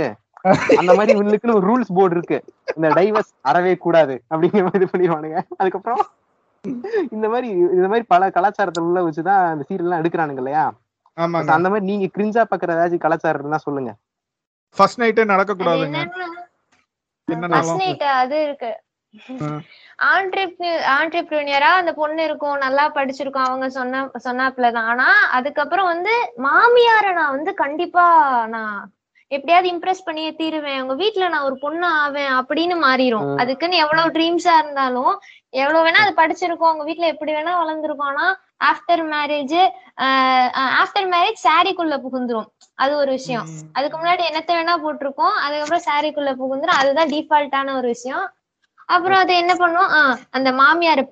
அந்த மாதிரி இவனுக்குன்னு ஒரு ரூல்ஸ் போர்டு இருக்கு. இந்த டைவர்ஸ் அறவே கூடாது அப்படிங்கிற மாதிரி இது பண்ணிடுவானுங்க. அதுக்கப்புறம் இந்த மாதிரி இந்த மாதிரி பல கலாச்சாரத்துல உள்ள வச்சுதான் இந்த சீரியல் எல்லாம் எடுக்கிறானுங்க இல்லையா? அந்த மாதிரி நீங்க கிரிஞ்சா பாக்குற ஏதாச்சும் கலாச்சாரம் இருந்தா சொல்லுங்க. ஃபர்ஸ்ட் நைட்டே நடக்க அது கூடாதுங்க அது இருக்கு. ஆண்டர்பிரினியரா அந்த பொண்ணு இருக்கும் நல்லா படிச்சிருக்கும் அவங்க சொன்ன சொன்னாப்லதான் ஆனா அதுக்கப்புறம் வந்து மாமியார நான் வந்து கண்டிப்பா நான் எப்படியாவது இம்ப்ரெஸ் பண்ணியே தீருவேன். உங்க வீட்ல நான் ஒரு பொண்ணு ஆவேன் அப்படின்னு மாறிடும். அதுக்குன்னு எவ்வளவு ட்ரீம்ஸா இருந்தாலும் எவ்வளவு வேணா அது படிச்சிருக்கோம். உங்க வீட்ல எப்படி வேணா வளர்ந்துருக்கோம். ஆனா ஆஃப்டர் மேரேஜ் ஆஃப்டர் மேரேஜ் சாரிக்குள்ள புகுந்துரும். அது ஒரு விஷயம். அதுக்கு முன்னாடி என்னத்த வேணா போட்டிருக்கோம். அதுக்கப்புறம் சாரிக்குள்ள புகுந்துரும். அதுதான் டிஃபால்ட்டான ஒரு விஷயம். அப்புறம் அது என்ன பண்ணும்? அந்த மாமியார்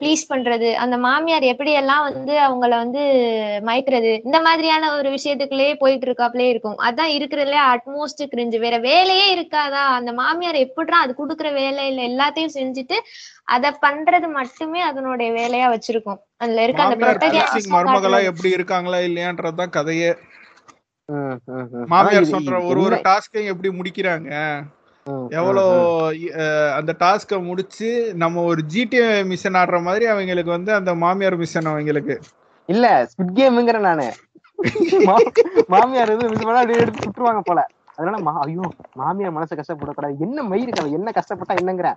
ப்ளீஸ் பண்றது அந்த மாமியார் எப்படி எல்லாம் வந்து அவங்கள வந்து மயக்கிறது இந்த மாதிரியான ஒரு விஷயத்துக்குள்ளேயே போயிட்டு இருக்காப்லயே இருக்கும். அதான் இருக்கிறதுல அட்மோஸ்ட் கிரிஞ்சு வேற வேலையே இருக்காதா? அந்த மாமியார் எப்படிடா அது கொடுக்குற வேலையில எல்லாத்தையும் செஞ்சுட்டு அத பண்றது மட்டுமே அதனுடைய வேலையா வச்சிருக்கும். அதுல இருக்க அந்த மருமகளா. எப்படி இருக்காங்களா இல்லையான்றதுதான் கதையே. மாமியார் சொல்ற ஒரு ஒரு டாஸ்கையும் எப்படி முடிக்கிறாங்க? எவ்வளோ அந்த டாஸ்கை முடிச்சு நம்ம ஒரு ஜிடிஏ மிஷன் ஆடுற மாதிரி அவங்களுக்கு வந்து அந்த மாமியார் மிஷன் அவங்களுக்கு. இல்ல ஸ்குட் கேம்ங்கிற நானு. மாமியார் இது பண்ணா அப்படியே எடுத்து சுட்டுருவாங்க போல. அதனால மா ஐயோ மாமியார் மனசை கஷ்டப்படக்கூடாது என்ன மயிருக்கு அவன் என்ன கஷ்டப்பட்டா என்னங்கிற?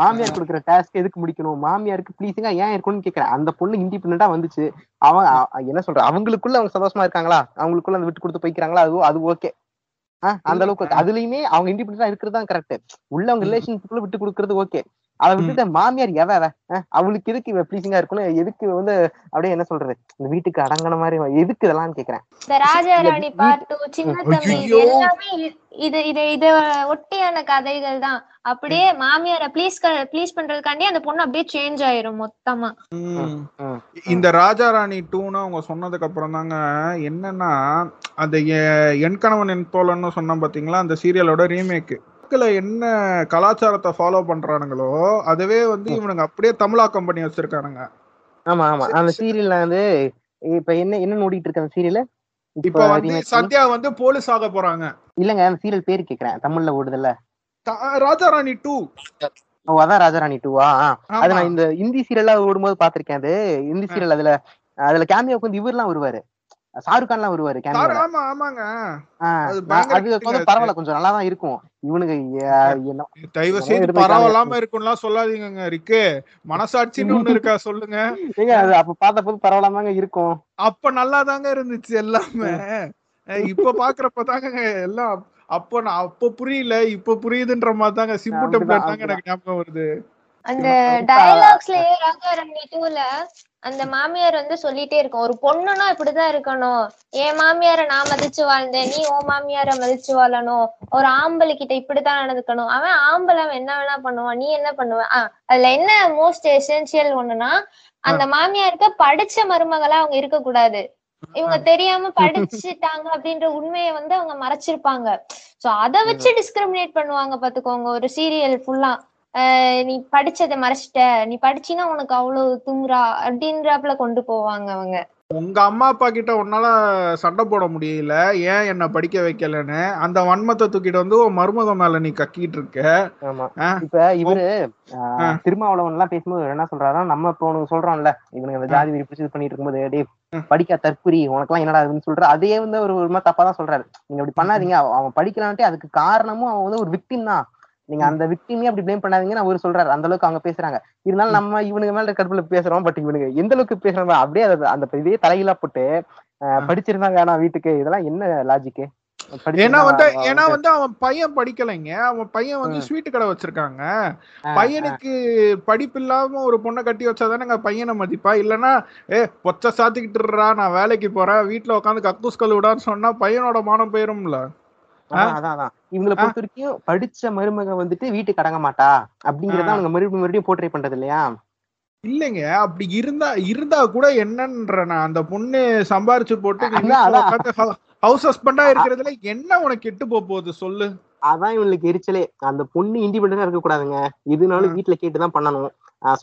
மாமியார் கொடுக்குற டாஸ்க் எதுக்கு முடிக்கணும்? மாமியாருக்கு ப்ளீஸிங்கா ஏன் இருக்கும்னு கேக்குறேன். அந்த பொண்ணு இண்டிபெண்டா வந்துச்சு. அவன் என்ன சொல்ற? அவங்களுக்குள்ள அவங்க சந்தோஷமா இருக்காங்களா? அவங்களுக்குள்ள அந்த விட்டு கொடுத்து போய்க்கிறாங்களா? அது அது ஓகே அந்த அளவுக்கு. அதுலயுமே அவங்க இண்டிபெண்டா இருக்கிறது தான் கரெக்ட் உள்ள அவங்க. ரிலேஷன்ஷிப்ல விட்டு கொடுக்கறது ஓகே அதை விட்டுட்டு மாமியார் எவ அவளுக்கு எதுக்கு இவ ப்ளீசிங்கா இருக்கணும்? எதுக்கு வந்து அப்படியே என்ன சொல்றது? இந்த வீட்டுக்கு அடங்கின மாதிரி எதுக்கு இதெல்லாம் கேக்குறேன்? இந்த ராஜா இல்ல, ராணி வீ- பாட்டு சின்ன தம்பி. எல்லாமே இது இது இத ஒட்டியான கதைகள் தான். அப்படியே மாமியார ப்ளீஸ் ப்ளீஸ் பண்றதுக்காண்டி அந்த பொண்ணு அப்படியே சேஞ்ச் ஆயிரும் மொத்தமா. இந்த ராஜா ராணி டூன்னு அவங்க சொன்னதுக்கு அப்புறம் தாங்க என்னன்னா அந்த என் கணவன் என் தோழன்னு சொன்னா பாத்தீங்களா? அந்த சீரியலோட ரீமேக் என்ன கலாச்சாரத்தை ஃபாலோ பண்றானுங்களோ அதுவே வந்து இவனுங்க அப்படியே தமிழாக்கம் பண்ணி வச்சிருக்கானுங்க. ஆமா ஆமா. அந்த சீரியல்ல வந்து இப்ப என்ன என்ன ஓடிட்டு இருக்கு அந்த சீரியல் இப்ப வந்து சத்யா வந்து போலீஸ் ஆக போறாங்க. இல்லங்க அந்த சீரியல் பேர் கேக்குறேன். தமிழ்ல ஓடுதுல்ல. ராஜா ராணி டூ ஓ அதான் ராஜாராணி டூவா அது நான் இந்த ஹிந்தி சீரியலா ஓடும்போது பாத்திருக்கேன் அது. ஹிந்தி சீரியல் அதுல அதுல கேமியோக்கு வந்து இவர்லாம் வருவாரு. ஷாருக் கான்லாம் வருவாரு ஆமா ஆமாங்க. அது வந்து பரவாயில்ல கொஞ்சம் நல்லா தான் இருக்கும் என்ன தயவு செய்து பரவாயில்லாம இருக்கும்லாம் சொல்லாதீங்க ரிக்கு. மனசாட்சின்னு ஒண்ணு இருக்கா சொல்லுங்க. ஏங்க அது அப்ப பார்த்த போது பரவாயில்லாமங்க இருக்கும். அப்ப நல்லா தாங்க இருந்துச்சு எல்லாமே. இப்ப பாக்குறப்ப தாங்க எல்லாம் அப்ப நான் அப்ப புரியல இப்ப புரியுதுன்ற மாதிரி தாங்க சிம்பு டெம்ப்ளேட் தாங்க எனக்கு ஞாபகம் வருது. அந்த டயலாக்ஸ்லயே ராகாரண்ய டூல அந்த மாமியார் வந்து சொல்லிட்டே இருக்கும். ஒரு பொண்ணுனா இப்படிதான் இருக்கணும். என் மாமியார நான் மதிச்சு வாழ்ந்தேன். நீ உன் மாமியார மதிச்சு வாழணும். ஒரு ஆம்பளை கிட்ட இப்படித்தான் நடந்துக்கணும். அவன் ஆம்பளை அவன் என்ன வேணா பண்ணுவான். நீ என்ன பண்ணுவ? ஆஹ் அதுல என்ன மோஸ்ட் எசென்சியல் ஒண்ணுன்னா அந்த மாமியாருக்கு படிச்ச மருமகளா அவங்க இருக்க கூடாது இவங்க தெரியாம படிச்சுட்டாங்க அப்படின்ற உண்மையை வந்து அவங்க மறைச்சிருப்பாங்க. சோ அத வச்சு டிஸ்கிரிமினேட் பண்ணுவாங்க பாத்துக்கோங்க. ஒரு சீரியல் ஃபுல்லா நீ படிச்சதை மறைச்சிட்ட. நீ படிச்சினா உனக்கு அவ்வளவு தும்ரா அப்படின்றாப்புல கொண்டு போவாங்க அவங்க. உங்க அம்மா அப்பா கிட்ட உன்னால சண்டை போட முடியல. ஏன் என்ன படிக்க வைக்கலன்னு? அந்த வன்மத்தை தூக்கிட்டு வந்து உன் மருமக மேல நீ கக்கிட்டு இருக்க. ஆமா. இப்ப இவரு திருமாவளவன் எல்லாம் பேசும்போது இவர் என்ன சொல்றாருன்னா நம்ம இப்போ உனக்கு சொல்றோம்ல இவனுக்கு அந்த ஜாதி வெறி பிடிச்சி பண்ணிட்டு இருக்கும்போது டேய் படிக்க தற்குறி உனக்கெல்லாம் என்னடா இதுன்னு சொல்ற அதே வந்து ஒரு ஒரு மாதிரி தப்பா தான் சொல்றாரு. நீங்க அப்படி பண்ணாதீங்க. அவன் அவன் படிக்கலான்ட்டு அதுக்கு காரணமும் அவன் வந்து ஒரு விக்டிம் தான். நீங்க அந்த விக்டிமே அப்படி ப்ளேம் பண்ணாதீங்கன்னு அவரு சொல்றாரு. அந்த அளவுக்கு அவங்க பேசுறாங்க. இருந்தாலும் நம்ம இவனுக்கு மேல கடுப்புல பேசுறோம். பட் இவனுக்கு எந்த அளவுக்கு பேசுறாங்க அப்படியே அந்த இதே தலையிலா போட்டு ஆஹ், படிச்சிருந்தா வேணாம் வீட்டுக்கு. இதெல்லாம் என்ன லாஜிக்கு ஏன்னா வந்து ஏன்னா வந்து அவன் பையன் படிக்கலைங்க. அவன் பையன் வந்து ஸ்வீட் கடை வச்சிருக்காங்க. பையனுக்கு படிப்பு இல்லாம ஒரு பொண்ணை கட்டி வச்சாதானங்க பையனை மதிப்பா? இல்லனா ஏ பொச்ச சாத்திக்கிட்டுறா நான் வேலைக்கு போறேன். வீட்டுல உட்காந்து கக்கூஸ் கழுவிடான்னு சொன்னா பையனோட மானம் போயிரும்ல. அதான் இவங்களை பொறுத்த வரைக்கும் படிச்ச மருமக வந்துட்டு வீட்டுக்கு அடங்க மாட்டா அப்படிங்கறத அவங்க மறுபடியும் மறுபடியும் போர்ட்ரே பண்றது இல்லையா? இல்லைங்க. அப்படி இருந்தா இருந்தா கூட என்னன்ற நான் அந்த பொண்ணு சம்பாரிச்சு போட்டு. ஹவுஸ் ஹஸ்பண்டா இருக்கிறதுல என்ன உனக்கு கெட்டு போக போகுது சொல்லு? அதான் இவங்களுக்கு எரிச்சலே. அந்த பொண்ணு இண்டிபெண்டா இருக்க கூடாதுங்க எதுனாலும் வீட்டுல கேட்டுதான் பண்ணணும்.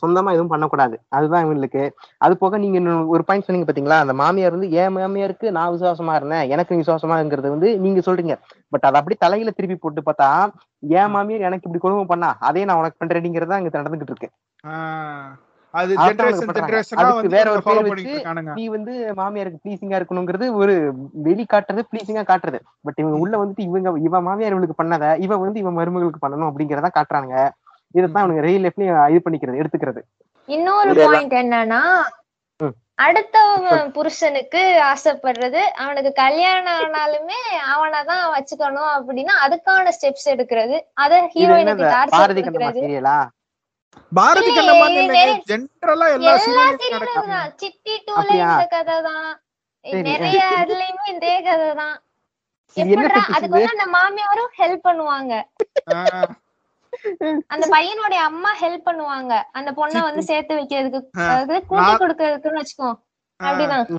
சொந்தமா எதுவும் பண்ணக்கூடாது. அதுதான் இவங்களுக்கு. அது போக நீங்க ஒரு பாயிண்ட் சொன்னீங்க பாத்தீங்களா? அந்த மாமியார் வந்து என் மாமியாருக்கு நான் விசுவாசமா இருந்தேன்? எனக்கு விசுவாசமாங்கிறது வந்து நீங்க சொல்றீங்க. பட் அதை அப்படி தலையில திருப்பி போட்டு பார்த்தா என் மாமியார் எனக்கு இப்படி கொடுமை பண்ணா? அதே நான் உனக்கு பண்றேங்கிறதா இங்க நடந்துகிட்டு இருக்கு. வேற ஒரு பேர் வச்சு நீ வந்து மாமியாருக்கு ப்ளீசிங்கா இருக்கணுங்கிறது ஒரு வெளி காட்டுறது ப்ளீசிங்கா காட்டுறது. பட் இவங்க உள்ள வந்துட்டு இவங்க இவ மாமியார் இவளுக்கு பண்ணத இவ வந்து இவன் மருமகளுக்கு பண்ணணும் அப்படிங்கறத காட்டுறாங்க இவனுக்கு ரியல் லைஃப்லயும் இது பண்ணிக்கிறது எடுத்துக்கிறது. இன்னொரு பாயிண்ட் என்னன்னா ம். அடுத்தவன் புருஷனுக்கு ஆசைப்படுறது அவனுக்கு கல்யாணம் ஆனாலுமே அவனைதான் வச்சுக்கணும் அப்படின்னா அதுக்கான ஸ்டெப்ஸ் எடுக்கிறது. அத ஹீரோயினுக்கு பாரதி சீரியலா பாரதி ஜென்ரலா எல்லா தான் சித்தி டூல? இந்த கதை தான். நிறைய அதுலயுமே இதே கதை தான் fetish அதுக்கு வந்து அந்த மாமியாரும் ஹெல்ப் பண்ணுவாங்க. அந்த பையனுடைய அம்மா ஹெல்ப் பண்ணுவாங்க. அந்த பொண்ணை வந்து சேர்த்து வைக்கிறதுக்கு. அதாவது கூட்டி நான்- கொடுக்கறதுக்குன்னு வச்சுக்கோ. அப்படிதான். டூ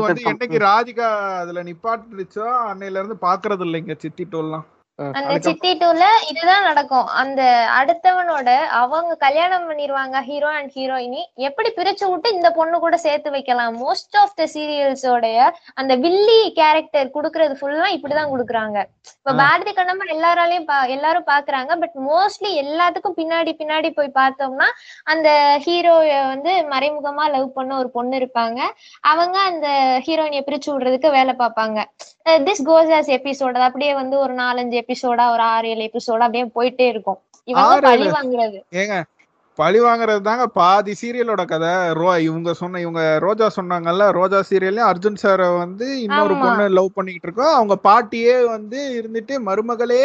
வந்து என்னைக்கு ராதிகா அதுல நிப்பாட்டுச்சோ அன்னையில இருந்து பாக்குறது இல்லைங்க சித்தி டூலாம் அந்த சித்தி டூல இதுதான் நடக்கும். அந்த அடுத்தவனோட அவங்க கல்யாணம் பண்ணிருவாங்க ஹீரோ அண்ட் ஹீரோயினி எப்படி பிரிச்சு விட்டு இந்த பொண்ணு கூட சேர்த்து வைக்கலாம்? மோஸ்ட் ஆஃப் த சீரியல்ஸோடைய அந்த வில்லி கேரக்டர் குடுக்கறது ஃபுல்லா இப்படிதான் குடுக்குறாங்க. இப்ப. பாரதி கண்ணம்மா எல்லாராலையும் எல்லாரும் பாக்குறாங்க பட் மோஸ்ட்லி எல்லாத்துக்கும் பின்னாடி பின்னாடி போய் பார்த்தோம்னா அந்த ஹீரோய வந்து மறைமுகமா லவ் பண்ண ஒரு பொண்ணு இருப்பாங்க. அவங்க அந்த ஹீரோயினிய பிரிச்சு விடுறதுக்கு வேலை பார்ப்பாங்க. திஸ் கோஸ் ஆஸ் எபிசோட் அப்படியே வந்து ஒரு நாலஞ்சு எபிசோடா ஒரு ஆறு ஏழு எபிசோடா அப்படியே போயிட்டே இருக்கும். இவங்க பழி? வாங்குறது. ஏங்க பழி வாங்குறது தாங்க பாதி சீரியலோட கதை. ரோ இவங்க சொன்ன இவங்க ரோஜா சொன்னாங்கல்ல ரோஜா சீரியல்ல அர்ஜுன் சாரை வந்து இன்னொரு. பொண்ணு லவ் பண்ணிக்கிட்டு இருக்கோம். அவங்க பாட்டியே வந்து இருந்துட்டு மருமகளே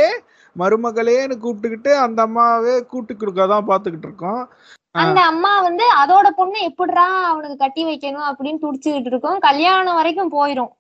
மருமகளேன்னு கூப்பிட்டுக்கிட்டு அந்த அம்மாவே கூட்டு கொடுக்கதான் பாத்துக்கிட்டு இருக்கோம். அந்த அம்மா வந்து அதோட பொண்ணு எப்படிடா அவனுக்கு கட்டி வைக்கணும் அப்படின்னு துடிச்சுக்கிட்டு இருக்கும். கல்யாணம் வரைக்கும் போயிரும்.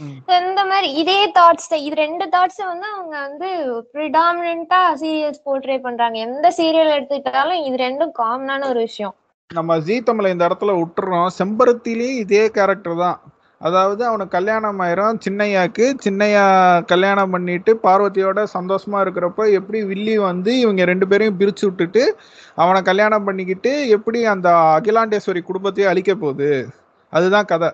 இந்த மாதிரி இதே தாட்ஸ் இது ரெண்டு தாட்ஸ் வந்து அவங்க வந்து ப்ரிடாமினா சீரியல்ஸ் போர்ட்ரே பண்றாங்க. எந்த சீரியல் எடுத்துக்கிட்டாலும் இது ரெண்டும் காமனான ஒரு விஷயம். நம்ம ஜீ தமிழை இந்த இடத்துல விட்டுறோம். செம்பருத்திலையும் இதே கேரக்டர் தான். அதாவது அவனுக்கு கல்யாணம் ஆயிரும். சின்னையாக்கு சின்னையா கல்யாணம் பண்ணிட்டு பார்வதியோட சந்தோஷமா இருக்கிறப்ப எப்படி வில்லி வந்து இவங்க ரெண்டு பேரையும் பிரிச்சு விட்டுட்டு அவனை கல்யாணம் பண்ணிக்கிட்டு எப்படி அந்த அகிலாண்டேஸ்வரி குடும்பத்தையே அழிக்க போகுது? அதுதான் கதை.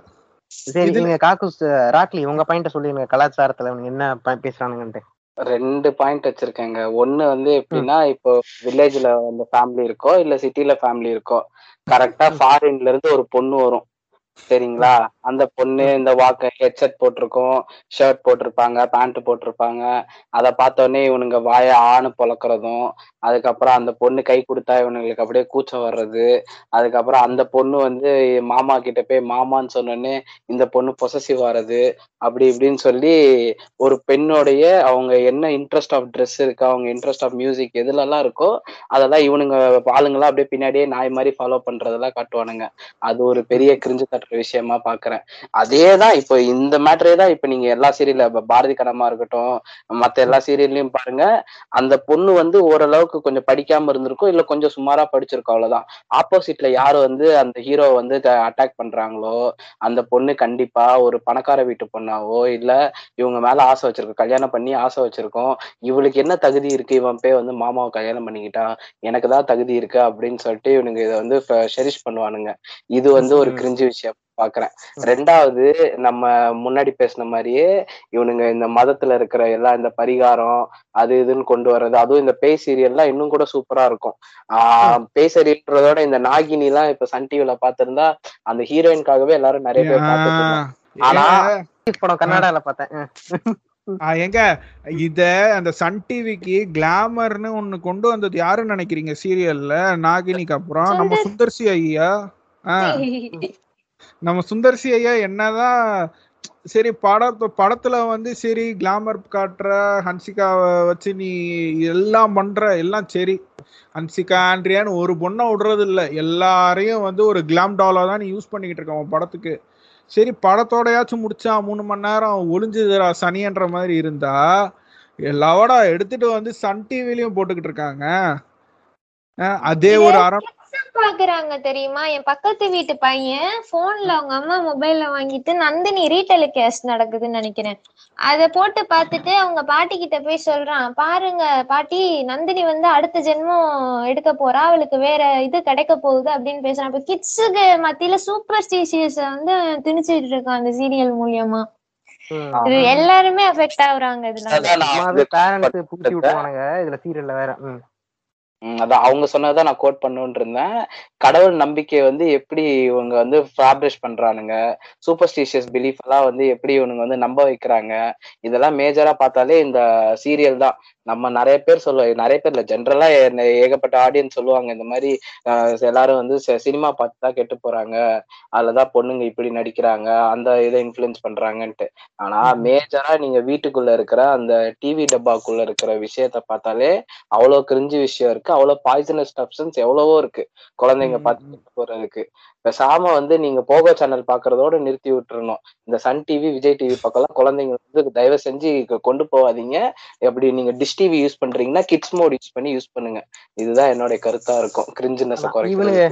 சரி நீங்க காக்குஸ் ராக்லி உங்க பாயிண்ட சொல்லிருங்க கலாச்சாரத்துல என்ன பேசுறானுங்கன்ட்டு. ரெண்டு பாயிண்ட் வச்சிருக்கேங்க. ஒண்ணு வந்து எப்படின்னா இப்போ வில்லேஜ்ல அந்த ஃபேமிலி இருக்கோ இல்ல சிட்டில ஃபேமிலி இருக்கோ கரெக்டா ஃபாரின்ல இருந்து ஒரு பொண்ணு வரும். சரிங்களா? அந்த பொண்ணு இந்த வாக்க ஹெட்செட் போட்டிருக்கும் ஷர்ட் போட்டிருப்பாங்க பேண்ட் போட்டிருப்பாங்க. அதை பார்த்தோன்னே இவனுங்க வாய ஆணு பொழக்கிறதும் அதுக்கப்புறம் அந்த பொண்ணு கை கொடுத்தா இவனுங்களுக்கு அப்படியே கூச்சம் வர்றது. அதுக்கப்புறம் அந்த பொண்ணு வந்து மாமா கிட்ட போய் மாமான்னு சொன்னோடனே இந்த பொண்ணு பொசசிவ் வர்றது அப்படி இப்படின்னு சொல்லி ஒரு பெண்ணுடைய அவங்க என்ன இன்ட்ரெஸ்ட் ஆஃப் ட்ரெஸ் இருக்கா அவங்க இன்ட்ரெஸ்ட் ஆஃப் மியூசிக் எதுலலாம் இருக்கோ அதெல்லாம் இவனுங்க ஆளுங்களாம் அப்படியே பின்னாடியே நாய் மாதிரி ஃபாலோ பண்றதெல்லாம் காட்டுவானுங்க. அது ஒரு பெரிய கிரிஞ்சு தட்டுற விஷயமா பாக்குறேன். அதே தான் இப்போ இந்த மேட்டரே தான் இப்போ நீங்க எல்லா சீரியல்ல பாரதி கனமா இருக்கட்டும் மத்த எல்லா சீரியல்லையும் பாருங்க. அந்த பொண்ணு வந்து ஓரளவுக்கு கொஞ்சம் படிக்காம இருந்திருக்கும் இல்ல கொஞ்சம் சுமாரா படிச்சிருக்கும் அவ்வளவுதான். ஆப்போசிட்ல யாரு வந்து அந்த ஹீரோ வந்து அட்டாக் பண்றாங்களோ அந்த பொண்ணு கண்டிப்பா ஒரு பணக்கார வீட்டு பொண்ணாவோ இல்ல இவங்க மேல ஆசை வச்சிருக்கோம் கல்யாணம் பண்ணி ஆசை வச்சிருக்கோம் இவளுக்கு என்ன தகுதி இருக்கு இவன் போய் வந்து மாமாவை கல்யாணம் பண்ணிக்கிட்டா எனக்கு தான் தகுதி இருக்கு அப்படின்னு சொல்லிட்டு இவனுங்க இதை வந்து ஷெரிஷ் பண்ணுவானுங்க. இது வந்து ஒரு கிரிஞ்சு விஷயம். பாக்குறேன். ரெண்டாவது நம்ம முன்னாடி பேசின மாதிரியே இவனுங்க இந்த மதத்துல இருக்கிற எல்லா இந்த பரிகாரம் அது இதுன்னு கொண்டு வர்றது அதுவும் இந்த பேய் சீரியல்லாம் இன்னும் கூட சூப்பரா இருக்கும். ஆஹ் பேய் சீரியல்ன்றதோட இந்த நாகினி எல்லாம் இப்ப சன் டிவில பாத்திருந்தா அந்த ஹீரோயின்காகவே எல்லாரும் நிறைய பேர் பார்த்துட்டு இருந்தாங்க. ஆனா படம் கன்னடால பார்த்தேன். எங்க இத அந்த சன் டிவிக்கு கிளாமர்னு ஒண்ணு கொண்டு வந்தது யாருன்னு நினைக்கிறீங்க? சீரியல்ல நாகினிக்கு அப்புறம் நம்ம சுந்தர்சி ஐயா? நம்ம சுந்தர்சி ஐயா என்னதான் சரி படத்து படத்துல வந்து சரி கிளாமர் காட்டுற ஹன்சிகாவை வச்சு நீ எல்லாம் பண்ற எல்லாம் சரி. ஹன்சிகா ஆண்ட்ரியான்னு ஒரு பொண்ணை விடுறது இல்ல எல்லாரையும் வந்து ஒரு கிளாம் டாலா தான் நீ யூஸ் பண்ணிக்கிட்டு இருக்க உன் படத்துக்கு. சரி படத்தோடயாச்சும் முடிச்சா மூணு மணி நேரம் ஒளிஞ்சுதுடா சனின்ற மாதிரி இருந்தா எல்லாவோட எடுத்துட்டு வந்து சன் டிவிலையும் போட்டுக்கிட்டு இருக்காங்க. அதே ஒரு அரை பாக்குறாங்க தெரியுமா? என் பக்கத்து வீட்டு பையன் போன்ல அவங்க அம்மா மொபைல்ல வாங்கிட்டு நந்தினி ரீடெலிகாஸ்ட் நடக்குதுன்னு நினைக்கிறேன். அத போட்டு பார்த்துட்டு அவங்க பாட்டி கிட்ட போய் சொல்றான் பாருங்க பாட்டி நந்தினி வந்து அடுத்த ஜென்மம் எடுக்க போறா அவளுக்கு வேற இது கிடைக்க போகுது அப்படின்னு பேசுறான். இப்ப கிட்ஸுக்கு மத்தியில சூப்பர் ஸ்டீசியஸ் வந்து திணிச்சிட்டு இருக்கான் அந்த சீரியல் மூலியமா. இது எல்லாருமே அஃபெக்ட் ஆகுறாங்க இதுல. பேரண்ட்ஸ் பூட்டி விட்டுருவானுங்க இதுல சீரியல்ல வேற. அதான் அவங்க சொன்னதான் நான் கோட் பண்ணுன்னு இருந்தேன். கடவுள் நம்பிக்கை வந்து எப்படி இவங்க வந்து ஃபேப்ரிஷ் பண்றானுங்க? சூப்பர்ஸ்டிஷியஸ் பிலீஃப் எல்லாம் வந்து எப்படி இவனுங்க வந்து நம்ப வைக்கிறாங்க? இதெல்லாம் மேஜரா பார்த்தாலே இந்த சீரியல் தான். நம்ம நிறைய பேர் சொல்லுவோம் நிறைய பேர் இல்ல ஜென்ரலா ஏகப்பட்ட ஆடியன்ஸ் சொல்லுவாங்க இந்த மாதிரி எல்லாரும் வந்து சினிமா பார்த்து தான் கெட்டு போறாங்க அதுலதான் பொண்ணுங்க இப்படி நடிக்கிறாங்க அந்த இதை இன்ஃபுளுன்ஸ் பண்றாங்கன்ட்டு. ஆனா மேஜரா நீங்க வீட்டுக்குள்ள இருக்கிற அந்த டிவி டப்பாக்குள்ள இருக்கிற விஷயத்த பார்த்தாலே அவ்வளவு கிரிஞ்சு விஷயம் இருக்கு அவ்வளவு பாய்சனஸ் சப்ஸ்டன்ஸ் எவ்வளவோ இருக்கு குழந்தைங்க பார்த்து கெட்டு போறதுக்கு. பேசாம வந்து நீங்க போகோ சேனல் பாக்குறதோட நிறுத்தி விட்டுறணும். இந்த சன் டிவி விஜய் டிவி பக்கம்லாம் குழந்தைங்க வந்து தயவு செஞ்சு கொண்டு போகாதீங்க. எப்படி நீங்க டிஷ் டிவி யூஸ் பண்றீங்கன்னா கிட்ஸ் மோட் யூஸ் பண்ணி யூஸ் பண்ணுங்க. இதுதான் என்னோட கருத்தா இருக்கும். கிரிஞ்சினஸ் குறைக்கிறது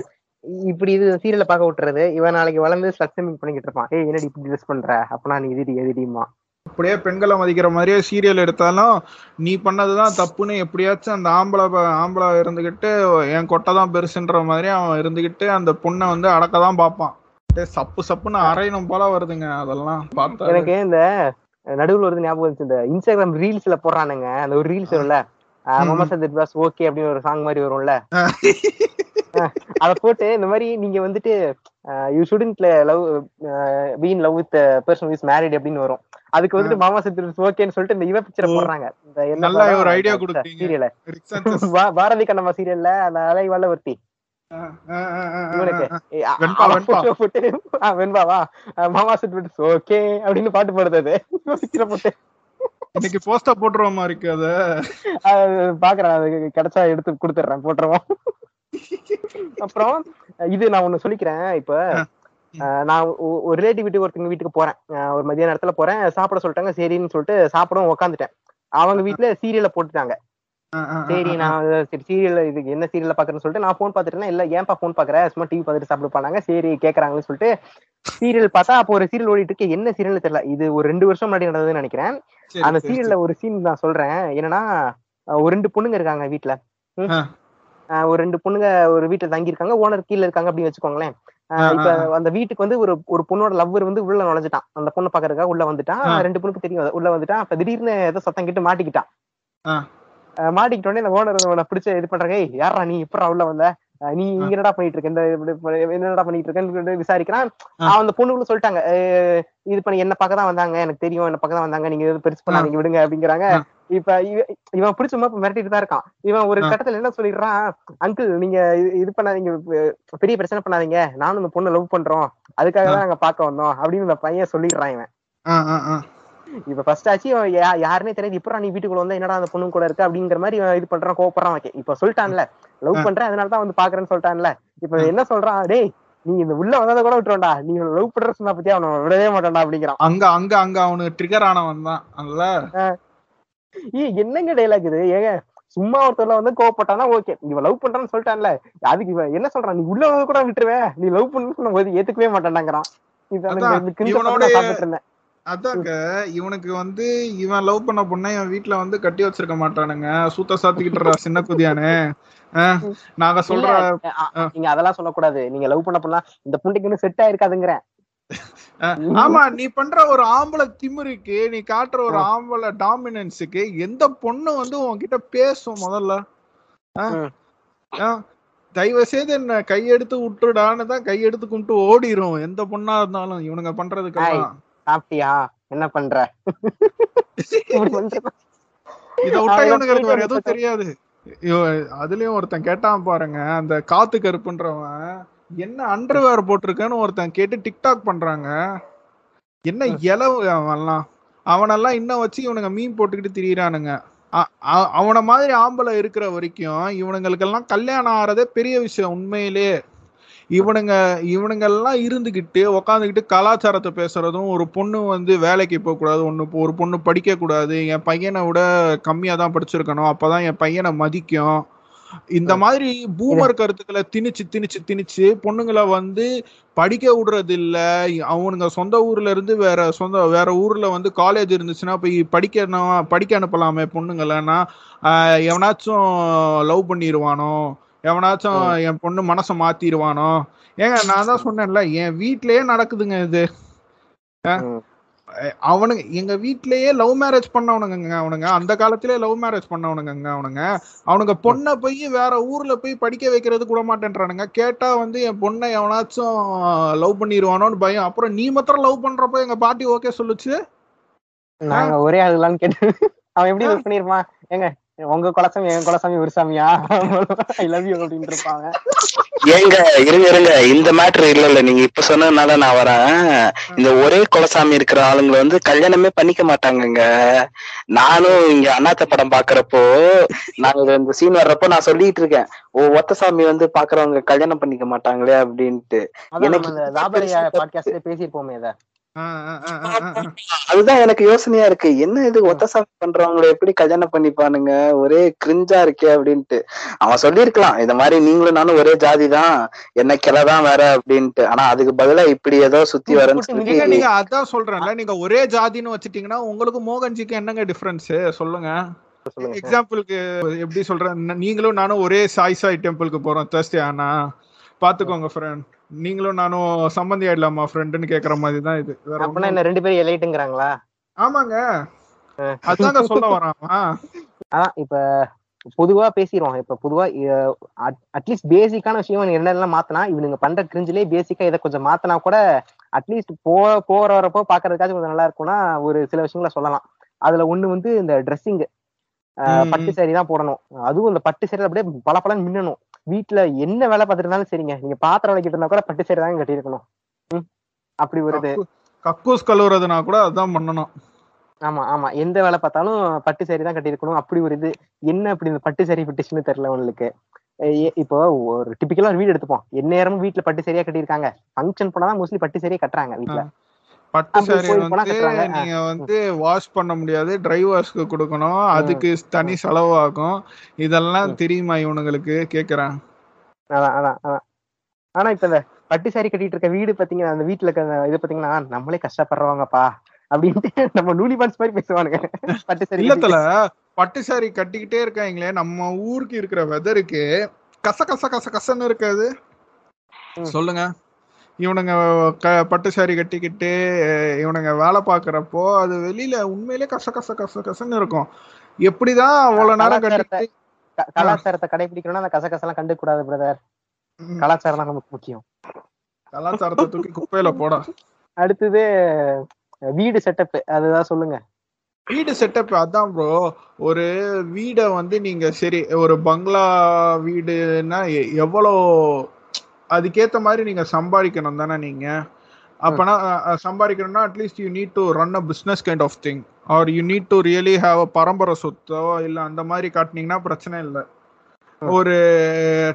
இப்படி இது சீரியலை பார்க்க விட்டுறது. இவன் நாளைக்கு வளர்ந்து ஸ்ட்ரக்சர் பண்ணிக்கிட்டு இருப்பான். ஏய் என்னடி இப்படி ட்ரெஸ் பண்ற? அப்பனா நீ எதிரி எதிரிமா அப்படியே பெண்களை மதிக்கிற மாதிரியே சீரியல் எடுத்தாலும் நீ பண்ணதுதான் தப்புன்னு எப்படியாச்சும் அந்த ஆம்பளை ஆம்பளை இருந்துகிட்டு என் கொட்டை தான் பெருசுன்ற மாதிரி அவன் இருந்துகிட்டு அந்த பொண்ணை வந்து அடக்க தான் பார்ப்பான் சப்பு சப்புன்னு அரையணும் போல வருதுங்க அதெல்லாம் பார்த்தா. எனக்கு இந்த நடுவுல வருது ஞாபகம் வந்துச்சு இந்த இன்ஸ்டாகிராம் ரீல்ஸ்ல போடுறானுங்க. அந்த ஒரு ரீல்ஸ் வரும்ல. ம். மமசா திட் வாஸ் ஓகே அப்படின்னு ஒரு சாங் மாதிரி வரும்ல. அத போட்டு இந்த மாதிரி நீங்க வந்துட்டு you shouldn't love been love with person is married அப்படின்னு வரும். அதுக்கு வந்துட்டு மாமா சத்து ஓகேன்னு சொல்லிட்டு இந்த இவ பிக்சரை. போடுறாங்க. இந்த என்ன? ஒரு இந்த கொடுத்தீங்க. சீரியல ரிக்ஸ் அண்ட் பா- பாரதி கண்ணம்மா சீரியல்ல அந்த அலை வல்லவர்த்தி மாமா செட் ஓகே அப்படின்னு பாட்டு பாடுது அது. பிக்சரை போட்டு. இன்னைக்கு போஸ்டர் போட்டுருவோமா இருக்கு அத அது பாக்குறேன் அது கிடைச்சா எடுத்து கொடுத்துட்றேன் போட்டுருவோம். அப்புறம் இது நான் ஒண்ணு சொல்லிக்கிறேன் இப்ப நான் ஒரு ரிலேட்டிவ் வீட்டுக்கு ஒருத்தங்க வீட்டுக்கு போறேன். ஒரு மதிய நேரத்துல போறேன். சாப்பிட சொல்லிட்டாங்க சரின்னு சொல்லிட்டு சாப்பிடவும் உட்காந்துட்டேன் அவங்க வீட்டுல சீரியலை போட்டுட்டாங்க. சரி நான் சரி சீரியல் இதுக்கு என்ன சீரியல்ல பாக்குறேன்னு சொல்லிட்டு நான் ஃபோன் பாத்துட்டேன் இல்ல ஏன்பா ஃபோன் பாக்குற சும்மா டிவி பார்த்துட்டு சாப்பிட போனாங்க. சரி கேக்குறாங்கன்னு சொல்லிட்டு சீரியல் பார்த்தா அப்போ ஒரு சீரியல் ஓடிட்டு இருக்கு. என்ன சீரியல் தெரியல. இது ஒரு ரெண்டு வருஷம் முன்னாடி நடந்ததுன்னு நினைக்கிறேன். அந்த சீரியல்ல ஒரு சீன் நான் சொல்றேன். என்னன்னா ஒரு ரெண்டு பொண்ணுங்க இருக்காங்க. அஹ் ஒரு ரெண்டு பொண்ணுங்க ஒரு வீட்டுல தங்கி இருக்காங்க ஓனர் கீழ இருக்காங்க அப்படின்னு வச்சுக்கோங்களேன். இப்ப அந்த வீட்டுக்கு வந்து ஒரு ஒரு பொண்ணோட லவ்வர் வந்து உள்ள நுழைஞ்சிட்டான். அந்த பொண்ணை பாக்குறதுக்காக உள்ள வந்துட்டான். ரெண்டு பொண்ணுக்கு தெரியும். உள்ள வந்துட்டான் அப்ப திடீர்னு ஏதோ சத்தம் கேட்டு மாட்டிக்கிட்டான் மாட்டிக்கிட்ட உடனே இந்த ஓனர் பிடிச்ச இது பண்றாங்க ஏய் யாரா நீ? இப்பறா உள்ள வந்த? நீ என்னடா பண்ணிட்டு இருக்க? இந்த இப்படி என்னடா பண்ணிட்டு இருக்கேன்னு சொல்லிட்டு விசாரிக்கிறான். அந்த பொண்ணுகளும் சொல்லிட்டாங்க. "அஹ் இது பண்ணி என்ன பக்கம் தான் வந்தாங்க. எனக்கு தெரியும். என்ன பக்கம் தான் வந்தாங்க. நீங்க எதுவும் பெருசு பண்ணாதீங்க. விடுங்க அப்படிங்கிறாங்க. இப்ப இவ- இவன் பிடிச்ச மாதிரி மிரட்டிட்டு தான் இருக்கான். இவன் ஒரு. கட்டத்துல என்ன சொல்லிடுறான்? அங்கிள் நீங்க இது- பண்ணாதீங்க. பெரிய பிரச்சனை பண்ணாதீங்க. நானும் இந்த பொண்ணை லவ் பண்றோம். அதுக்காக தான் நாங்க பார்க்க வந்தோம். அப்படின்னு இந்த பையன் சொல்லிடுறான் இவன். இப்ப ஃபர்ஸ்ட் ஆச்சு யாருன்னே தெரியாது. இப்ப நீ வீட்டுக்குள்ள வந்தா என்னடா அந்த பொண்ணு கூட இருக்கு? அப்படிங்கிற மாதிரி இவன் இது பண்றான் கோவப்படுறான் ஓகே இப்ப சொல்லிட்டான்ல லவ். பண்றேன் அதனால தான் வந்து பாக்குறேன்னு சொல்லிட்டான்ல. இப்ப. என்ன சொல்றான்? டேய் நீ இந்த உள்ள வந்ததை கூட விட்டுருவான்டா நீ லவ் பண்ற சொன்னா பத்தி அவனை விடவே மாட்டான்டா அப்படிங்கிறான். அங்க அங்க அங்க அவனுக்கு ட்ரிகர் ஆனவன் தான். என்னங்க டைலாக் இது? ஏங்க சும்மா ஒருத்தர்ல வந்து கோவப்பட்டானா ஓகே இவன் லவ் பண்றான்னு சொல்லிட்டான்ல. அதுக்கு இவன் என்ன சொல்றான்? நீ உள்ள கூட விட்டுருவேன் நீ லவ் பண்ணு சொன்ன ஏத்துக்கவே மாட்டான்டாங்கிறான். பண்ணி அதாங்க இவனுக்கு வந்து இவன் லவ் பண்ண பொண்ணை இவன் வீட்டுல வந்து கட்டி வச்சிருக்க மாட்டானுங்க. சூத்த சாத்திக்கிட்டுறா சின்ன குதியானே. நாங்க சொல்ற நீங்க அதெல்லாம் சொல்லக்கூடாது. நீங்க லவ் பண்ண பண்ணலாம் இந்த புண்டைக்கு செட் ஆயிருக்காதுங்கிறேன். ஆமா நீ பண்ற ஒரு ஆம்பளை திமிருக்கு நீ காட்டுற ஒரு ஆம்பளை டாமினன்ஸுக்கு எந்த பொண்ணு வந்து உன்கிட்ட பேசும் முதல்ல? தயவு செய்து என்ன கையெடுத்து விட்டுடான்னு தான் கையெடுத்து கும்பிட்டு ஓடிரும். எந்த பொண்ணா இருந்தாலும் இவனுங்க பண்றதுக்கெல்லாம். சாப்பிட்டியா? என்ன பண்ற? இத விட்டா இவனுங்களுக்கு வேற எதுவும் தெரியாது. அதுலயும் ஒருத்தன் கேட்டான் பாருங்க அந்த காத்து கருப்புன்றவன். என்ன அண்டர்வேர் போட்டிருக்கேன்னு ஒருத்தன் கேட்டு டிக்டாக் பண்றாங்க. என்ன இலவு அவன்லாம். அவனெல்லாம் இன்னும் வச்சு இவனுங்க மீன் போட்டுக்கிட்டு திரியிறானுங்க. அவனை மாதிரி ஆம்பளை இருக்கிற வரைக்கும் இவனுங்களுக்கெல்லாம் கல்யாணம் ஆறதே பெரிய விஷயம் உண்மையிலே. இவனுங்க இவனுங்கெல்லாம் இருந்துகிட்டு உக்காந்துக்கிட்டு கலாச்சாரத்தை பேசுறதும் ஒரு பொண்ணு வந்து வேலைக்கு போகக்கூடாது ஒன்று ஒரு பொண்ணு படிக்கக்கூடாது என் பையனை விட கம்மியாக தான் படிச்சிருக்கணும் அப்பதான் என் பையனை மதிக்கும். இந்த மாதிரி பூமர் கருத்துக்களை திணிச்சு திணிச்சு திணிச்சு பொண்ணுங்களை வந்து படிக்க விடுறது இல்ல அவனுங்க சொந்த ஊர்ல இருந்து வேற சொந்த வேற ஊர்ல வந்து காலேஜ் இருந்துச்சுன்னா போய் படிக்கணும் படிக்க அனுப்பலாமே பொண்ணுங்களன்னா. ஆஹ் எவனாச்சும் லவ் பண்ணிடுவானோ எவனாச்சும் என் பொண்ணு மனசை மாத்திடுவானோ ஏங்க நான் தான் சொன்னேன்ல என் வீட்லயே நடக்குதுங்க இது. அவனுங்க எங்க வீட்லயே லவ் மேரேஜ் பண்ணவனுங்க அவனுங்க. அந்த காலத்திலே லவ் மேரேஜ் பண்ணவனுங்க அவனுங்க. அவனுங்க பொண்ணை போய் வேற ஊர்ல போய் படிக்க வைக்கிறது கூட மாட்டேன்றானுங்க. கேட்டா வந்து என் பொண்ணை எவனாச்சும் லவ் பண்ணிடுவானோன்னு பயம். அப்புறம் நீ மாத்திரம் லவ் பண்றப்ப எங்க பாட்டி ஓகே சொல்லுச்சு? நாங்க ஒரே ஆளுலான்னு கேட்டு அவன் எப்படி மிஸ் பண்ணிருப்பான்? ஏங்க உங்க குலசாமி என் குலசாமி ஒரு சாமியா ஐ லவ் யூ அப்படின்னு இருப்பாங்க. ஏங்க இருங்க இருங்க. இந்த மேட்ரு இல்ல இல்ல நீங்க இப்ப சொன்னதுனால நான் வரேன். இந்த ஒரே குலசாமி இருக்கிற ஆளுங்களை வந்து கல்யாணமே பண்ணிக்க மாட்டாங்கங்க. நானும் இங்க அண்ணாத்த படம் பாக்குறப்போ நாங்க இந்த சீன் வர்றப்போ நான் சொல்லிட்டு இருக்கேன். ஓ ஒத்த சாமி வந்து பாக்குறவங்க கல்யாணம் பண்ணிக்க மாட்டாங்களே அப்படின்ட்டு. பேசியிருப்போமே இத. அதுதான் எனக்கு யோசனையா இருக்கு. என்ன இது ஒத்த சாமி பண்றவங்களை எப்படி கல்யாணம் பண்ணிப்பானுங்க? ஒரே கிரிஞ்சா இருக்கே அப்படின்ட்டு. அவன் சொல்லியிருக்கலாம் இந்த மாதிரி நீங்களும் நானும் ஒரே ஜாதி தான். என்ன கிளதான் வேற அப்படின்ட்டு. ஆனா அதுக்கு பதிலா இப்படி ஏதோ சுத்தி வரேன்னு நீங்க சொல்லி நீங்க அதான் சொல்றேன்ல நீங்க ஒரே ஜாதின்னு வச்சுட்டீங்கன்னா உங்களுக்கு மோகன்ஜிக்கு என்னங்க டிஃபரன்ஸ் சொல்லுங்க. எக்ஸாம்பிளுக்கு எப்படி சொல்றேன்? நீங்களும் நானும் ஒரே சாய் சாய் டெம்பிளுக்கு போறோம். தேர்ஸ்டே ஆனா பாத்துக்கோங்க ஃப்ரெண்ட் நீங்களும் நானும் சம்மந்தி ஆயிடலாமா ஃப்ரெண்டுன்னு கேக்குற மாதிரி தான் இது ஒண்ணும் என்ன ரெண்டு பேரும் எலைட்டுங்கிறாங்களா ஆமாங்க. அதாங்க சொல்ல அவன். அதான் இப்ப பொதுவா பேசிடுவோம் இப்ப பொதுவா அட்லீஸ்ட் பேசிக்கான விஷயம் என்னெல்லாம் மாத்தினா இவனுங்க பண்ற கிரிஞ்சிலே பேசிக்கா இதை கொஞ்சம் மாத்தினா கூட அட்லீஸ்ட் போ போற வரப்போ பாக்குறதுக்காச்சும் கொஞ்சம் நல்லா இருக்கும்னா ஒரு சில விஷயங்களை சொல்லலாம். அதுல ஒண்ணு வந்து இந்த ட்ரெஸ்ஸிங். பட்டு saree தான் போடணும். அதுவும் இந்த பட்டு சேரி அப்படியே பல பலன்னு மின்னணும். வீட்டுல என்ன வேலை பார்த்துட்டு இருந்தாலும் சரிங்க. நீங்க பாத்திரம் விளக்கிட்டு இருந்தா கூட பட்டு சேரி தான் கட்டியிருக்கணும். அப்படி வருது. கக்கு- கக்கூஸ் கழுவுறதுனா கூட அதான் பண்ணணும். ஆமா ஆமா. எந்த வேலை பார்த்தாலும் பட்டு சேரி தான் கட்டியிருக்கணும். அப்படி ஒரு இது என்ன அப்படி இந்த பட்டு சேரி பிட்டிஷன்னு தெரியல உங்களுக்கு. இப்போ ஒரு டிபிக்கலா ஒரு வீடு எடுத்துப்போம். எந்நேரமும் வீட்டுல பட்டு சேரியா கட்டியிருக்காங்க. ஃபங்க்ஷன் போனாதான் மோஸ்ட்லி பட்டு சேரியா கட்டுறாங்க வீட்டுல பட்டு சாரி வந்து. நீங்க வந்து வாஷ் பண்ண முடியாது ட்ரை வாஷ்க்கு கொடுக்கணும். அதுக்கு தனி செலவாகும். இதெல்லாம் தெரியுமா இவனுங்களுக்கு? கேக்குறேன். அதான் அதான் அதான். ஆனா இப்ப இந்த பட்டு சாரி கட்டிட்டு இருக்க வீடு பாத்தீங்கன்னா அந்த வீட்டுல இருக்க இது பாத்தீங்கன்னா நம்மளே கஷ்டப்படுறவங்கப்பா அப்படின்ட்டு நம்ம நூலி பான்ஸ் மாதிரி பேசுவானுங்க. பட்டு சாரி இல்லத்துல பட்டு சாரி கட்டிக்கிட்டே இருக்காங்களே நம்ம ஊருக்கு இருக்கிற வெதருக்கு கச கச கச கசன்னு இருக்காது. சொல்லுங்க. இவனுங்க க- பட்டு சாரி கட்டிக்கிட்டு இவனுங்க வேலை பாக்குறப்போ அது வெளியில உண்மையிலே கச கச கச கசன்னு இருக்கும். எப்படிதான் அவ்வளவு நேரம் கலாச்சாரத்தை- கட்டிக்கிட்டு க- கலாச்சாரத்தை கடைபிடிக்கணும்னா அந்த கசகசெல்லாம் கண்டுக்க கூடாது பிரதர். கலாச்சாரம் நமக்கு முக்கியம். கலாச்சாரத்தை தூக்கி குப்பையில போடா. அடுத்தது வீடு செட்டப் அதுதான் சொல்லுங்க. வீடு செட்டப் அதான் ப்ரோ ஒரு வீடை வந்து நீங்க சரி ஒரு பங்களா வீடுன்னா எவ்வளோ அதுக்கேத்த மாதிரி நீங்க சம்பாதிக்கணும் தானே நீங்க. அப்பனா சம்பாதிக்கணும்னா at least you need to run a business kind of thing or you need to really have a பரம்பரை சொத்தோ இல்ல அந்த மாதிரி காட்டினீங்கன்னா பிரச்சனை இல்லை. ஒரு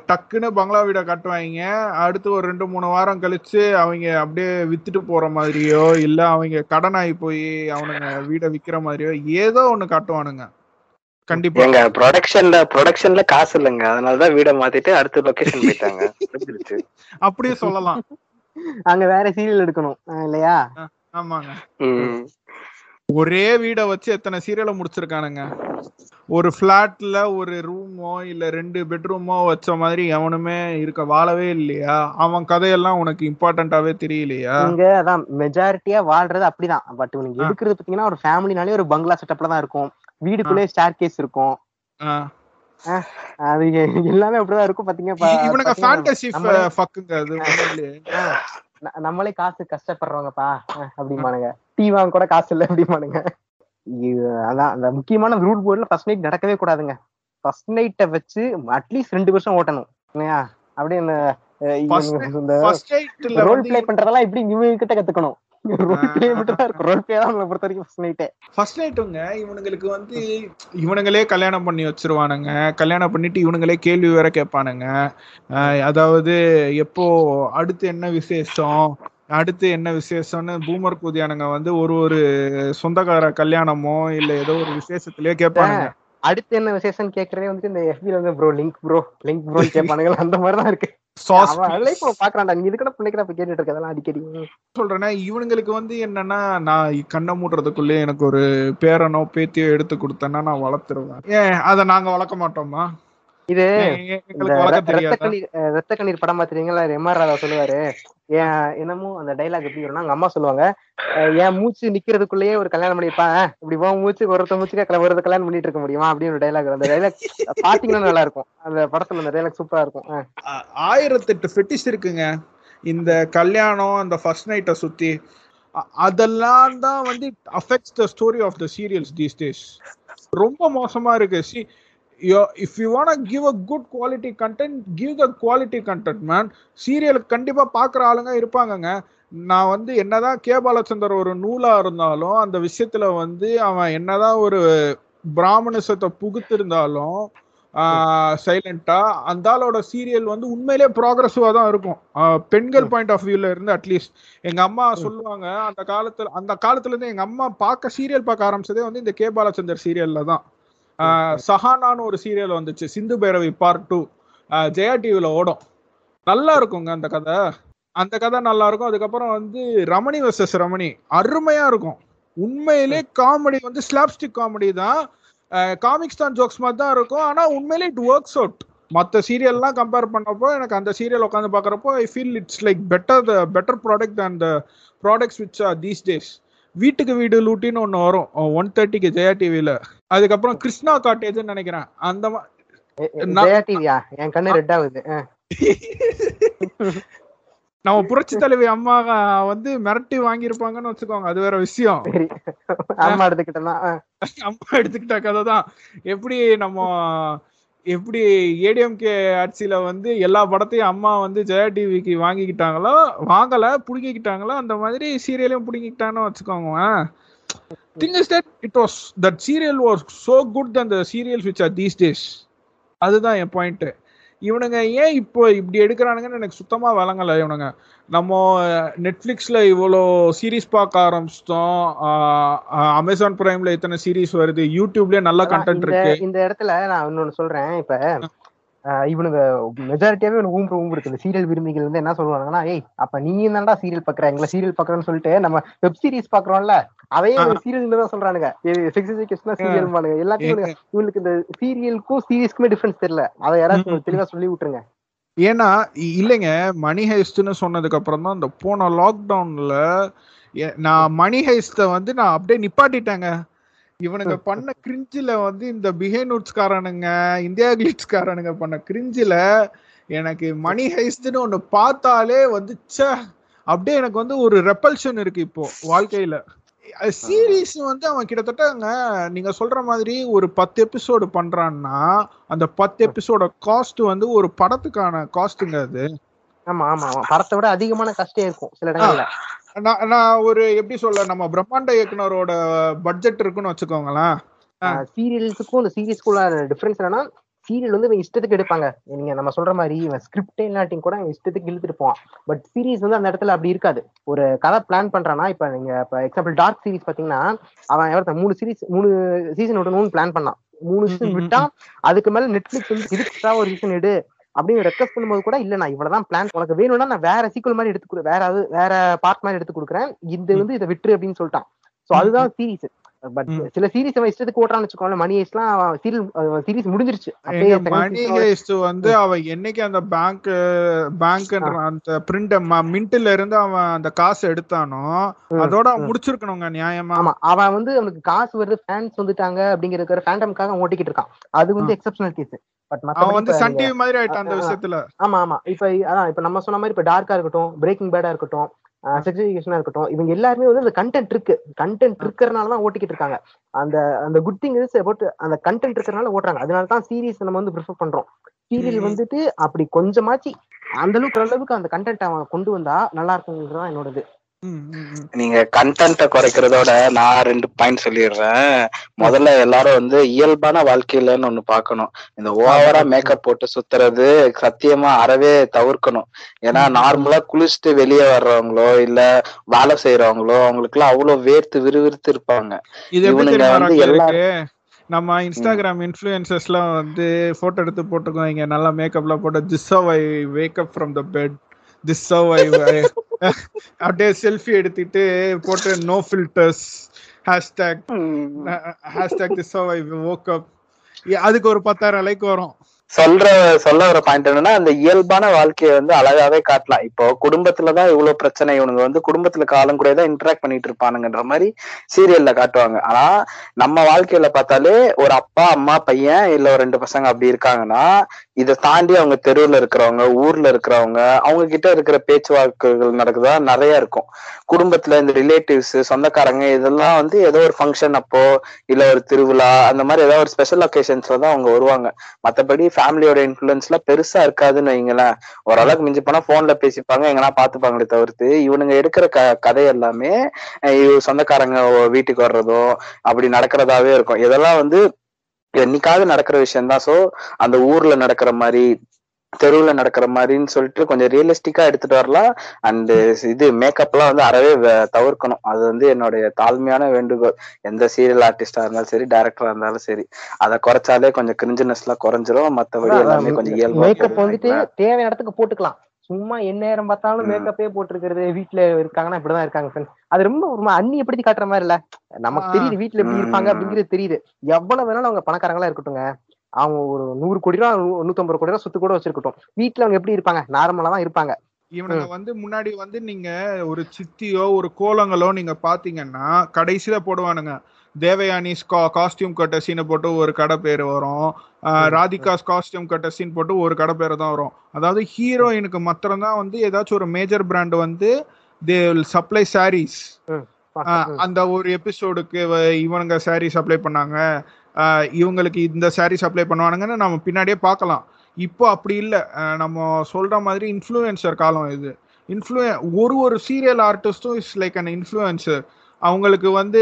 டக்குன்னு பங்களா வீடை காட்டுவாங்க அடுத்து ஒரு ரெண்டு மூணு வாரம் கழிச்சு அவங்க அப்படியே வித்துட்டு போற மாதிரியோ இல்ல அவங்க கடன் ஆகி போய் அவனுங்க வீடை விக்கிற மாதிரியோ ஏதோ ஒண்ணு காட்டுவானுங்க. கண்டிப்பா. எங்க ப்ரொடக்ஷன்ல ப்ரொடக்ஷன்ல காசு இல்லைங்க. அதனாலதான் வீட மாத்திட்டு அடுத்த லொகேஷன் போயிட்டாங்க. அப்படியே சொல்லலாம். அங்க வேற சீரியல் எடுக்கணும் இல்லையா? ஆமாங்க. ஒரே வீடை வச்சு எத்தனை சீரியலை முடிச்சிருக்கானுங்க? ஒரு பிளாட்ல ஒரு ரூமோ இல்ல ரெண்டு பெட்ரூமோ வச்ச மாதிரி எவனுமே இருக்க வாழவே இல்லையா? அவன் கதையெல்லாம் உனக்கு இம்பார்ட்டன்டாவே தெரியலையா? இங்க அதான் மெஜாரிட்டியா வாழ்றது அப்படிதான். பட் உனக்கு. எடுக்கிறது பாத்தீங்கன்னா ஒரு ஃபேமிலினாலே ஒரு பங்களா செட்டப்ல தான் இருக்கும். வீடுக்குள்ளே ஸ்டார் கேஸ் இருக்கும். அது எல்லாமே அப்படிதான் இருக்கும் பாத்தீங்க. ஃபேண்டசி நம்மளே காசு கஷ்டப்படுறவங்கப்பா அஹ் அப்படிம்பானுங்க. டீ வாங்க கூட காசு இல்ல அப்படிம்பானுங்க. இது அதான் அந்த முக்கியமான ரூல் போர்டுல ஃபர்ஸ்ட் நைட் நடக்கவே கூடாதுங்க. ஃபர்ஸ்ட் நைட்டை வச்சு அட்லீஸ்ட் ரெண்டு வருஷம் ஓட்டணும் இல்லையா? அப்படியே இந்த ரோல் பிளே பண்றதெல்லாம் இப்படி இவங்க கிட்ட கத்துக்கணும்? ஃபர்ஸ்ட் நைட்டே ஃபர்ஸ்ட் நைட்டுங்க இவனுங்களுக்கு வந்து இவனுங்களே கல்யாணம் பண்ணி வச்சிருவானுங்க. கல்யாணம் பண்ணிட்டு இவனுங்களே கேள்வி வேற கேட்பானுங்க. அதாவது எப்போ அடுத்து என்ன விசேஷம் அடுத்து என்ன விசேஷம்னு பூமர் கூதியானுங்க வந்து ஒரு ஒரு சொந்தக்கார கல்யாணமோ இல்ல ஏதோ ஒரு விசேஷத்திலேயே கேட்பானுங்க. அடுத்து என்ன விசேஷம் கேக்குறதே வந்துட்டு இந்த FB ல வந்து bro link bro link bro கேட்பானுங்க அந்த மாதிரி தான் இருக்கு இவனுங்களுக்கு வந்து என்னன்னா நான் கண்ணை மூடுறதுக்குள்ளே எனக்கு ஒரு பேரனோ பேத்தியோ எடுத்து கொடுத்தேன்னா நான் வளர்த்துருவேன். ஏன் அதை நாங்க வளர்க்க மாட்டோமா? இது ஏன் ரத்த கண்ணீர் படம் பாத்துறீங்களா எம் ஆர் ராதா சொல்லுவாரு. ஏன் என்னமோ அந்த டைலாக் எப்படி வரும்னா அம்மா சொல்லுவாங்க என் மூச்சு நிக்கிறதுக்குள்ளேயே ஒரு கல்யாணம் பண்ணிருப்பான் இப்படி உன் மூச்சு ஒருத்த மூச்சுக்கு ஒரு கல்யாணம் பண்ணிட்டு இருக்க முடியுமா? அப்படின்னு ஒரு டைலாக் அந்த டைலாக் பாத்தீங்கன்னா நல்லா இருக்கும். அந்த படத்துல அந்த டைலாக் சூப்பரா இருக்கும். ஆயிரத்தெட்டு ஃபெட்டிஸ் இருக்குங்க. இந்த கல்யாணம் அந்த ஃபர்ஸ்ட் நைட்டை சுத்தி அதெல்லாம் தான் வந்து affects the story of the serials these days ரொம்ப மோசமா இருக்கு. See if you want give a good quality content give the quality content man serial கண்டிப்பா பாக்குற ஆளுங்க இருப்பாங்கங்க. நான் வந்து என்னதான் கே. பாலச்சந்தர் ஒரு நூலா இருந்தாலும் அந்த விஷயத்துல வந்து அவன் என்னதான் ஒரு பிராமணிசத்தை புகுத்திருந்தாலும் சைலண்டா அந்த ஆளோட சீரியல் வந்து உண்மையிலே ப்ராக்ரஸிவா தான் இருக்கும். பெண்கள் பாயிண்ட் ஆஃப் வியூல இருந்து அட்லீஸ்ட் எங்க அம்மா சொல்லுவாங்க அந்த காலத்துல அந்த காலத்துல இருந்து எங்க அம்மா பார்க்க சீரியல் பார்க்க ஆரம்பிச்சதே வந்து இந்த கே. பாலச்சந்தர் சீரியல்ல தான். சஹானான்னு ஒரு சீரியல் வந்துச்சு. சிந்து பைரவி பார்ட் டூ ஜெயா டிவில ஓடும். நல்லா இருக்குங்க அந்த கதை. அந்த கதை நல்லா இருக்கும். அதுக்கப்புறம் வந்து ரமணி வர்சஸ் ரமணி. அருமையா இருக்கும். உண்மையிலே காமெடி வந்து ஸ்லாப்ஸ்டிக் காமெடி தான். காமிக்ஸ் தான் ஜோக்ஸ் மாதிரி தான் இருக்கும். ஆனா உண்மையிலே இட் ஒர்க்ஸ் அவுட் மற்ற சீரியல்லாம் கம்பேர் பண்ணப்போ எனக்கு அந்த சீரியல் உட்காந்து பார்க்குறப்போ I feel it's like better the better product and the products which are these days வீட்டுக்கு வீடு லூட்டின்னு ஒன்று வரும். ஒன் தேர்ட்டிக்கு ஜெயா டிவியில் அதுக்கப்புறம் கிருஷ்ணா காட்டேஜ்னு நினைக்கிறேன். அந்த என் கண்ணு ரெட் ஆகுது நம்ம புரட்சி தலைவி அம்மா வந்து மிரட்டி வாங்கியிருப்பாங்கன்னு வச்சுக்கோங்க. அது வேற விஷயம். அம்மா எடுத்துக்கிட்டேன்னா அஹ் அம்மா எடுத்துக்கிட்ட கதை தான். எப்படி நம்ம எப்படி ஏடிஎம்கே ஆட்சியில வந்து எல்லா படத்தையும் அம்மா வந்து ஜெயா டிவிக்கு வாங்கிக்கிட்டாங்களோ வாங்கல புடுங்கிக்கிட்டாங்களோ அந்த மாதிரி சீரியலையும் புடுங்கிக்கிட்டாங்கன்னு வச்சுக்கோங்க. Thing is that it was that serial was so good than the serials which are these days அதுதான் என் பாயிண்ட் இவனுங்க ஏன் இப்போ இப்படி எடுக்கிறானுங்கன்னு எனக்கு சுத்தமா வழங்கல. இவனுங்க நம்ம நெட்ஃபிளிக்ஸ்ல இவ்வளோ சீரிஸ் பார்க்க ஆரம்பிச்சிட்டோம். அமேசான் பிரைம்ல இத்தனை சீரிஸ் வருது. யூடியூப்லயே நல்ல கண்டென்ட் இருக்கு. இந்த இடத்துல நான் இன்னொன்னு சொல்றேன். இப்ப இவனுங்க மெஜாரிட்டியாவே இவனுக்கு ஊம்பு ஊம்பு இந்த சீரியல் விரும்பிகள் வந்து என்ன சொல்லுவாங்கன்னா ஏய் அப்ப நீ என்னடா சீரியல் பாக்குற? எங்களை சீரியல் பாக்குறேன்னு சொல்லிட்டு நம்ம வெப் சீரிஸ் பாக்குறோம்ல அதையே சீரியல் தான் சொல்றானுங்க. சீரியல் பானுங்க எல்லாத்தையும் இவனுக்கு இந்த சீரியலுக்கும் சீரியஸ்க்குமே டிஃபரன்ஸ் தெரியல. அதை கொஞ்சம் தெளிவா சொல்லி விட்டுருங்க. ஏன்னா இல்லைங்க. மணி ஹைஸ்ட்னு சொன்னதுக்கு அப்புறம் தான் இந்த போன லாக்டவுன்ல நான் மணி ஹைஸ்ட வந்து நான் அப்படியே நிப்பாட்டிட்டேங்க. இவனுங்க பண்ண கிரிஞ்சில வந்து இந்த பிஹேனூட்ஸ்காரனுங்க இந்தியா கிளிட்ஸ்காரனுங்க பண்ண கிரிஞ்சில எனக்கு மணி ஹைஸ்ட்னு ஒண்ணு பார்த்தாலே வந்து ச்சே அப்படியே எனக்கு வந்து ஒரு ரெப்பல்ஷன் இருக்கு இப்போ வாழ்க்கையில. சீரீஸ் வந்து அவன் கிட்டத்தட்டங்க நீங்க சொல்ற மாதிரி ஒரு பத்து எபிசோடு பண்றான்னா அந்த பத்து எபிசோட காஸ்ட் வந்து ஒரு படத்துக்கான காஸ்ட்டுங்க அது. ஆமா ஆமா ஆமா. படத்தை விட அதிகமான கஷ்டம் இருக்கும் சில இடங்கள்ல நான் நான் ஒரு எப்படி சொல்ல நம்ம பிரம்மாண்ட இயக்குனரோட பட்ஜெட் இருக்குன்னு வச்சுக்கோங்களேன். சீரியல்ஸுக்கும் இந்த சீரியஸ்க்குள்ள டிஃபரன்ஸ் என்னன்னா சீரியல் வந்து இவன் இஷ்டத்துக்கு எடுப்பாங்க. நீங்க நம்ம சொல்ற மாதிரி இவன் ஸ்கிரிப்டே இல்லாட்டியும் கூட இவன் இஷ்டத்துக்கு இழுத்துட்டு போவான். பட் சீரிஸ் வந்து அந்த இடத்துல அப்படி இருக்காது. ஒரு கதை பிளான் பண்றானா இப்ப நீங்க இப்ப எக்ஸாம்பிள் டார்க் சீரிஸ் பாத்தீங்கன்னா அவன் எவ்வளவு மூணு சீரிஸ் மூணு சீசன் விடணும்னு பிளான் பண்ணான். மூணு சீசன் விட்டா அதுக்கு மேல நெட்ஃபிளிக்ஸ் வந்து இதுக்கு ஒரு சீசன் எடு. அப்படின்னு ரெக்வஸ்ட் பண்ணும்போது கூட இல்ல நான் இவ்வளவுதான் பிளான் உனக்கு வேணும்னா நான் வேற சீக்குவல் மாதிரி எடுத்து வேற வேற பார்ட் மாதிரி எடுத்து கொடுக்குறேன். இது வந்து இதை விட்டுரு அப்படின்னு சொல்லிட்டான். சோ அதுதான் சீரிஸ் பட். சில சீரிஸ் அவன் இஷ்டத்துக்கு ஓட்டுறான்னு வச்சுக்கோங்களேன் மணி எல்லாம் சீரியல் சீரிஸ் முடிஞ்சிருச்சு. மணி ஹேஸ்ட் வந்து அவன் என்னைக்கு அந்த பேங்க் பேங்க்ன்ற அந்த பிரிண்ட் மின்ட்ல இருந்து அவன் அந்த காசு எடுத்தானோ அதோட. முடிச்சிருக்கணுங்க நியாயமா? ஆமா. அவன் வந்து அவனுக்கு காசு வருது ஃபேன்ஸ் வந்துட்டாங்க அப்படிங்கிற ஃபேண்டம்காக ஓட்டிக்கிட்டு இருக்கான். அது வந்து எக்ஸப்ஷனல் கேஸ் அவன் வந்து சன் டிவி மாதிரி ஆயிட்டான் அந்த. விஷயத்துல ஆமா ஆமா இப்ப அதான் இப்ப நம்ம சொன்ன மாதிரி இப்ப டார்க்கா இருக்கட்டும் பிரேக்கிங் பேடா இருக்கட்டும் செக்ஸிஃபிகேஷனா இருக்கட்டும் இவங்க எல்லாருமே வந்து அந்த கண்டென்ட் இருக்கு கண்டென்ட் இருக்கிறனால தான் ஓட்டிக்கிட்டு இருக்காங்க அந்த அந்த குட் திங் இஸ் அபவுட் அந்த கண்டென்ட் இருக்கிறனால ஓட்டுறாங்க அதனால தான் சீரிஸ் நம்ம வந்து ப்ரிஃபர் பண்றோம் சீரியல். வந்துட்டு அப்படி கொஞ்சமாச்சு அந்த அளவுக்கு அளவுக்கு அந்த கண்டென்ட் அவன் கொண்டு வந்தா நல்லா இருக்குங்கிறது தான் என்னோடது. நீங்க கண்டென்ட்ட குறைக்கிறதோட நான் ரெண்டு பாயிண்ட் சொல்லிடுறேன். முதல்ல எல்லாரும் வந்து இயல்பான வாழ்க்கையிலன்னு ஒண்ணு பார்க்கணும். இந்த ஓவரா மேக்கப் போட்டு சுத்துறது சத்தியமா அறவே தவிர்க்கணும். ஏன்னா. நார்மலா குளிச்சுட்டு வெளியே வர்றவங்களோ இல்ல வேலை செய்யறவங்களோ அவங்களுக்கு எல்லாம் அவ்வளவு வேர்த்து விறுவிறுத்து இருப்பாங்க. இவனுங்க வந்து ராகுல் எல்லா- இருக்கு நம்ம இன்ஸ்டாகிராம் இன்ஃபுளுசர்ஸ்லாம் வந்து போட்டோ எடுத்து போட்டுக்கோங்க நல்லா மேக்கப்லாம் போட்டு this how I wake up from the bed this how I அப்படியே செல்ஃபி எடுத்துட்டு போட்டு no filters hashtag hashtag this I அதுக்கு ஒரு பத்தாயிரம் லைக் வரும். சொல்ற சொல்ல வர பாயிண்ட் என்னன்னா அந்த இயல்பான வாழ்க்கையை வந்து அழகாவே காட்டலாம். இப்போ குடும்பத்துலதான் இவ்வளவு பிரச்சனை இவனுங்க வந்து குடும்பத்துல காலம் கூட தான் இன்டராக்ட் பண்ணிட்டு இருப்பானுங்கன்ற மாதிரி சீரியல்ல காட்டுவாங்க. ஆனா நம்ம வாழ்க்கையில பார்த்தாலே ஒரு அப்பா அம்மா பையன் இல்ல ஒரு ரெண்டு பசங்க அப்படி இருக்காங்கன்னா இதை தாண்டி அவங்க தெருவுல இருக்கிறவங்க ஊர்ல இருக்கிறவங்க அவங்க கிட்ட இருக்கிற பேச்சுவார்த்தைகள் நடக்குதா? நிறைய இருக்கும். குடும்பத்துல இந்த ரிலேட்டிவ்ஸ் சொந்தக்காரங்க இதெல்லாம் வந்து ஏதோ ஒரு ஃபங்க்ஷன் அப்போ இல்ல ஒரு திருவிழா அந்த மாதிரி ஏதாவது ஒரு ஸ்பெஷல் ஒகேஷன்ஸ்ல தான் அவங்க வருவாங்க. மத்தபடி ஃபேமிலியோட இன்ஃபுளுன்ஸ்லாம் பெருசா இருக்காதுன்னு வைங்களேன். ஓரளவுக்கு மிஞ்சி போனா போன்ல பேசிப்பாங்க எங்கன்னா பாத்துப்பாங்களே தவிர்த்து. இவனுங்க எடுக்கிற க கதை எல்லாமே சொந்தக்காரங்க வீட்டுக்கு வர்றதோ அப்படி நடக்கிறதாவே இருக்கும். இதெல்லாம் வந்து என்னைக்காவது நடக்கிற விஷயம் தான் சோ அந்த ஊர்ல நடக்கிற மாதிரி தெருவுல நடக்கிற மாதிரின்னு சொல்லிட்டு கொஞ்சம் ரியலிஸ்டிக்கா எடுத்துட்டு வரலாம் அண்ட் இது மேக்கப்லாம் வந்து அறவே தவிர்க்கணும் அது வந்து என்னுடைய தாழ்மையான வேண்டுகோள் எந்த சீரியல் ஆர்டிஸ்டா இருந்தாலும் சரி டைரக்டரா இருந்தாலும் சரி அதை குறைச்சாலே கொஞ்சம் கிரிஞ்சினஸ் எல்லாம் குறைஞ்சிரும் மத்தபடி எல்லாமே கொஞ்சம் இயல்பா மேக்கப் வந்துட்டு. தேவையான இடத்துக்கு போட்டுக்கலாம் சும்மா என்ன நேரம் பார்த்தாலும். மேக்கப்பே போட்டிருக்கிறது வீட்டுல இருக்காங்கன்னா இப்படிதான் இருக்காங்க friends. அது ரொம்ப ஒரு அந்நியப்படுத்தி காட்டுற மாதிரி இல்ல நமக்கு. தெரியுது வீட்டுல எப்படி இருப்பாங்க. அப்படிங்கிறது தெரியுது எவ்வளவு வேணாலும் அவங்க பணக்காரங்களா இருக்கட்டுங்க அவங்க ஒரு நூறு கோடி ரூபா நூத்தம்பது கோடி ரூபா சுத்து கூட வச்சிருக்கட்டும். வீட்டுல அவங்க எப்படி இருப்பாங்க? நார்மலா தான் இருப்பாங்க. இவனுங்க வந்து முன்னாடி வந்து நீங்க ஒரு சித்தியோ ஒரு கோலங்களோ நீங்க பாத்தீங்கன்னா கடைசியில போடுவானுங்க. தேவயானிஸ் காஸ்டியூம் கட்ட சீனை போட்டு ஒரு கடை பேர் வரும். ராதிகாஸ் காஸ்டியூம் கட்ட சீன் போட்டு ஒரு கடை பேர் தான் வரும். அதாவது ஹீரோயினுக்கு மாத்திரம் தான் வந்து ஏதாச்சும் ஒரு மேஜர் பிராண்ட் வந்து தே சப்ளை சாரீஸ். அந்த ஒரு எபிசோடுக்கு இவனுங்க சாரி சப்ளை பண்ணாங்க. இவங்களுக்கு இந்த சாரி சப்ளை பண்ணுவானுங்கன்னு நம்ம பின்னாடியே பார்க்கலாம். இப்போ அப்படி இல்லை. நம்ம சொல்ற மாதிரி இன்ஃப்ளூயன்சர் காலம் இது. இன்ஃப்ளூய ஒரு ஒரு சீரியல் ஆர்டிஸ்டும் இஸ் லைக் அன் இன்ஃப்ளூயன்சர் அவங்களுக்கு வந்து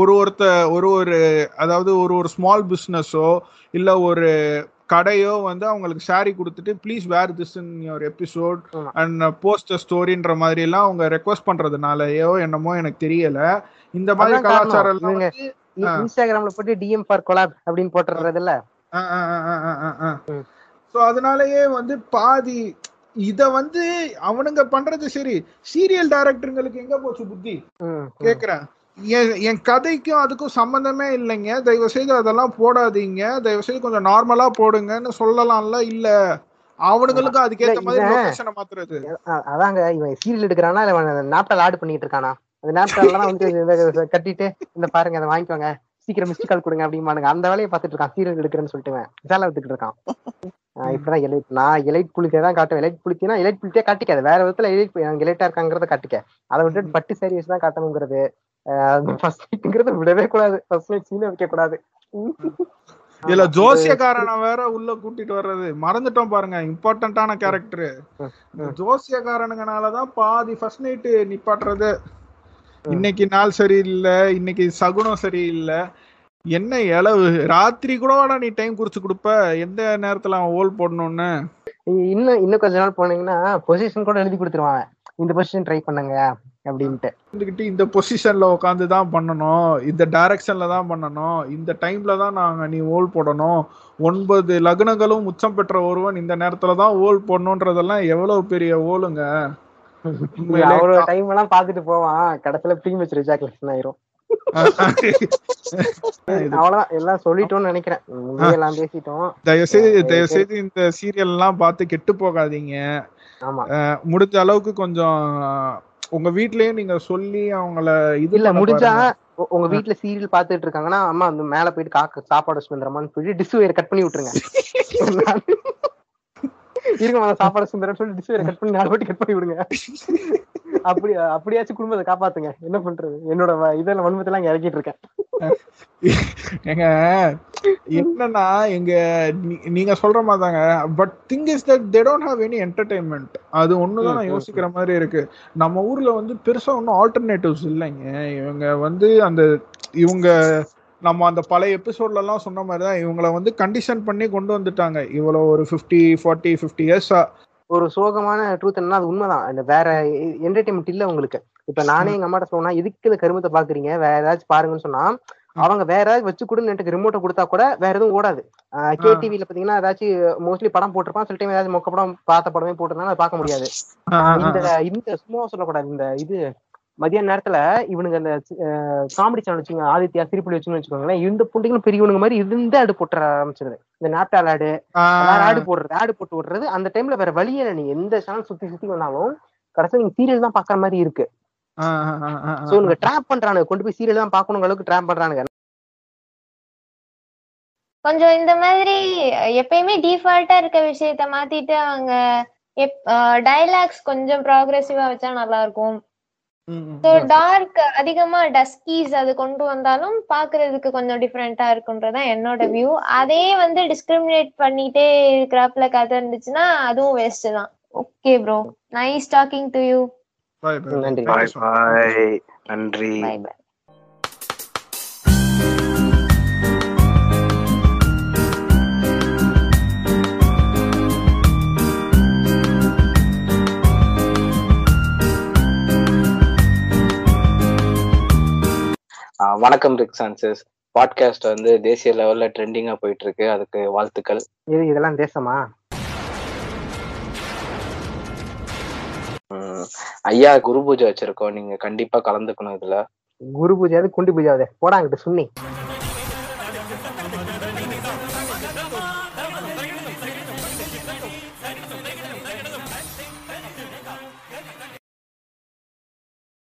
ஒரு ஒருத்த ஒரு ஒரு அதாவது ஒரு ஒரு ஸ்மால் பிஸ்னஸோ இல்லை ஒரு கடையோ வந்து அவங்களுக்கு சாரி கொடுத்துட்டு please wear this in your episode. And post ஸ்டோரின்ற மாதிரி எல்லாம் அவங்க ரெக்வஸ்ட் பண்றதுனாலயோ என்னமோ எனக்கு தெரியல. இந்த மாதிரி. கலாச்சாரம் இன்ஸ்டாகிராம்ல போட்டு டிஎம் ஃபார் கொலாப் அப்படின்னு போட்டுறது இல்ல. ஸோ அதனாலயே வந்து பாதி இத வந்து அவனுங்க பண்றது சரி. சீரியல் டைரக்டருங்களுக்கு எங்க போச்சு புத்தி? கேக்குறேன். என் கதைக்கும் அதுக்கும் சம்பந்தமே இல்லைங்க. தயவு செய்து அதெல்லாம் போடாதீங்க. தயவு செய்து கொஞ்சம் நார்மலா போடுங்கன்னு சொல்லலாம்ல? இல்ல அவனுங்களுக்கும் அதுக்கேத்த மாதிரி லொகேஷனை மாத்துறது. அதாங்க இவன் சீரியல் எடுக்கிறானா இல்ல நாப்டால் ஆடு பண்ணிட்டு இருக்கானா? அந்த நாப்டால்லாம் வந்து கட்டிட்டு இந்த பாருங்க அதை வாங்கிக்கோங்க. சீக்கிரம் மிஸ்டு கால் கொடுங்க அப்படிமானுங்க அந்த வேலையை பார்த்துட்டு இருக்கான். சீரியல் எடுக்கிறேன்னு சொல்லிட்டு வேலை வித்துக்கிட்டு இருக்கான். இப்படிதான் எலைட் நான் எலைட் புலிக்கே தான் காட்டுவேன். எலைட் புலிக்கினா எலைட் புலிக்கே காட்டிக்காது. வேற விதத்துல எலைட் எலைட்டா இருக்காங்கிறத காட்டிக்க. அதை விட்டுட்டு பட்டு சாரி வச்சு தான் காட்டணுங்கிறது ஃபர்ஸ்ட் நைட்ங்கிறத விடவே கூடாது. ஃபர்ஸ்ட் நைட் சீனே வைக்க கூடாது. இதுல ஜோசியக்காரனை வேற உள்ள கூட்டிட்டு வர்றது. மறந்துட்டோம் பாருங்க. இம்பார்ட்டன்டான கேரக்டர். ஜோசியக்காரனுங்கனாலதான் பாதி ஃபர்ஸ்ட் நைட்டு நிப்பாட்டுறது. இன்னைக்கு நாள் சரியில்லை இன்னைக்கு சகுனம் சரியில்லை. என்ன இளவு? ராத்திரி கூட வாடா நீ டைம் குறிச்சு கொடுப்ப. எந்த நேரத்துல அவன் ஓல் போடணும்னு? இன்னும் இன்னும் கொஞ்ச நாள் போனீங்கன்னா பொசிஷன் கூட எழுதி கொடுத்துருவாங்க இந்த பொசிஷன் ட்ரை பண்ணுங்க அப்படின்ட்டு. இருந்துகிட்டு இந்த பொசிஷன்ல உட்காந்து தான் பண்ணணும். இந்த டைரக்ஷன்ல தான் பண்ணணும். இந்த டைம்ல தான் நாங்க நீ ஓல் போடணும். ஒன்பது லக்னங்களும் உச்சம் பெற்ற ஒருவன் இந்த நேரத்துல தான் ஓல் போடணுன்றதெல்லாம் எவ்வளவு பெரிய ஓலுங்க? அவரோட டைம் எல்லாம் பாத்துட்டு போவான். கடைசியில ப்ரீ மேட்ச் ரிஜாக்லேஷன் ஆயிரும். அவ்வளவுதான். எல்லாம் சொல்லிட்டோம்னு நினைக்கிறேன். எல்லாம் பேசிட்டோம். தயவு செய்து தயவு செய்து இந்த சீரியல் எல்லாம் பார்த்து கெட்டு போகாதீங்க. முடிஞ்ச அளவுக்கு கொஞ்சம் உங்க வீட்லயும் நீங்க சொல்லி அவங்கள இது இல்ல முடிஞ்சா உங்க வீட்ல சீரியல் பாத்துட்டு இருக்காங்கன்னா அம்மா அந்த மேல போயிட்டு காக்க சாப்பாடு வச்சு வந்துடுறமான்னு சொல்லி டிஷ் வேற கட் பண்ணி விட்டுருங்க. இருங்க சாப்பாடு சுந்தரம் சொல்லி வேற கட் பண்ணி நாலு வாட்டி கட் பண்ணி விடுங்க. அப்படி அப்படியாச்சும் குடும்பத்தை காப்பாத்துங்க. என்ன பண்றது? என்னோட இதெல்லாம் வன்மத்தெல்லாம் இங்க இறக்கிட்டு இருக்கேன். ஏங்க என்னன்னா எங்க நீங்க சொல்ற மாதிரி தாங்க but thing is that they don't have any entertainment அது ஒண்ணுதான் நான் யோசிக்கிற மாதிரி இருக்கு. நம்ம ஊர்ல வந்து பெருசா ஒன்றும் ஆல்டர்னேட்டிவ்ஸ் இல்லைங்க. இவங்க வந்து அந்த இவங்க நம்ம அந்த பழைய எபிசோட்ல எல்லாம் சொன்ன மாதிரி தான் இவங்கள வந்து கண்டிஷன் பண்ணி கொண்டு வந்துட்டாங்க. இவ்வளவு ஒரு ஃபிஃப்டி ஃபார்ட்டி ஃபிஃப்டி இயர்ஸா ஒரு சோகமான ட்ரூத் என்னன்னா அது உண்மைதான். இந்த வேற என்டர்டைன்மெண்ட் இல்ல உங்களுக்கு. இப்ப நானே எங்க அம்மாட்ட சொன்னா எதுக்கு இந்த கருமத்தை பாக்குறீங்க? வேற ஏதாச்சும் பாருங்கன்னு சொன்னா அவங்க வேற ஏதாவது வச்சு கொடுன்னு எனக்கு ரிமோட்டை கொடுத்தா கூட வேற எதுவும் ஓடாது. கே டிவில பாத்தீங்கன்னா ஏதாச்சும் மோஸ்ட்லி படம் போட்டிருப்பான். சில டைம் ஏதாவது மொக்க படம் பார்த்த படமே போட்டிருந்தாலும் அதை பார்க்க முடியாது. இந்த இந்த சும்மா சொல்லக்கூடாது. இந்த இது மதியான நேரத்துல இவனுங்க அந்த காமெடி சேனல் வச்சுங்க ஆதித்யா திருப்பி வச்சுன்னு வச்சுக்கோங்களேன் இந்த புண்டிங்களும் பெரியவனுங்க மாதிரி இருந்து ஆடு போட்டுற ஆரம்பிச்சிருது. இந்த நாப்டால் ஆடு ஆடு போடுறது ஆடு போட்டு விடுறது அந்த டைம்ல வேற வழியே இல்லை. நீங்க எந்த சேனல் சுத்தி சுத்தி வந்தாலும் கடைசியா நீங்க சீரியல் தான் பாக்குற மாதிரி இருக்கு. சோ இவங்க ட்ராப் பண்றானுங்க. கொண்டு போய் சீரியல் தான் பாக்கணுங்க அளவுக்கு ட்ராப் பண்றானுங்க. கொஞ்சம் இந்த மாதிரி எப்பயுமே டிஃபால்ட்டா இருக்க விஷயத்த மாத்திட்டு அவங்க டைலாக்ஸ் கொஞ்சம் ப்ராக்ரெசிவா வச்சா நல்லா இருக்கும். டார்க் அதிகமா டஸ்கீஸ் அது கொண்டு வந்தாலும் பாக்குறதுக்கு கொஞ்சம் டிஃப்ரெண்டா இருக்குன்றதான் என்னோட வியூ அதே வந்து டிஸ்கிரிமினேட் பண்ணிட்டே இருக்கிறாப்புல கதை இருந்துச்சுன்னா அதுவும் வேஸ்ட் தான். Okay bro nice talking to you நன்றி. பாய் பாய் நன்றி. வணக்கம் ரிக் சான்சஸ் பாட்காஸ்ட் வந்து தேசிய லெவல்ல ட்ரெண்டிங்கா போயிட்டு இருக்கு அதுக்கு வாழ்த்துக்கள். இது இதெல்லாம் தேசமா? ஐயா குரு பூஜை வச்சிருக்கோம். நீங்க கண்டிப்பா கலந்துக்கணும் இதுல. குரு பூஜையாவது குண்டி பூஜையாவது போடாங்கிட்டு சுன்னி